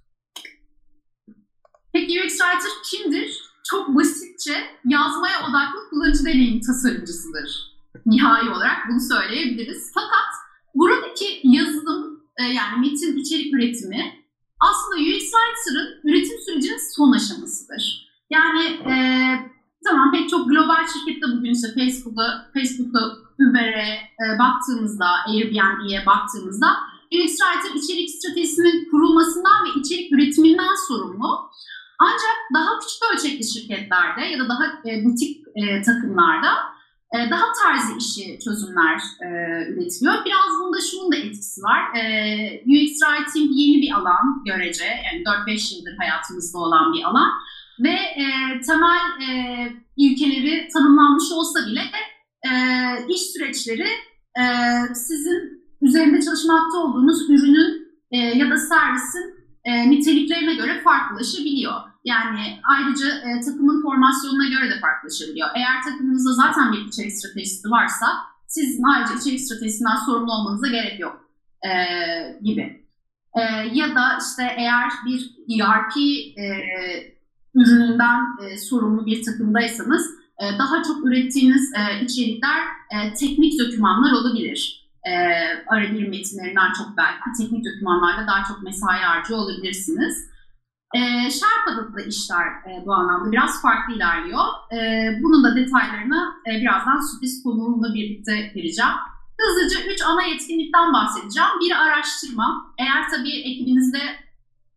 Peki UX writer kimdir? Çok basitçe yazmaya odaklı kullanıcı deneyim tasarımcısıdır. Nihai olarak bunu söyleyebiliriz. Fakat buradaki yazılım e, yani metin içerik üretimi aslında UX writer'ın üretim sürecinin son aşamasıdır. Yani e, Tamam pek çok global şirkette bugün işte Facebook'ta, Facebook'ta Uber'e e, baktığımızda, Airbnb'ye baktığımızda UX Writer içerik stratejisinin kurulmasından ve içerik üretiminden sorumlu. Ancak daha küçük ölçekli şirketlerde ya da daha e, butik e, takımlarda daha tarzı işi çözümler e, üretiliyor. Biraz bunda şunun da etkisi var. E, UX Writing yeni bir alan görece. Yani 4-5 yıldır hayatımızda olan bir alan ve e, temel e, ilkeleri tanımlanmış olsa bile e, iş süreçleri e, sizin üzerinde çalışmakta olduğunuz ürünün e, ya da servisin e, niteliklerine göre farklılaşabiliyor. Yani ayrıca e, takımın formasyonuna göre de farklılaşabiliyor. Eğer takımınızda zaten bir içerik stratejisi varsa sizin ayrıca içerik stratejisinden sorumlu olmanıza gerek yok e, gibi. E, ya da işte eğer bir ERP e, ürününden e, sorumlu bir takımdaysanız e, daha çok ürettiğiniz e, içerikler e, teknik dokümanlar olabilir. E, ara bir metinlerinden çok belki teknik dokümanlarda daha çok mesai harcı olabilirsiniz. E, Sherpa'da da işler e, bu anlamda biraz farklı ilerliyor. E, bunun da detaylarını e, birazdan sürpriz konuğumla birlikte vereceğim. Hızlıca üç ana yetkinlikten bahsedeceğim. Bir araştırma. Eğer tabii ekibinizde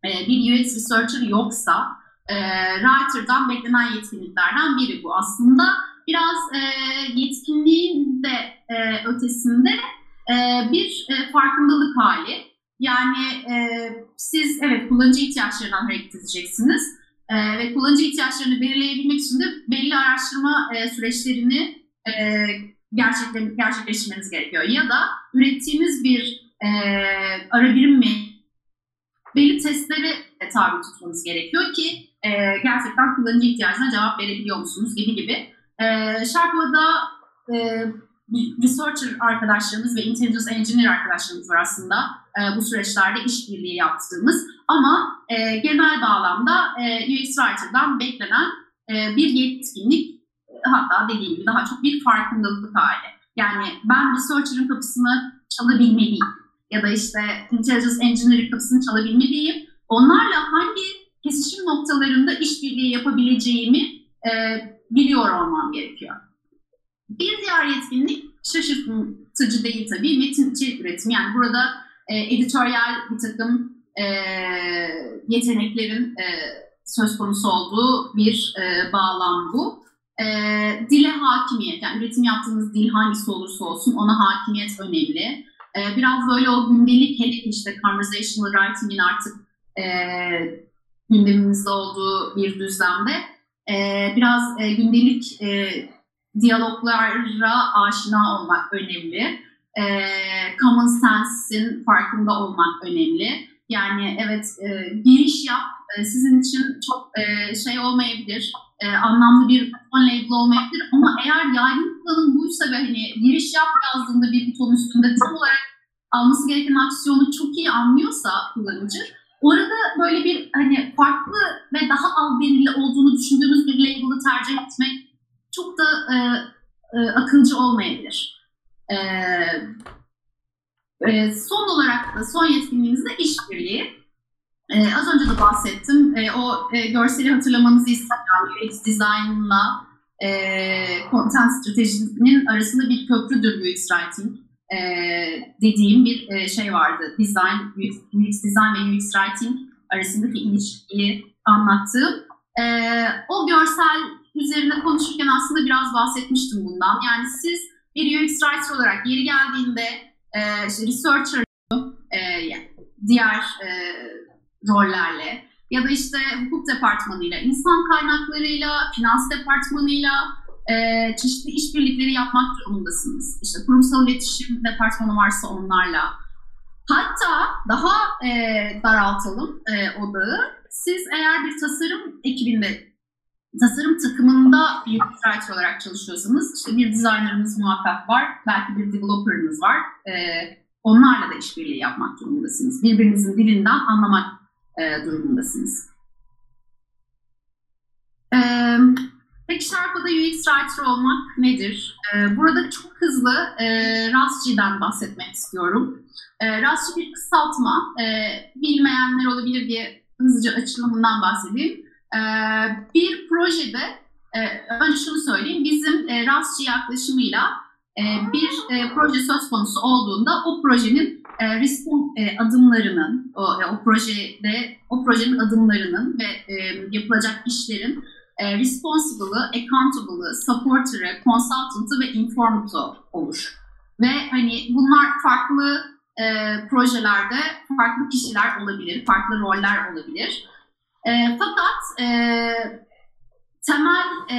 e, bir UX researcher yoksa e, Writer'dan beklenen yetkinliklerden biri bu. Aslında biraz e, yetkinliğin de e, ötesinde e, bir e, farkındalık hali. Yani e, siz evet kullanıcı ihtiyaçlarından hareket edeceksiniz e, ve kullanıcı ihtiyaçlarını belirleyebilmek için de belli araştırma e, süreçlerini e, gerçekle, gerçekleştirmeniz gerekiyor. Ya da ürettiğiniz bir e, ara birim mi belli testlere tabi tutmanız gerekiyor ki e, gerçekten kullanıcı ihtiyacına cevap verebiliyor musunuz gibi gibi. E, Sharpa'da e, researcher arkadaşlarımız ve intelligence engineer arkadaşlarımız var aslında e, bu süreçlerde işbirliği yaptığımız ama e, genel bağlamda e, UX Writer'dan beklenen e, bir yetkinlik e, hatta dediğim gibi daha çok bir farkındalık hali. Yani ben researcher'ın kapısını çalabilmeliyim ya da işte intelligence engineer kapısını çalabilmeliyim. Onlarla hangi kesişim noktalarında işbirliği yapabileceğimi e, biliyor olmam gerekiyor. Bir diğer yetkinlik şaşırtıcı değil tabii metin içerik üretimi. Yani burada e, editoryal bir takım e, yeteneklerin e, söz konusu olduğu bir e, bağlam bu. E, dile hakimiyet, yani üretim yaptığınız dil hangisi olursa olsun ona hakimiyet önemli. E, biraz böyle o gündelik hele işte conversational writing'in artık e, gündemimizde olduğu bir düzlemde e, biraz e, gündelik e, diyaloglara aşina olmak önemli. e, common sense'in farkında olmak önemli. Yani evet e, giriş yap e, sizin için çok e, şey olmayabilir, e, anlamlı bir buton label olmayabilir ama eğer yaygın kullanım buysa ve hani giriş yap yazdığında bir buton üstünde tam olarak alması gereken aksiyonu çok iyi anlıyorsa kullanıcı orada böyle bir hani farklı ve daha albenili olduğunu düşündüğümüz bir label'ı tercih etmek çok da e, e, akılcı olmayabilir. E, e, son olarak da son yetkinliğimiz de işbirliği. Ee, az önce de bahsettim. Ee, o e, görseli hatırlamanızı istiyorum. UX design'la e, content stratejinin arasında bir köprüdür UX writing e, dediğim bir e, şey vardı. Design, UX, UX design ve UX writing arasındaki ilişkiyi anlattığım. E, o görsel üzerine konuşurken aslında biraz bahsetmiştim bundan. Yani siz bir UX writer olarak yeri geldiğinde e, işte researcher, e, diğer e, rollerle ya da işte hukuk departmanıyla, insan kaynaklarıyla, finans departmanıyla e, çeşitli işbirlikleri yapmak durumundasınız. İşte kurumsal iletişim departmanı varsa onlarla. Hatta daha e, daraltalım e, odağı. Siz eğer bir tasarım ekibinde, tasarım takımında bir writer olarak çalışıyorsanız, işte bir designerınız muhakkak var, belki bir developerınız var. E, onlarla da işbirliği yapmak durumundasınız. Birbirinizin dilinden anlamak e, durumundasınız. E, peki Sharpa'da UX Writer olmak nedir? E, burada çok hızlı e, RASCI'den bahsetmek istiyorum. E, RASCI bir kısaltma. E, bilmeyenler olabilir diye hızlıca açılımından bahsedeyim. E, bir projede, e, önce şunu söyleyeyim, bizim e, RASCI yaklaşımıyla e, bir e, proje söz konusu olduğunda o projenin e, adımlarının, o, o projede o projenin adımlarının ve yapılacak işlerin e, responsible'ı, accountable'ı, supporter'ı, consultant'ı ve informant'ı olur. Ve hani bunlar farklı e, projelerde farklı kişiler olabilir, farklı roller olabilir. E, fakat e, temel e,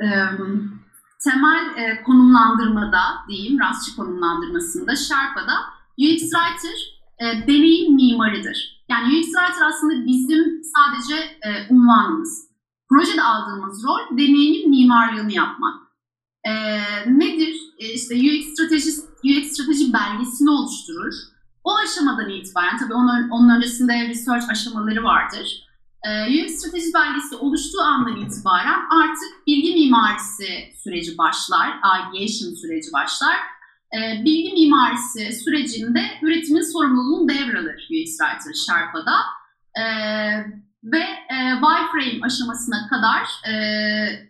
e, temel e, konumlandırmada diyeyim, rastçı konumlandırmasında Sherpa'da UX Writer e, deneyim mimarıdır. Yani UX Writer aslında bizim sadece e, unvanımız. Projede aldığımız rol deneyimin mimarlığını yapmak. E, nedir? E, işte UX strateji, UX strateji belgesini oluşturur. O aşamadan itibaren, tabii onun, onun öncesinde research aşamaları vardır e, UX strateji belgesi oluştuğu andan itibaren artık bilgi mimarisi süreci başlar, ideation süreci başlar. E, bilgi mimarisi sürecinde üretimin sorumluluğunu devralır UX Writer Sherpa'da. E, ve e, wireframe aşamasına kadar e,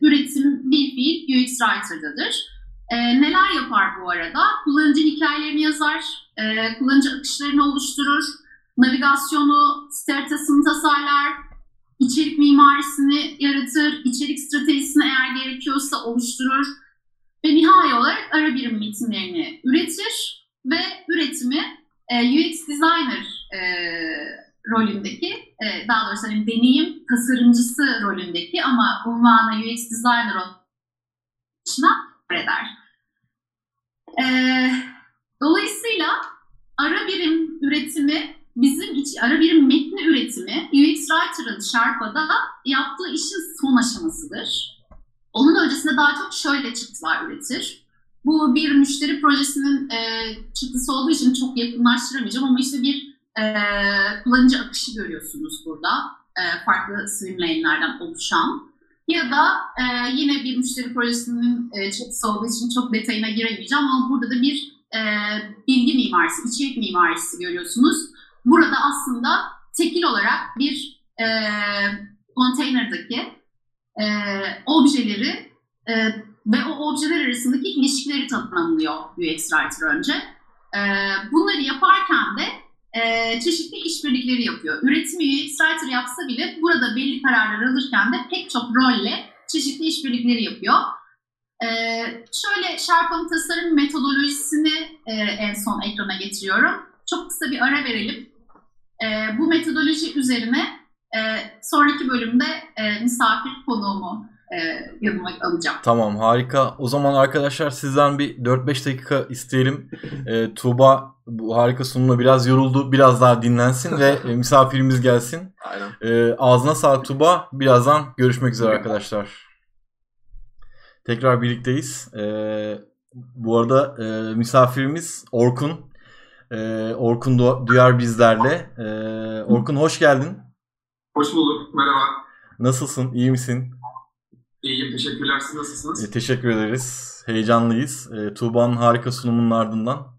üretim bir fiil UX Writer'dadır. E, neler yapar bu arada? Kullanıcı hikayelerini yazar, e, kullanıcı akışlarını oluşturur, navigasyonu, site haritasını tasarlar, içerik mimarisini yaratır, içerik stratejisini eğer gerekiyorsa oluşturur ve nihai olarak ara birim metinlerini üretir ve üretimi e, UX designer e, rolündeki, e, daha doğrusu hani deneyim tasarımcısı rolündeki ama unvanı UX designer oluşuna eder. E, dolayısıyla ara birim üretimi bizim iç, ara birim metni üretimi UX Writer'ın Sherpa'da yaptığı işin son aşamasıdır. Onun öncesinde daha çok şöyle çıktılar üretir. Bu bir müşteri projesinin e, çıktısı olduğu için çok yakınlaştıramayacağım ama işte bir e, kullanıcı akışı görüyorsunuz burada. E, farklı swim lane'lerden oluşan. Ya da e, yine bir müşteri projesinin e, çıktısı olduğu için çok detayına giremeyeceğim ama burada da bir e, bilgi mimarisi, içerik mimarisi görüyorsunuz. Burada aslında tekil olarak bir e, konteynerdaki e, objeleri e, ve o objeler arasındaki ilişkileri tanımlıyor UX Writer önce. E, bunları yaparken de e, çeşitli işbirlikleri yapıyor. Üretimi UX Writer yapsa bile burada belli kararlar alırken de pek çok rolle çeşitli işbirlikleri yapıyor. E, şöyle Sharp'ın tasarım metodolojisini e, en son ekrana getiriyorum. Çok kısa bir ara verelim. E, bu metodoloji üzerine e, sonraki bölümde e, misafir konuğumu yanıma alacağım. Tamam harika. O zaman arkadaşlar sizden bir 4-5 dakika isteyelim. E, Tuğba bu harika sunumla biraz yoruldu. Biraz daha dinlensin ve e, misafirimiz gelsin. Aynen. E, ağzına sağlık Tuğba. Birazdan görüşmek üzere arkadaşlar. Tekrar birlikteyiz. E, bu arada e, misafirimiz Orkun. E, Orkun Du- Duyar bizlerle. E, Orkun hoş geldin. Hoş bulduk. Merhaba. Nasılsın? İyi misin? İyiyim. Teşekkürler. Siz nasılsınız? E, teşekkür ederiz. Heyecanlıyız. E, Tuğba'nın harika sunumunun ardından.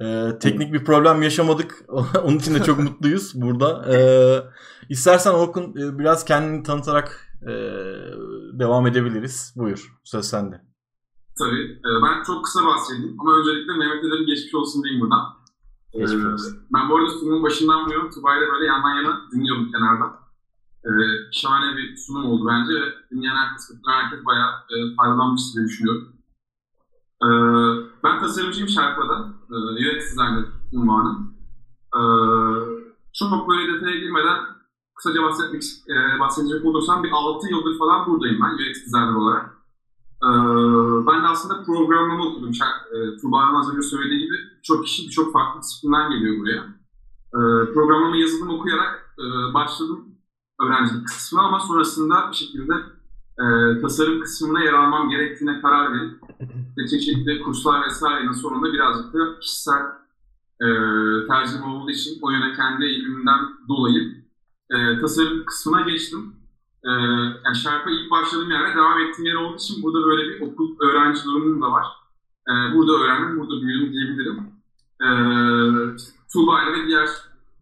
E, teknik bir problem yaşamadık. Onun için de çok mutluyuz burada. E, istersen Orkun e, biraz kendini tanıtarak e, devam edebiliriz. Buyur. Söz sende. Tabii. Ee, ben çok kısa bahsedeyim. Ama öncelikle Mehmet'e de bir geçmiş olsun diyeyim buradan. Geçmiş olsun. ben bu arada sunumun başından bu yana Tuba'yla böyle yandan yana dinliyordum kenardan. Ee, şahane bir sunum oldu bence dinleyen herkes, katılan herkes bayağı e, faydalanmıştır diye düşünüyorum. Ee, ben tasarımcıyım Şarkı'da. Ee, UX designer unvanı. Ee, çok böyle detaya girmeden kısaca bahsetmek, e, bahsedecek olursam bir 6 yıldır falan buradayım ben UX designer olarak. Ee, ben de aslında programlama okudum. E, Tuğba'nın az önce söylediği gibi çok kişi birçok farklı disiplinden geliyor buraya. Ee, programlama yazılım okuyarak e, başladım öğrencilik kısmına ama sonrasında bir şekilde e, tasarım kısmına yer almam gerektiğine karar verip işte çeşitli kurslar vesairenin sonunda birazcık da kişisel e, tercihim olduğu için o yöne kendi eğilimimden dolayı e, tasarım kısmına geçtim. Ee, yani şarkı ilk başladığım yerde devam ettiğim yer olduğu için burada böyle bir okul öğrenci durumum da var. Ee, burada öğrendim, burada büyüdüm diyebilirim. İşte Tuğba ile ve diğer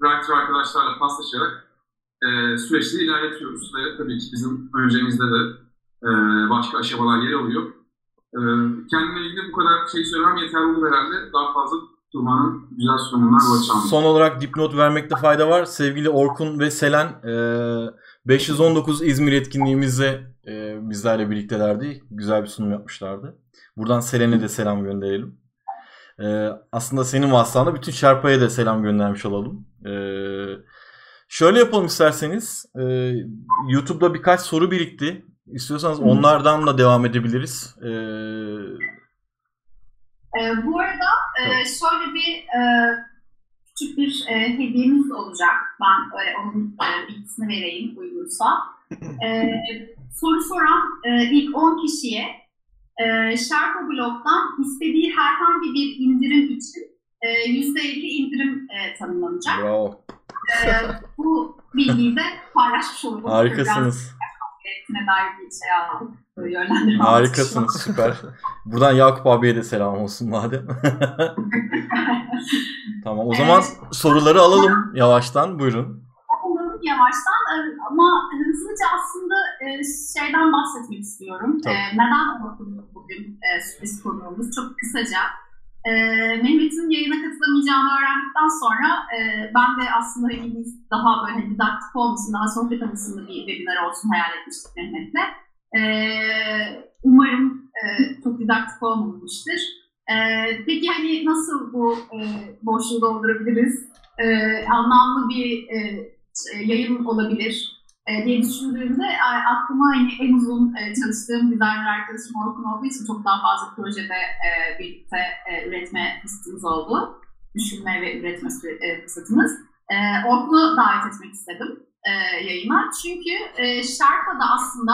writer arkadaşlarla paslaşarak e, süreçleri ilerletiyoruz ve tabii ki bizim öncemizde de e, başka aşamalar yer alıyor. E, kendimle ilgili bu kadar şey söylemem yeterli olur herhalde. Daha fazla Tuğba'nın güzel sunumundan çalmayayım. Son olarak dipnot vermekte fayda var. Sevgili Orkun ve Selen e, 519 İzmir etkinliğimizde e, bizlerle birliktelerdi. Güzel bir sunum yapmışlardı. Buradan Selen'e de selam gönderelim. E, aslında senin vasıtanla bütün Şarpa'ya da selam göndermiş olalım. E, şöyle yapalım isterseniz. E, YouTube'da birkaç soru birikti. İstiyorsanız onlardan da devam edebiliriz. E, Ee, bu arada e, şöyle bir e, küçük bir e, hediyemiz olacak. Ben e, onun e, bilgisini vereyim uygunsa. E, soru soran e, ilk 10 kişiye e, Sherpa Blog'dan istediği herhangi bir indirim için e, %50 indirim e, tanımlanacak. bravo. E, bu bilgiyi de paylaşmış olalım. Harikasınız. Biraz dair bir şey aldık. Yönlendirme. Harikasınız. Süper. Buradan Yakup abiye de selam olsun madem. tamam o zaman soruları alalım yavaştan. Buyurun. Alalım yavaştan e, ama hızlıca aslında e, şeyden bahsetmek istiyorum. Tabii. E, Neden okuduk bugün sürpriz konuğumuz? Çok kısaca. E, Mehmet'in yayına katılamayacağını öğrendikten sonra e, ben de aslında hani biz daha böyle didaktik olmasın, daha sohbet havasında bir webinar olsun hayal etmiştik Mehmet'le. E, umarım e, çok didaktik olmamıştır. E, peki hani nasıl bu e, boşluğu doldurabiliriz? E, anlamlı bir e, e, yayın olabilir diye düşündüğümde a- aklıma hani en uzun e, çalıştığım designer arkadaşım Orkun olduğu için çok daha fazla projede e, birlikte e, üretme fırsatımız oldu. Düşünme ve üretme e, fırsatımız. E, Orkun'u davet etmek istedim e, yayına. Çünkü e, Sherpa'da aslında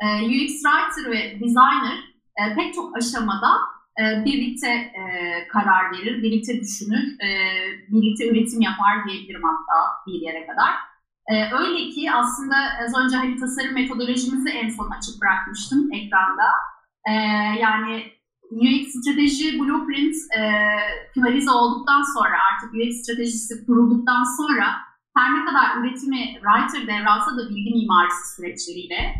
e, UX Writer ve Designer e, pek çok aşamada e, birlikte e, karar verir, birlikte düşünür, e, birlikte üretim yapar diyebilirim hatta bir yere kadar. E, öyle ki aslında az önce hani tasarım metodolojimizi en son açık bırakmıştım ekranda. E, yani UX strateji blueprint e, finalize olduktan sonra artık UX stratejisi kurulduktan sonra her ne kadar üretimi writer devralsa da bilgi mimarisi süreçleriyle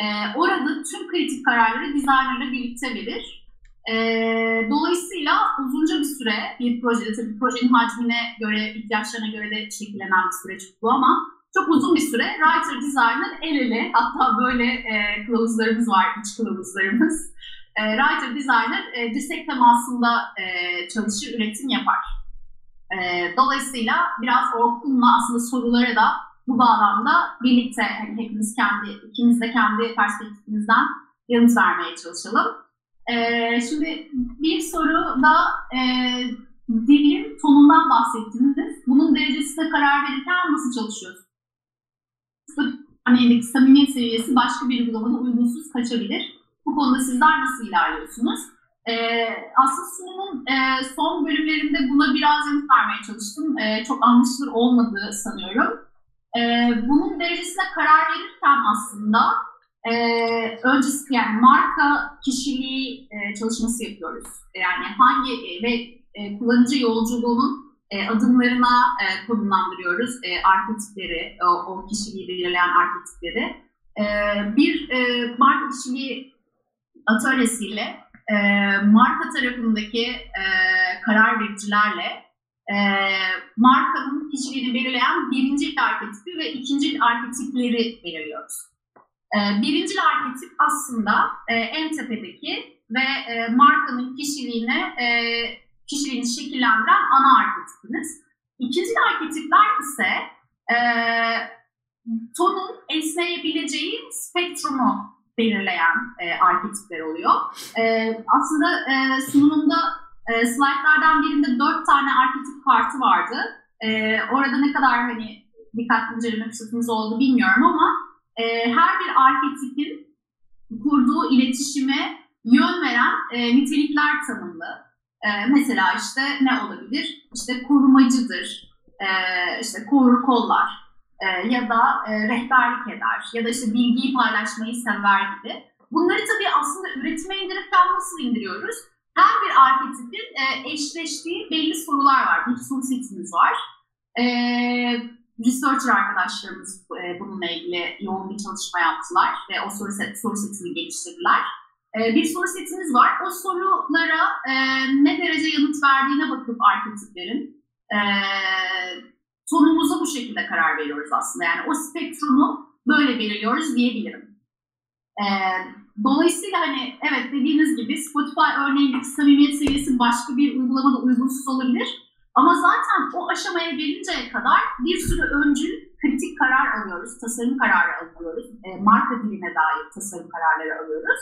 e, orada tüm kritik kararları designerla birlikte verir. E, dolayısıyla uzunca bir süre bir projede tabii projenin hacmine göre, ihtiyaçlarına göre de şekillenen bir süreç bu ama çok uzun bir süre writer designer el ele hatta böyle e, kılavuzlarımız var, iç kılavuzlarımız. E, writer designer e, dirsek temasında e, çalışır, üretim yapar. E, dolayısıyla biraz Orkun'la aslında sorulara da bu bağlamda birlikte hani hepimiz kendi, ikimiz de kendi perspektifimizden yanıt vermeye çalışalım. Ee, şimdi bir soru da e, dilin tonundan bahsettiniz. Bunun derecesine karar verirken nasıl çalışıyorsunuz? Örneğindeki samimiyet seviyesi başka bir uygulamada uygunsuz kaçabilir. Bu konuda sizler nasıl ilerliyorsunuz? Ee, aslında sunumun e, son bölümlerinde buna biraz yanıt vermeye çalıştım. E, çok anlaşılır olmadığı sanıyorum. E, bunun derecesine karar verirken aslında e, öncesi yani marka kişiliği e, çalışması yapıyoruz. Yani hangi e, ve e, kullanıcı yolculuğunun e, adımlarına e, konumlandırıyoruz e, arketipleri, o, kişiliği belirleyen arketipleri. E, bir e, marka kişiliği atölyesiyle marka tarafındaki e, karar vericilerle markanın kişiliğini belirleyen birinci arketipi ve ikinci arketipleri belirliyoruz. Birinci arketip aslında e, en tepedeki ve markanın kişiliğini e, kişiliğini şekillendiren ana arketipiniz. İkinci arketipler ise e, tonun esneyebileceği spektrumu belirleyen e, arketipler oluyor. E, aslında e, sunumunda e, slaytlardan birinde dört tane arketip kartı vardı. E, orada ne kadar hani dikkatli inceleme fırsatınız oldu bilmiyorum ama e, her bir arketipin kurduğu iletişime yön veren e, nitelikler tanımlı. E, mesela işte ne olabilir? İşte korumacıdır, e, işte korur kollar e, ya da e, rehberlik eder ya da işte bilgiyi paylaşmayı sever gibi. Bunları tabii aslında üretime indirirken nasıl indiriyoruz? Her bir arketipin e, eşleştiği belli sorular var. Bir soru setimiz var. E, researcher arkadaşlarımız e, bununla ilgili yoğun bir çalışma yaptılar ve o soru, set, soru setini geliştirdiler. E, bir soru setimiz var. O sorulara e, ne derece yanıt verdiğine bakıp arketiplerin e, tonumuza bu şekilde karar veriyoruz aslında. Yani o spektrumu böyle belirliyoruz diyebilirim. E, dolayısıyla hani evet dediğiniz gibi Spotify örneğindeki samimiyet seviyesi başka bir uygulamada uygunsuz olabilir. Ama zaten o aşamaya gelinceye kadar bir sürü öncül kritik karar alıyoruz, tasarım kararı alıyoruz, e, marka diline dair tasarım kararları alıyoruz.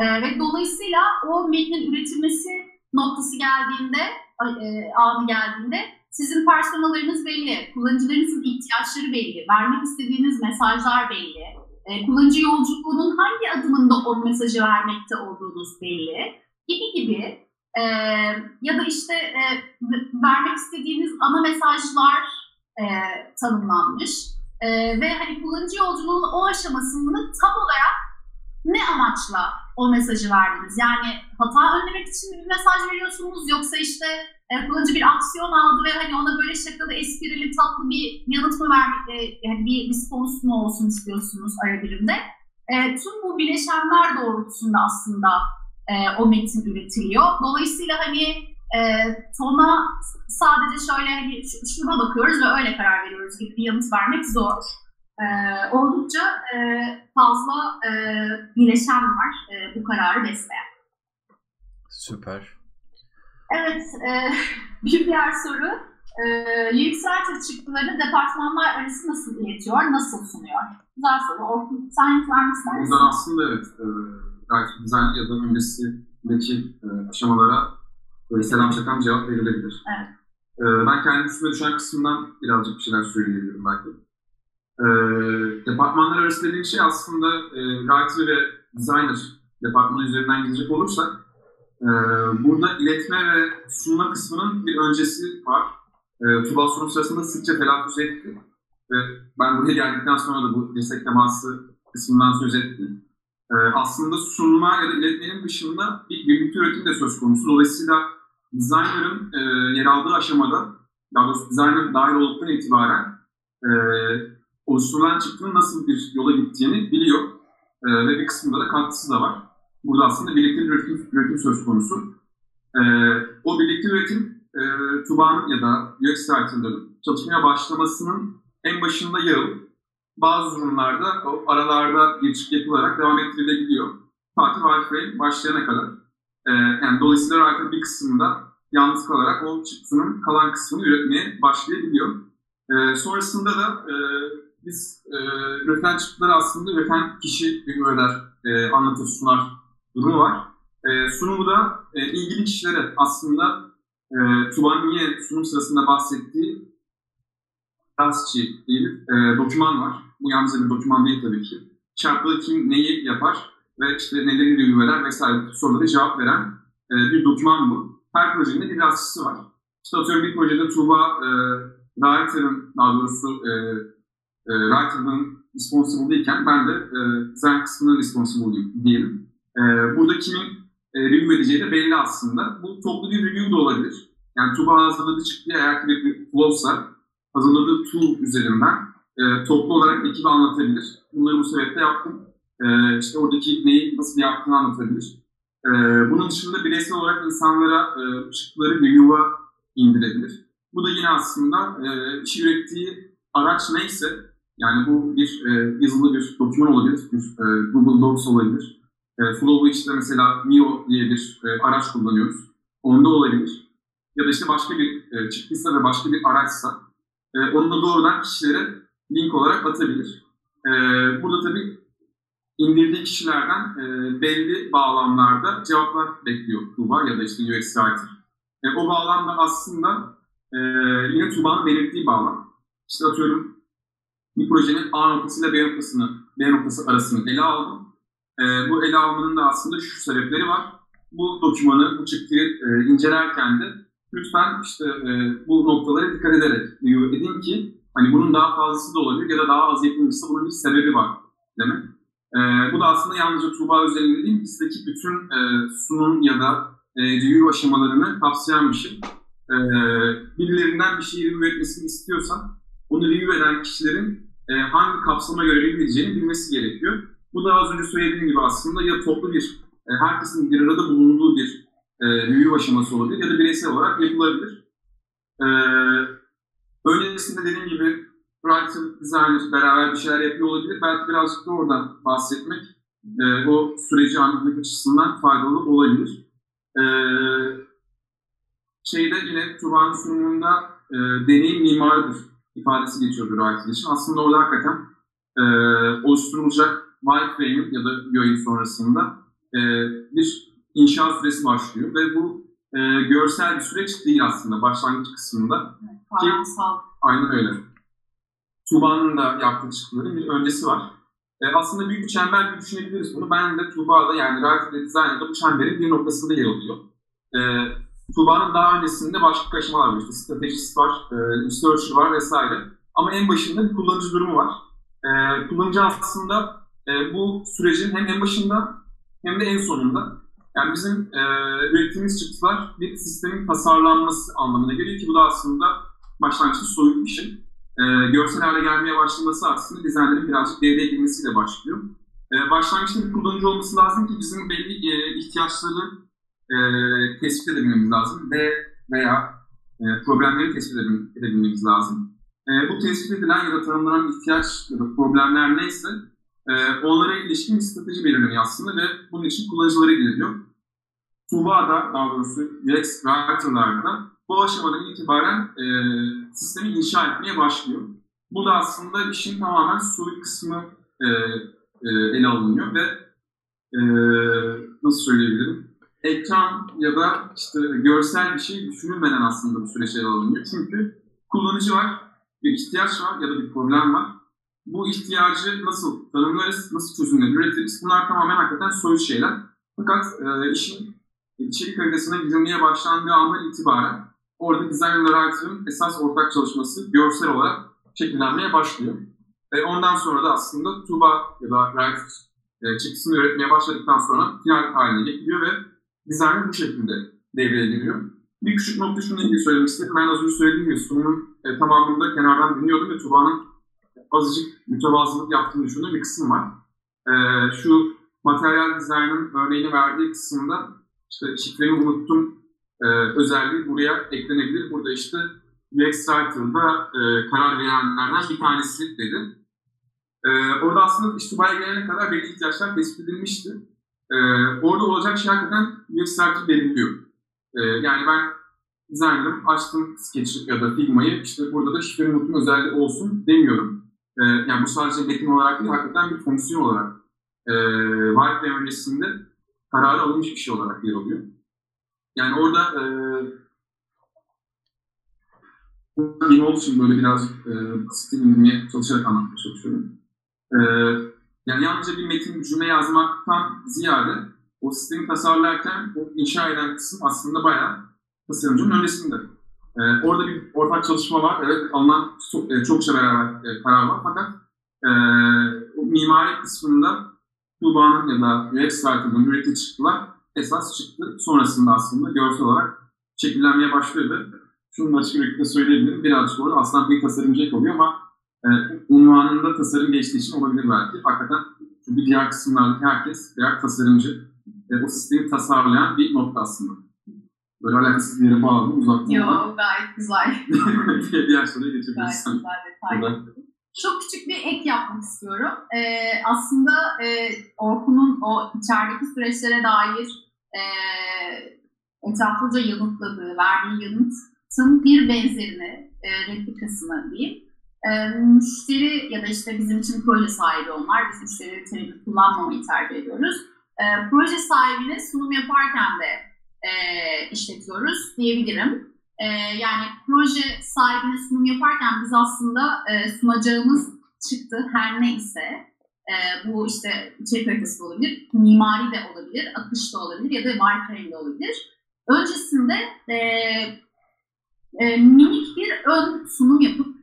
E, ve dolayısıyla o metnin üretilmesi noktası geldiğinde, e, anı geldiğinde sizin personalarınız belli, kullanıcılarınızın ihtiyaçları belli, vermek istediğiniz mesajlar belli, e, kullanıcı yolculuğunun hangi adımında o mesajı vermekte olduğunuz belli gibi gibi. E, ya da işte e, vermek istediğiniz ana mesajlar e, tanımlanmış. E, ve hani kullanıcı yolculuğunun o aşamasında tam olarak ne amaçla o mesajı verdiniz? Yani hata önlemek için bir mesaj veriyorsunuz yoksa işte e, kullanıcı bir aksiyon aldı ve hani ona böyle şakalı, esprili, tatlı bir yanıt mı vermek, e, yani bir respons mu olsun istiyorsunuz ara birimde? E, tüm bu bileşenler doğrultusunda aslında e, o metin üretiliyor. Dolayısıyla hani e, tona sadece şöyle hani şuna bakıyoruz ve öyle karar veriyoruz gibi bir yanıt vermek zor. E, oldukça e, fazla e, bileşen var e, bu kararı besleyen. Süper. Evet, e, bir diğer soru. E, UX Writer çıktılarını departmanlar arası nasıl iletiyor, nasıl sunuyor? Güzel soru. Orkun, sen yanıt vermek ister misin? Buradan aslında evet, e, grafik dizayn ya da öncesindeki e, aşamalara böyle selam çakan cevap verilebilir. Evet. E, ben kendi üstüme düşen kısımdan birazcık bir şeyler söyleyebilirim belki. E, departmanlar arası dediğim şey aslında e, writer ve designer departmanı üzerinden gidecek olursak e, burada iletme ve sunma kısmının bir öncesi var. E, Tuba sunum sırasında sıkça telaffuz etti. Ve ben buraya geldikten sonra da bu dirsek teması kısmından söz ettim. Ee, aslında sunma ya da iletmenin dışında bir birlikte üretim de söz konusu. Dolayısıyla designer'ın e, yer aldığı aşamada, daha doğrusu designer dahil olduktan itibaren e, oluşturulan çıktının nasıl bir yola gittiğini biliyor. E, ve bir kısmında da katkısı da var. Burada aslında birlikte bir üretim, üretim söz konusu. E, o birlikte üretim e, Tuba'nın ya da UX Writer'ların çalışmaya başlamasının en başında yer bazı durumlarda o aralarda geçiş yapılarak devam ettirilebiliyor. Fatih Wi-Fi başlayana kadar. E, yani dolayısıyla writer bir kısmında yalnız kalarak o çıktının kalan kısmını üretmeye başlayabiliyor. E, sonrasında da e, biz e, üreten çıktıları aslında üreten kişi review eder, e, anlatır, sunar durumu var. E, sunumu da e, ilgili kişilere aslında e, Tuba'nın yine sunum sırasında bahsettiği Taskçı diyelim, e, doküman var. Bu yalnızca bir doküman değil tabii ki. Çarpılı kim neyi yapar ve işte neleri eder vesaire soruları cevap veren e, bir doküman bu. Her projenin bir rastçısı var. İşte atıyorum bir projede Tuğba e, writer'ın daha doğrusu e, e, writer'ın responsible değilken ben de e, design kısmının responsible diyelim. E, burada kimin e, review edeceği de belli aslında. Bu toplu bir review de olabilir. Yani Tuğba hazırladığı çıktığı eğer ki bir flowsa hazırladığı tool üzerinden e, toplu olarak ekibi anlatabilir. Bunları bu sebeple yaptım. E, işte oradaki neyi nasıl yaptığını anlatabilir. E, bunun dışında bireysel olarak insanlara e, çıktıları review'a indirebilir. Bu da yine aslında e, işi ürettiği araç neyse, yani bu bir e, yazılı bir doküman olabilir, bir e, Google Docs olabilir. E, Flow işte mesela Mio diye bir e, araç kullanıyoruz. Onda olabilir. Ya da işte başka bir e, çıktıysa ve başka bir araçsa e, onu da doğrudan kişilere link olarak atabilir. E, burada tabii indirdiği kişilerden e, belli bağlamlarda cevaplar bekliyor Tuğba ya da işte UX Writer. E, o bağlamda aslında e, yine Tuğba'nın belirttiği bağlam. İşte atıyorum bir projenin A noktası ile B noktasını, B noktası arasını ele aldım. E, bu ele almanın da aslında şu sebepleri var. Bu dokümanı, bu çıktıyı e, incelerken de lütfen işte e, bu noktalara dikkat ederek edin ki hani bunun daha fazlası da olabilir ya da daha az yapılmışsa bunun bir sebebi var demek. E, bu da aslında yalnızca Tuğba özelinde değil, bizdeki bütün e, sunum ya da e, review aşamalarını kapsayan bir şey. E, birilerinden bir şeyi review etmesini istiyorsan onu review eden kişilerin e, hangi kapsama göre review bilmesi gerekiyor. Bu da az önce söylediğim gibi aslında ya toplu bir, e, herkesin bir arada bulunduğu bir e, review aşaması olabilir ya da bireysel olarak yapılabilir. E, öncesinde dediğim gibi writer, designer beraber bir şeyler yapıyor olabilir. Belki birazcık da oradan bahsetmek e, o süreci anlamak açısından faydalı olabilir. E, şeyde yine Tuğba'nın sunumunda e, deneyim mimarıdır ifadesi geçiyordu writer için. Aslında orada hakikaten e, oluşturulacak wireframe'in ya da UI'nin sonrasında e, bir inşa süresi başlıyor ve bu e, görsel bir süreç değil aslında başlangıç kısmında. Kavramsal. Aynen öyle. Tuğba'nın da yaptığı çıktıların bir öncesi var. E, aslında büyük bir çember gibi düşünebiliriz bunu. Ben de Tuğba'da yani ve Design'da bu çemberin bir noktasında yer alıyor. E, Tuğba'nın daha öncesinde başka aşamalar var. İşte stratejist var, e, researcher var vesaire. Ama en başında bir kullanıcı durumu var. E, kullanıcı aslında e, bu sürecin hem en başında hem de en sonunda. Yani bizim e, ürettiğimiz çıktılar bir sistemin tasarlanması anlamına geliyor ki bu da aslında başlangıçta soyut bir şey e, görsel hale gelmeye başlaması aslında dizaynların birazcık devreye girmesiyle başlıyor. E, başlangıçta bir kullanıcı olması lazım ki bizim belli e, ihtiyaçları e, tespit edebilmemiz lazım ve veya e, problemleri tespit edebilmemiz lazım. E, bu tespit edilen ya da tanımlanan ihtiyaç ya da problemler neyse e, onlara ilişkin bir strateji belirleniyor aslında ve bunun için kullanıcılara giriliyor. Tuğba'da, daha doğrusu UX Writer'larda bu aşamadan itibaren e, sistemi inşa etmeye başlıyor. Bu da aslında işin tamamen soyut kısmı e, e, ele alınıyor ve e, nasıl söyleyebilirim? Ekran ya da işte görsel bir şey düşünülmeden aslında bu süreç ele alınıyor. Çünkü kullanıcı var, bir ihtiyaç var ya da bir problem var. Bu ihtiyacı nasıl tanımlarız, nasıl çözümler üretiriz? Bunlar tamamen hakikaten soyut şeyler. Fakat e, işin içerik haritasına gidilmeye başlandığı andan itibaren orada design ve esas ortak çalışması görsel olarak şekillenmeye başlıyor. E, ondan sonra da aslında Tuba ya da writer e, çıktısını üretmeye başladıktan sonra final haline getiriyor ve design bu şekilde devreye giriyor. Bir küçük nokta şunu ilgili söylemek istedim. Ben az önce söylediğim gibi sunumun e, tamamında kenardan dinliyordum ve Tuba'nın azıcık mütevazılık yaptığını düşündüğüm bir kısım var. E, şu materyal dizaynın örneğini verdiği kısımda işte şifremi unuttum e, özelliği buraya eklenebilir. Burada işte UX Writer'da e, karar verenlerden bir tanesi dedi. E, orada aslında iştibaya gelene kadar belli ihtiyaçlar tespit edilmişti. E, orada olacak şey hakikaten UX Writer belirliyor. E, yani ben designer'ım, açtım Sketch ya da Figma'yı, işte burada da şifreni unutma özelliği olsun demiyorum. e, yani bu sadece metin olarak değil, hakikaten bir fonksiyon olarak e, wireframe öncesinde kararı alınmış bir şey olarak yer alıyor. Yani orada e, yeni olduğu böyle biraz e, basit indirmeye çalışarak anlatmaya çalışıyorum. E, yani yalnızca bir metin cümle yazmaktan ziyade o sistemi tasarlarken o inşa eden kısım aslında bayağı tasarımcının öncesinde. E, orada bir ortak çalışma var. Evet alınan çok, e, çokça beraber e, karar var. Fakat e, o mimari kısmında Tuğba'nın ya da UX Writer'ın ürettiği çıktılar esas çıktı. Sonrasında aslında görsel olarak şekillenmeye başlıyordu. Şunu açık yürekli söyleyebilirim. Birazcık orada aslan pek tasarımcı oluyor ama e, unvanında tasarım geçtiği için olabilir belki. Hakikaten çünkü diğer kısımlardaki herkes birer tasarımcı. E, o sistemi tasarlayan bir nokta aslında. Böyle alakasız bir yere bağladım, uzattım. Yok gayet güzel. diğer soruya geçebiliriz. Gayet güzel detaylı. Çok küçük bir ek yapmak istiyorum. Ee, aslında e, Orkun'un o içerideki süreçlere dair e, etraflıca yanıtladığı, verdiği yanıtın bir benzerini, e, replikasını diyeyim. E, müşteri ya da işte bizim için proje sahibi onlar, biz müşteri terimi kullanmamayı tercih ediyoruz. E, proje sahibine sunum yaparken de e, işletiyoruz diyebilirim. Ee, yani proje sahibine sunum yaparken biz aslında e, sunacağımız çıktı her ne ise e, bu işte içerik haritası olabilir, mimari de olabilir, akış da olabilir ya da wireframe de olabilir. Öncesinde e, e, minik bir ön sunum yapıp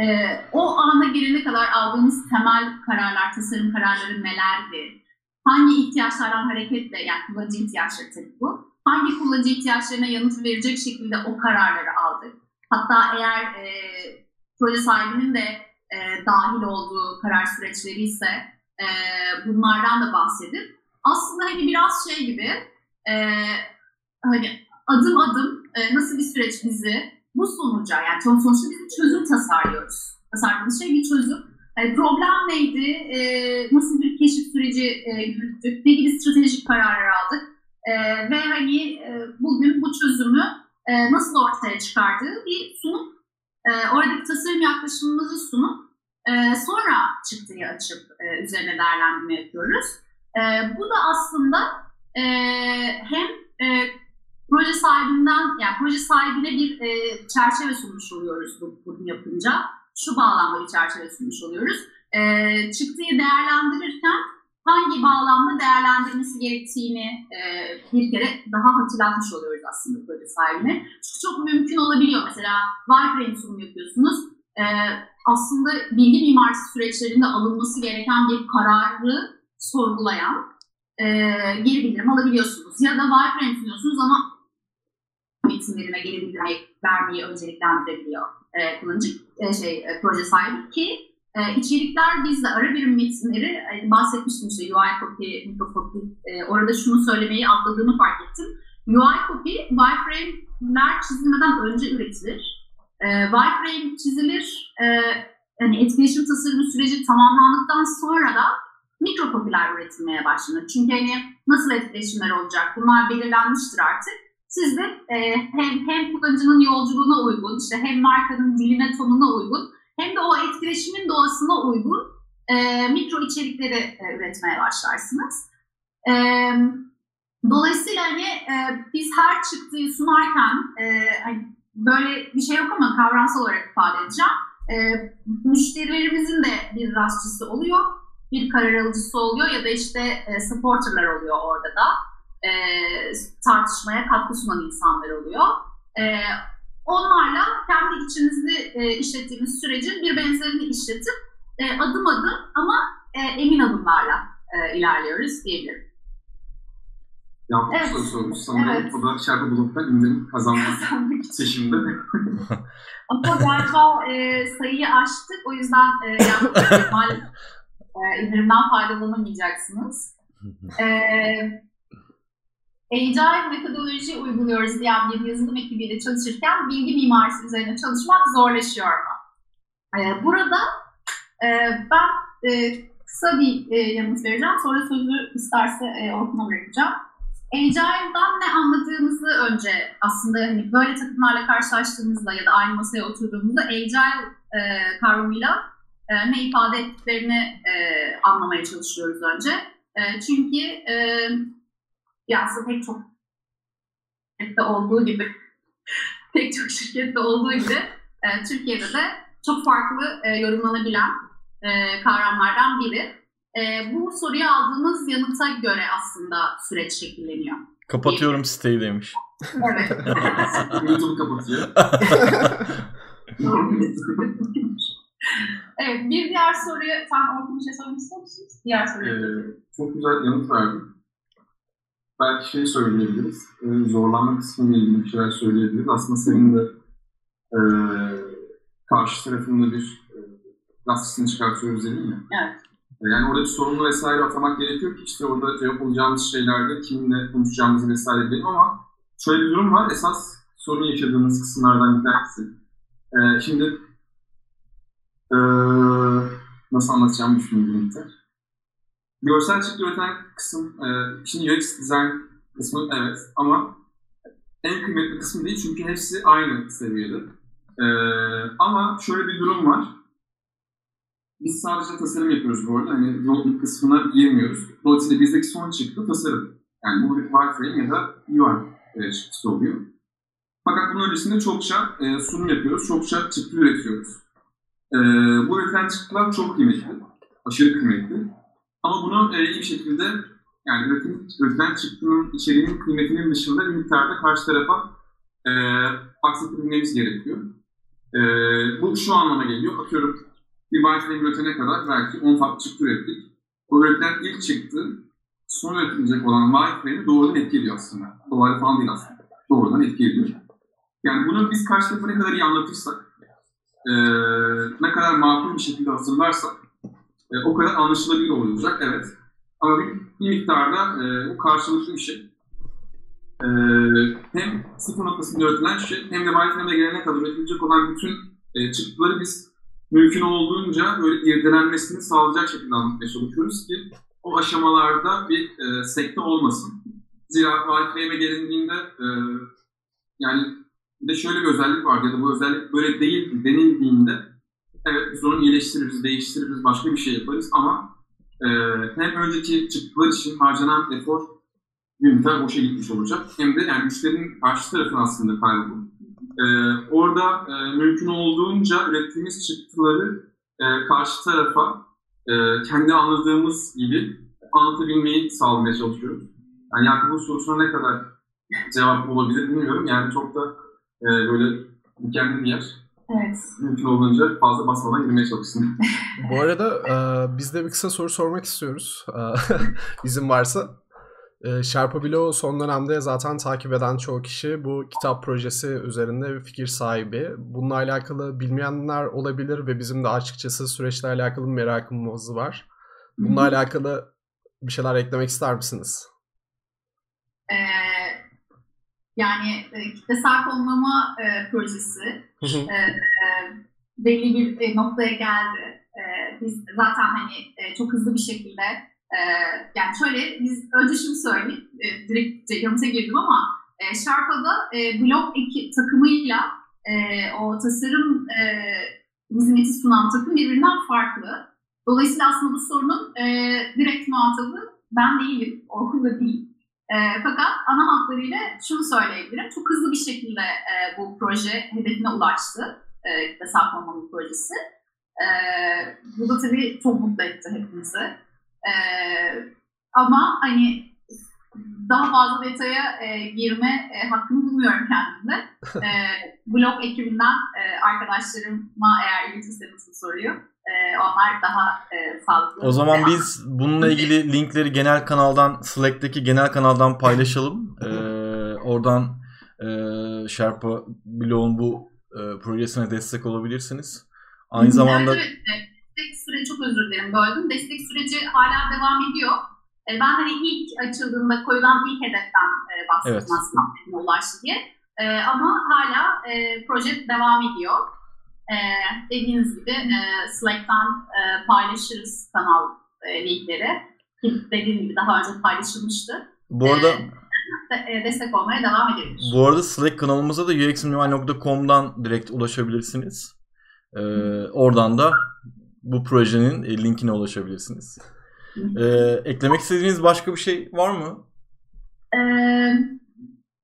e, o ana gelene kadar aldığımız temel kararlar, tasarım kararları nelerdi? Hangi ihtiyaçlardan hareketle, yani kullanıcı ihtiyaçları tabii bu, hangi kullanıcı ihtiyaçlarına yanıt verecek şekilde o kararları aldık. Hatta eğer e, proje sahibinin de e, dahil olduğu karar süreçleri ise e, bunlardan da bahsedip aslında hani biraz şey gibi e, hani adım adım e, nasıl bir süreç bizi bu sonuca yani sonuçta biz çözüm tasarlıyoruz. Tasarladığımız şey bir çözüm. Yani problem neydi? E, nasıl bir keşif süreci e, yürüttük? Ne gibi stratejik kararlar aldık? E, ve hani e, bugün bu çözümü e, nasıl ortaya çıkardığı bir sunum. E, oradaki tasarım yaklaşımımızı sunup e, sonra çıktıyı açıp e, üzerine değerlendirme yapıyoruz. E, bu da aslında e, hem e, proje sahibinden, yani proje sahibine bir e, çerçeve sunmuş oluyoruz bu, bunu yapınca. Şu bağlamda bir çerçeve sunmuş oluyoruz. E, çıktıyı değerlendirirken hangi bağlamda değerlendirmesi gerektiğini e, bir kere daha hatırlatmış oluyoruz aslında proje sahibine. Çünkü çok mümkün olabiliyor. Mesela wireframe sunum yapıyorsunuz. E, aslında bilgi mimarisi süreçlerinde alınması gereken bir kararı sorgulayan e, geri bildirim alabiliyorsunuz. Ya da wireframe sunuyorsunuz ama metinlerine geri bildirim vermeyi önceliklendirebiliyor e, kullanıcı e, şey e, proje sahibi ki e, içerikler bizde ara birim metinleri e, bahsetmiştim işte UI copy, micro copy e, orada şunu söylemeyi atladığımı fark ettim. UI copy wireframe'ler çizilmeden önce üretilir. E, wireframe çizilir e, yani etkileşim tasarımı süreci tamamlandıktan sonra da mikro copy'ler üretilmeye başlanır. Çünkü hani nasıl etkileşimler olacak bunlar belirlenmiştir artık. Siz de e, hem, hem kullanıcının yolculuğuna uygun, işte hem markanın diline, tonuna uygun hem de o etkileşimin doğasına uygun e, mikro içerikleri e, üretmeye başlarsınız. E, dolayısıyla hani e, biz her çıktığı sunarken e, hani böyle bir şey yok ama kavramsal olarak ifade edeceğim. E, müşterilerimizin de bir rastçısı oluyor, bir karar alıcısı oluyor ya da işte e, supporterlar oluyor orada da. E, tartışmaya katkı sunan insanlar oluyor. E, onlarla kendi içimizde e, işlettiğimiz sürecin bir benzerini işletip e, adım adım ama e, emin adımlarla e, ilerliyoruz diyebilirim. Yanlış Evet. soru sormuş. Sanırım Evet. o da Sherpa Bulut'tan indirim kazanma seçiminde. Ama galiba e, sayıyı aştık. O yüzden e, yani, normal e, indirimden faydalanamayacaksınız. E, Agile metodoloji uyguluyoruz diyen bir yazılım ekibiyle çalışırken bilgi mimarisi üzerine çalışmak zorlaşıyor mu? E, burada e, ben e, kısa bir e, yanıt vereceğim. Sonra sözü isterse e, Orkun'a bırakacağım. Agile'dan ne anladığımızı önce aslında hani böyle takımlarla karşılaştığımızda ya da aynı masaya oturduğumuzda Agile e, kavramıyla e, ne ifade ettiklerini anlamaya çalışıyoruz önce. Çünkü ya aslında pek çok şirkette olduğu gibi pek çok şirkette olduğu gibi e, Türkiye'de de çok farklı e, yorumlanabilen e, kavramlardan biri. E, bu soruyu aldığımız yanıta göre aslında süreç şekilleniyor. Kapatıyorum siteyi demiş. Evet. YouTube'u kapatıyor. evet, bir diğer soruyu, sen Orkun bir şey sormak ister misin? Diğer soruyu. Ee, çok güzel yanıt verdin. Belki şey söyleyebiliriz. E, zorlanma kısmıyla ilgili bir şeyler söyleyebiliriz. Aslında senin de e, karşı tarafında bir e, gazetesini çıkartıyoruz dedin ya. Evet. E, Yani orada bir sorunlu vesaire atamak gerekiyor ki işte orada cevap olacağımız şeylerde kiminle konuşacağımızı vesaire bilelim ama şöyle bir durum var. Esas sorun yaşadığımız kısımlardan bir tanesi. E, şimdi e, nasıl anlatacağımı düşünüyorum. Görsel çıktı üreten kısım, e, şimdi UX design kısmı evet ama en kıymetli kısmı değil çünkü hepsi aynı seviyede. E, ama şöyle bir durum var. Biz sadece tasarım yapıyoruz bu arada. Hani development kısmına girmiyoruz. Dolayısıyla bizdeki son çıktı tasarım. Yani bu bir wireframe ya da UI e, çıktısı oluyor. Fakat bunun öncesinde çokça e, sunum yapıyoruz. Çokça çıktı üretiyoruz. Bu üretilen çıktılar çok kıymetli. Aşırı kıymetli. Ama bunu e, iyi bir şekilde yani üretim, üretilen çıktının içeriğinin kıymetinin dışında bir miktarda karşı tarafa e, aksatabilmemiz gerekiyor. E, bu şu anlama geliyor. Atıyorum bir wireframe üretene kadar belki 10 farklı çıktı ürettik. O üretilen ilk çıktı son üretilecek olan wireframe'i doğrudan etki ediyor aslında. Dolaylı falan değil aslında. Doğrudan etki ediyor. Yani bunu biz karşı tarafa ne kadar iyi anlatırsak, e, ne kadar makul bir şekilde hazırlarsak e, o kadar anlaşılabilir olacak. Evet. Ama bir, bir miktarda e, bu karşılıklı bir şey. E, hem sıfır noktasında üretilen şey hem de wireframe'e gelene kadar üretilecek olan bütün e, çıktıları biz mümkün olduğunca böyle irdelenmesini sağlayacak şekilde anlatmaya çalışıyoruz ki o aşamalarda bir e, sekte olmasın. Zira wireframe'e gelindiğinde e, yani bir de şöyle bir özellik var ya da bu özellik böyle değil denildiğinde evet biz onu iyileştiririz, değiştiririz, başka bir şey yaparız ama e, hem önceki çıktılar için harcanan efor bir miktar boşa gitmiş olacak. Hem de yani müşterinin karşı tarafın aslında kaybı. E, orada e, mümkün olduğunca ürettiğimiz çıktıları e, karşı tarafa e, kendi anladığımız gibi anlatabilmeyi sağlamaya çalışıyoruz. Yani Yakup'un sorusuna ne kadar cevap olabilir bilmiyorum. Yani çok da e, böyle dikenli bir yer. Evet. Mümkün olduğunca fazla basmadan girmeye çalışsın. Bu arada e, biz de bir kısa soru sormak istiyoruz. E, izin varsa. E, Sherpa Bilo son dönemde zaten takip eden çoğu kişi bu kitap projesi üzerinde bir fikir sahibi. Bununla alakalı bilmeyenler olabilir ve bizim de açıkçası süreçle alakalı bir merakımız var. Bununla alakalı bir şeyler eklemek ister misiniz? Ee, yani e, kitlesel fonlama e, projesi e, belli bir noktaya geldi. E, biz zaten hani e, çok hızlı bir şekilde e, yani şöyle biz önce şunu söyleyeyim e, direkt yanıta girdim ama e, Sharpa'da e, blog eki, takımıyla e, o tasarım e, hizmeti sunan takım birbirinden farklı. Dolayısıyla aslında bu sorunun e, direkt muhatabı ben değilim, Orkun da değil. E, fakat ana hatlarıyla şunu söyleyebilirim. Çok hızlı bir şekilde e, bu proje hedefine ulaştı. E, kitlesel fonlama projesi. E, bu da tabii çok mutlu etti hepimizi. E, ama hani daha fazla detaya e, girme e, hakkını bulmuyorum kendimde. E, blog ekibinden e, arkadaşlarıma eğer iletirseniz bu soruyu e, onlar daha e, sağlıklı. O zaman ve- biz bununla ilgili linkleri genel kanaldan Slack'teki genel kanaldan paylaşalım. Ee, oradan e, Sherpa Blog'un bu e, projesine destek olabilirsiniz. Aynı zamanda Evet, evet. Destek süreci çok özür dilerim böldüm. Destek süreci hala devam ediyor. E, Ben hani ilk açıldığında koyulan ilk hedeften e, bahsettim Evet. aslında ulaştı diye. E, ama hala proje devam ediyor. Dediğiniz gibi Slack'tan paylaşırız kanal linkleri. Dediğim gibi daha önce paylaşılmıştı. bu arada de, destek olmaya devam edebilir. Bu arada Slack kanalımıza da uxminimal.com'dan direkt ulaşabilirsiniz. Ee, oradan da bu projenin linkine ulaşabilirsiniz. Ee, eklemek istediğiniz başka bir şey var mı? Ee,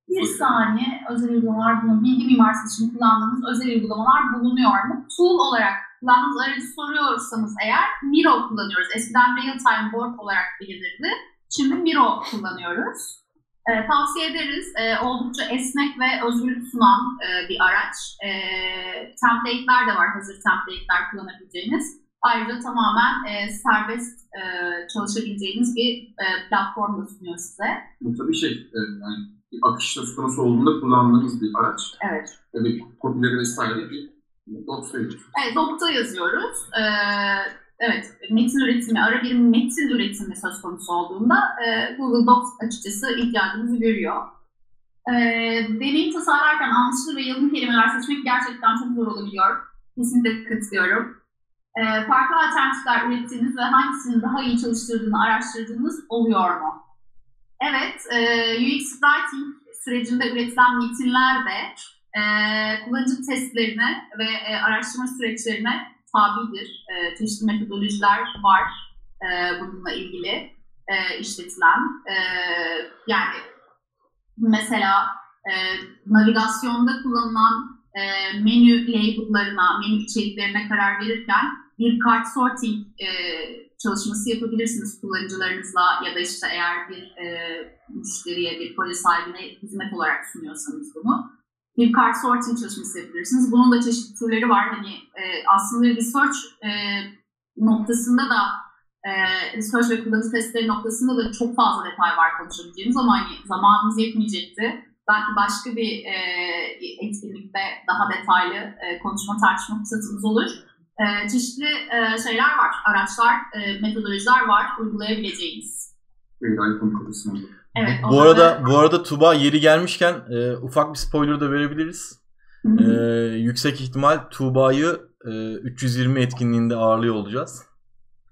bir saniye özel uygulamalar bulunuyor. Bilgi mimarisi için kullandığınız özel uygulamalar bulunuyor mu? Tool olarak kullandığınız aracı soruyorsanız eğer Miro kullanıyoruz. Eskiden Real Time Board olarak bilinirdi. Şimdi Miro kullanıyoruz. Ee, tavsiye ederiz. Ee, oldukça esnek ve özgürlük sunan e, bir araç. Ee, template'ler de var. Hazır template'ler kullanabileceğiniz. Ayrıca tamamen e, serbest e, çalışabileceğiniz bir e, platform da sunuyor size. Bu tabii şey, e, yani bir akış söz konusu olduğunda kullandığımız bir araç. Evet. Ve bir kopileri vesaire bir dosya Evet, Dokta yazıyoruz. Ee, evet, metin üretimi, ara bir metin üretimi söz konusu olduğunda e, Google Docs açıkçası ihtiyacımızı görüyor. Ee, deneyim tasarlarken anlaşılır ve yalın kelimeler seçmek gerçekten çok zor olabiliyor. Kesinlikle katılıyorum. Ee, farklı alternatifler ürettiğiniz ve hangisinin daha iyi çalıştırdığını araştırdığınız oluyor mu? Evet, e, UX Writing sürecinde üretilen metinler de e, kullanıcı testlerine ve e, araştırma süreçlerine tabidir. E, çeşitli metodolojiler var e, bununla ilgili e, işletilen. E, yani mesela e, navigasyonda kullanılan e, menü label'larına, menü içeriklerine karar verirken bir kart sorting e, çalışması yapabilirsiniz kullanıcılarınızla ya da işte eğer bir e, müşteriye, bir proje sahibine hizmet olarak sunuyorsanız bunu bir kart sorting çalışması yapabilirsiniz. Bunun da çeşitli türleri var. Hani e, aslında research e, noktasında da e, research ve kullanıcı testleri noktasında da çok fazla detay var konuşabileceğimiz ama hani zamanımız yetmeyecekti. Belki başka bir e, etkinlikte daha detaylı e, konuşma tartışma fırsatımız olur. E, çeşitli e, şeyler var, araçlar, e, metodolojiler var uygulayabileceğiniz. Evet, Bu arada bu arada Tuba yeri gelmişken e, ufak bir spoiler da verebiliriz. E, yüksek ihtimal Tuğba'yı e, 320 etkinliğinde ağırlıyor olacağız.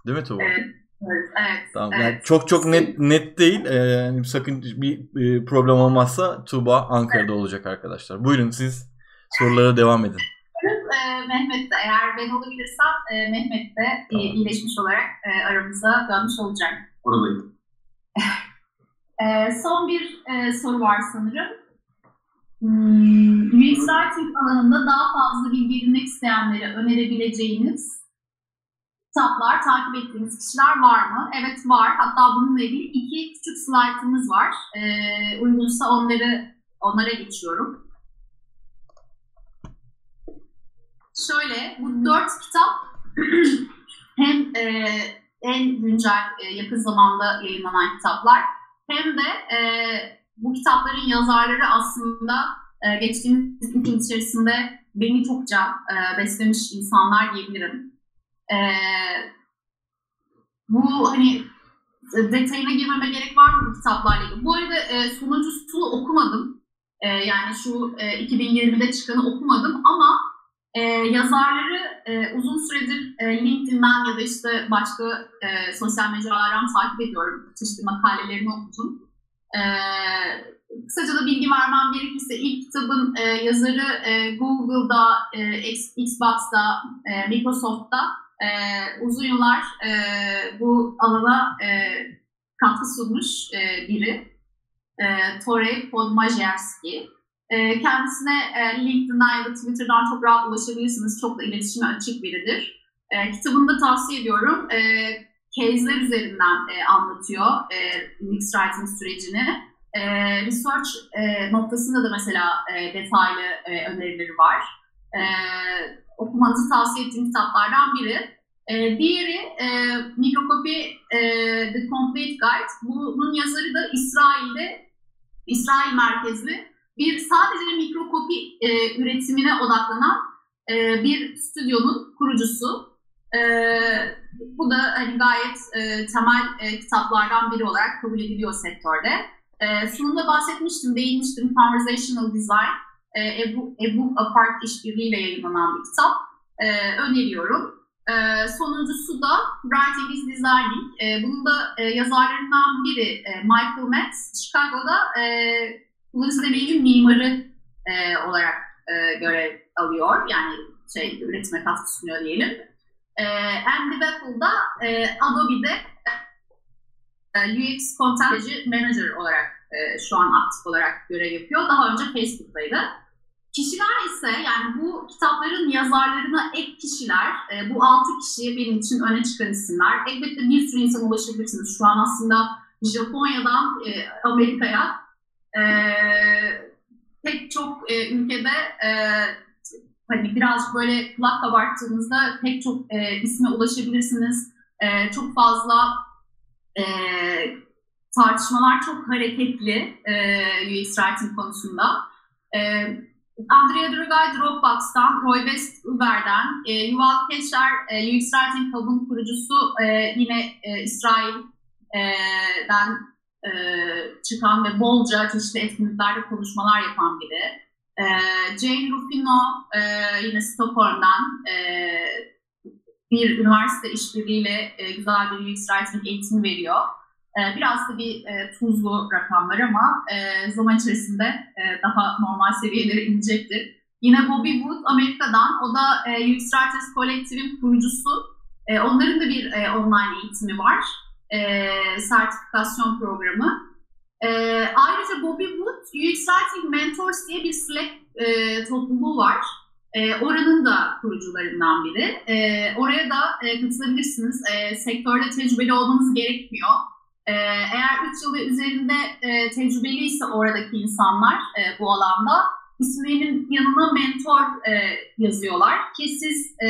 Değil mi Tuğba? Evet, evet, evet. Tamam. evet. Yani çok çok net net değil. E, yani sakın bir e, problem olmazsa Tuğba Ankara'da olacak arkadaşlar. Buyurun siz sorulara devam edin. e, Mehmet de eğer ben olabilirsem e, Mehmet de e, Tamam. iyileşmiş olarak e, aramıza dönmüş olacak. Oradayım. E, son bir e, soru var sanırım. Hmm, Writing alanında daha fazla bilgi edinmek isteyenlere önerebileceğiniz kitaplar, takip ettiğiniz kişiler var mı? Evet var. Hatta bununla ilgili iki küçük slaytımız var. E, uygunsa onları onlara geçiyorum. Şöyle, bu dört kitap hem e, en güncel, e, yakın zamanda yayınlanan kitaplar hem de e, bu kitapların yazarları aslında e, geçtiğimiz yıl içerisinde beni çokça e, beslemiş insanlar diyebilirim. E, bu hani detayına girmeme gerek var mı kitaplarla ilgili? Bu arada e, sonuncusunu okumadım. E, yani şu e, 2020'de çıkanı okumadım ama e, yazarları e, uzun süredir e, LinkedIn'den ya da işte başka e, sosyal mecralardan takip ediyorum. Çeşitli makalelerini okudum. E, kısaca da bilgi vermem gerekirse ilk kitabın e, yazarı e, Google'da, e, Xbox'ta, e, Microsoft'ta e, uzun yıllar e, bu alana e, katkı sunmuş e, biri. E, Torey Podmajerski. E, kendisine e, LinkedIn'den ya da Twitter'dan çok rahat ulaşabilirsiniz. Çok da iletişime açık biridir. E, kitabını da tavsiye ediyorum. E, case'ler üzerinden e, anlatıyor e, UX Writing sürecini. E, research e, noktasında da mesela e, detaylı e, önerileri var. E, okumanızı tavsiye ettiğim kitaplardan biri. E, diğeri e, Microcopy e, The Complete Guide. Bunun yazarı da İsrail'de, İsrail merkezli bir sadece mikrokopi e, üretimine odaklanan e, bir stüdyonun kurucusu. E, bu da hani gayet e, temel e, kitaplardan biri olarak kabul ediliyor sektörde. E, sunumda bahsetmiştim, değinmiştim. Conversational Design, e, A Book, A Book Apart işbirliğiyle yayınlanan bir kitap. E, öneriyorum. E, sonuncusu da Writing is Designing. E, bunun da e, yazarlarından biri e, Michael Metz. Chicago'da e, kullanıcı mimarı e, olarak e, görev alıyor. Yani şey üretime katkı sunuyor diyelim. E, Andy Waffle'da e, Adobe'de e, UX Content Manager olarak e, şu an aktif olarak görev yapıyor. Daha önce Facebook'taydı. Kişiler ise yani bu kitapların yazarlarına ek kişiler, e, bu altı kişi benim için öne çıkan isimler. Elbette bir sürü insan ulaşabilirsiniz. Şu an aslında Japonya'dan e, Amerika'ya e, pek çok e, ülkede e, hani birazcık böyle kulak kabarttığınızda pek çok e, isme ulaşabilirsiniz. E, çok fazla e, tartışmalar çok hareketli e, UX Writing konusunda. E, Andrea Drugay Dropbox'tan, Roy West Uber'den, e, Yuval Keşer e, UX Writing Hub'ın kurucusu e, yine e, İsrail'den e, çıkan ve bolca çeşitli etkinliklerde konuşmalar yapan biri. E, Jane Rufino e, yine Stockholm'dan e, bir üniversite işbirliğiyle e, güzel bir UX Writing eğitimi veriyor. E, biraz da bir e, tuzlu rakamlar ama e, zaman içerisinde e, daha normal seviyelere inecektir. Yine Bobby Wood Amerika'dan, o da Writers Collective'in kurucusu. Onların da bir online eğitimi var, sertifikasyon programı. Ayrıca Bobby Wood, Writing Mentors diye bir Slack topluluğu var. E, oranın da kurucularından biri. E, oraya da e, katılabilirsiniz. E, sektörde tecrübeli olmanız gerekmiyor. E, eğer 3 yıl ve üzerinde e, tecrübeliyse oradaki insanlar e, bu alanda isimlerinin yanına mentor e, yazıyorlar ki siz e,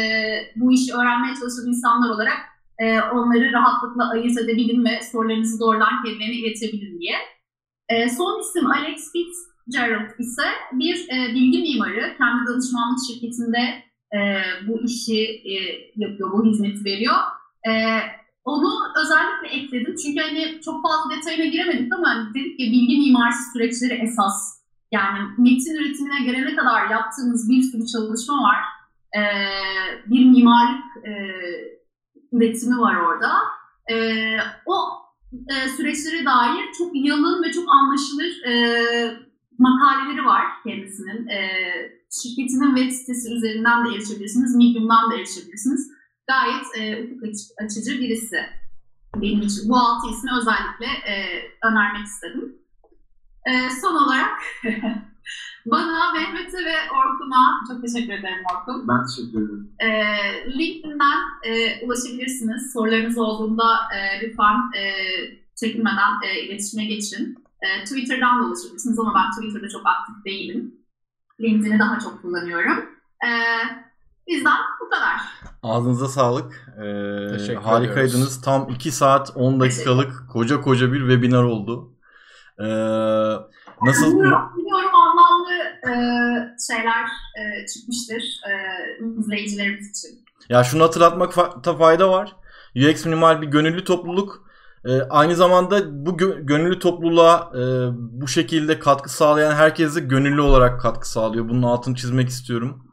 bu işi öğrenmeye çalışan insanlar olarak e, onları rahatlıkla ayırt edebilin ve sorularınızı doğrudan kendilerine iletebilin diye. E, son isim Alex Fitzgerald ise bir e, bilgi mimarı. Kendi danışmanlık şirketinde e, bu işi e, yapıyor, bu hizmeti veriyor. E, onu özellikle ekledim çünkü hani çok fazla detayına giremedik ama hani dedik ki bilgi mimarisi süreçleri esas. Yani metin üretimine gelene kadar yaptığımız bir sürü çalışma var. E, bir mimarlık e, üretimi var orada. E, o e, süreçlere dair çok yalın ve çok anlaşılır e, makaleleri var kendisinin. E, şirketinin web sitesi üzerinden de erişebilirsiniz, Medium'dan da erişebilirsiniz. Gayet e, ufuk açıcı birisi benim için. Bu altı ismi özellikle e, önermek istedim. E, son olarak bana, Mehmet'e ve Orkun'a çok teşekkür ederim Orkun. Ben teşekkür ederim. E, LinkedIn'den e, ulaşabilirsiniz. Sorularınız olduğunda e, lütfen e, çekinmeden e, iletişime geçin. E, Twitter'dan da ulaşabilirsiniz ama ben Twitter'da çok aktif değilim. LinkedIn'i daha çok kullanıyorum. E, bizden bu kadar. Ağzınıza sağlık. Ee, Teşekkür harikaydınız. ediyoruz. Tam 2 saat 10 dakikalık koca koca bir webinar oldu. Ee, nasıl? Bilmiyorum anlamlı e, şeyler e, çıkmıştır e, izleyicilerimiz için. Ya şunu hatırlatmakta fayda var. UX Minimal bir gönüllü topluluk. Ee, aynı zamanda bu gö- gönüllü topluluğa e, bu şekilde katkı sağlayan herkese gönüllü olarak katkı sağlıyor. Bunun altını çizmek istiyorum.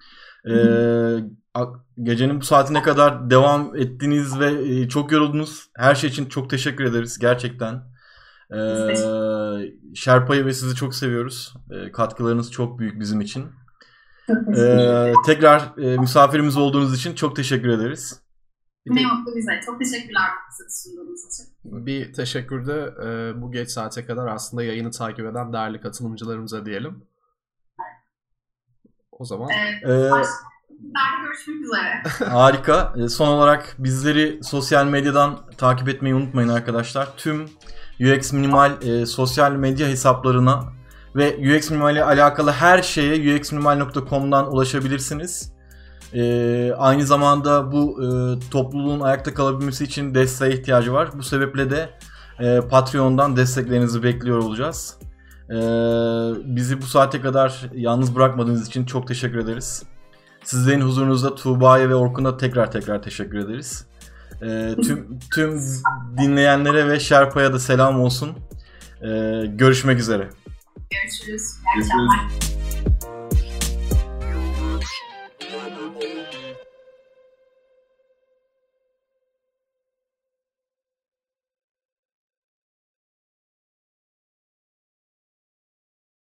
Ee, a- gecenin bu saatine kadar devam ettiniz ve e, çok yoruldunuz. Her şey için çok teşekkür ederiz gerçekten. Ee, Şerpa'yı ve sizi çok seviyoruz. Ee, katkılarınız çok büyük bizim için. Ee, tekrar e, misafirimiz olduğunuz için çok teşekkür ederiz. Ne mutlu bize. Çok teşekkürler fırsatı sunduğunuz için. bir teşekkür de e, bu geç saate kadar aslında yayını takip eden değerli katılımcılarımıza diyelim. O zaman Ee, Ee, başka günlerde görüşmek üzere. Harika. Ee, Son olarak bizleri sosyal medyadan takip etmeyi unutmayın arkadaşlar. Tüm UX Minimal e, sosyal medya hesaplarına ve UX Minimal ile alakalı her şeye uxminimal.com'dan ulaşabilirsiniz. Ee, aynı zamanda bu e, topluluğun ayakta kalabilmesi için desteğe ihtiyacı var. Bu sebeple de e, Patreon'dan desteklerinizi bekliyor olacağız. Ee, bizi bu saate kadar yalnız bırakmadığınız için çok teşekkür ederiz. Sizlerin huzurunuzda Tuğba'ya ve Orkun'a tekrar tekrar teşekkür ederiz. Ee, tüm tüm dinleyenlere ve Şerpa'ya da selam olsun. Ee, görüşmek üzere. Görüşürüz. İyi Görüşürüz.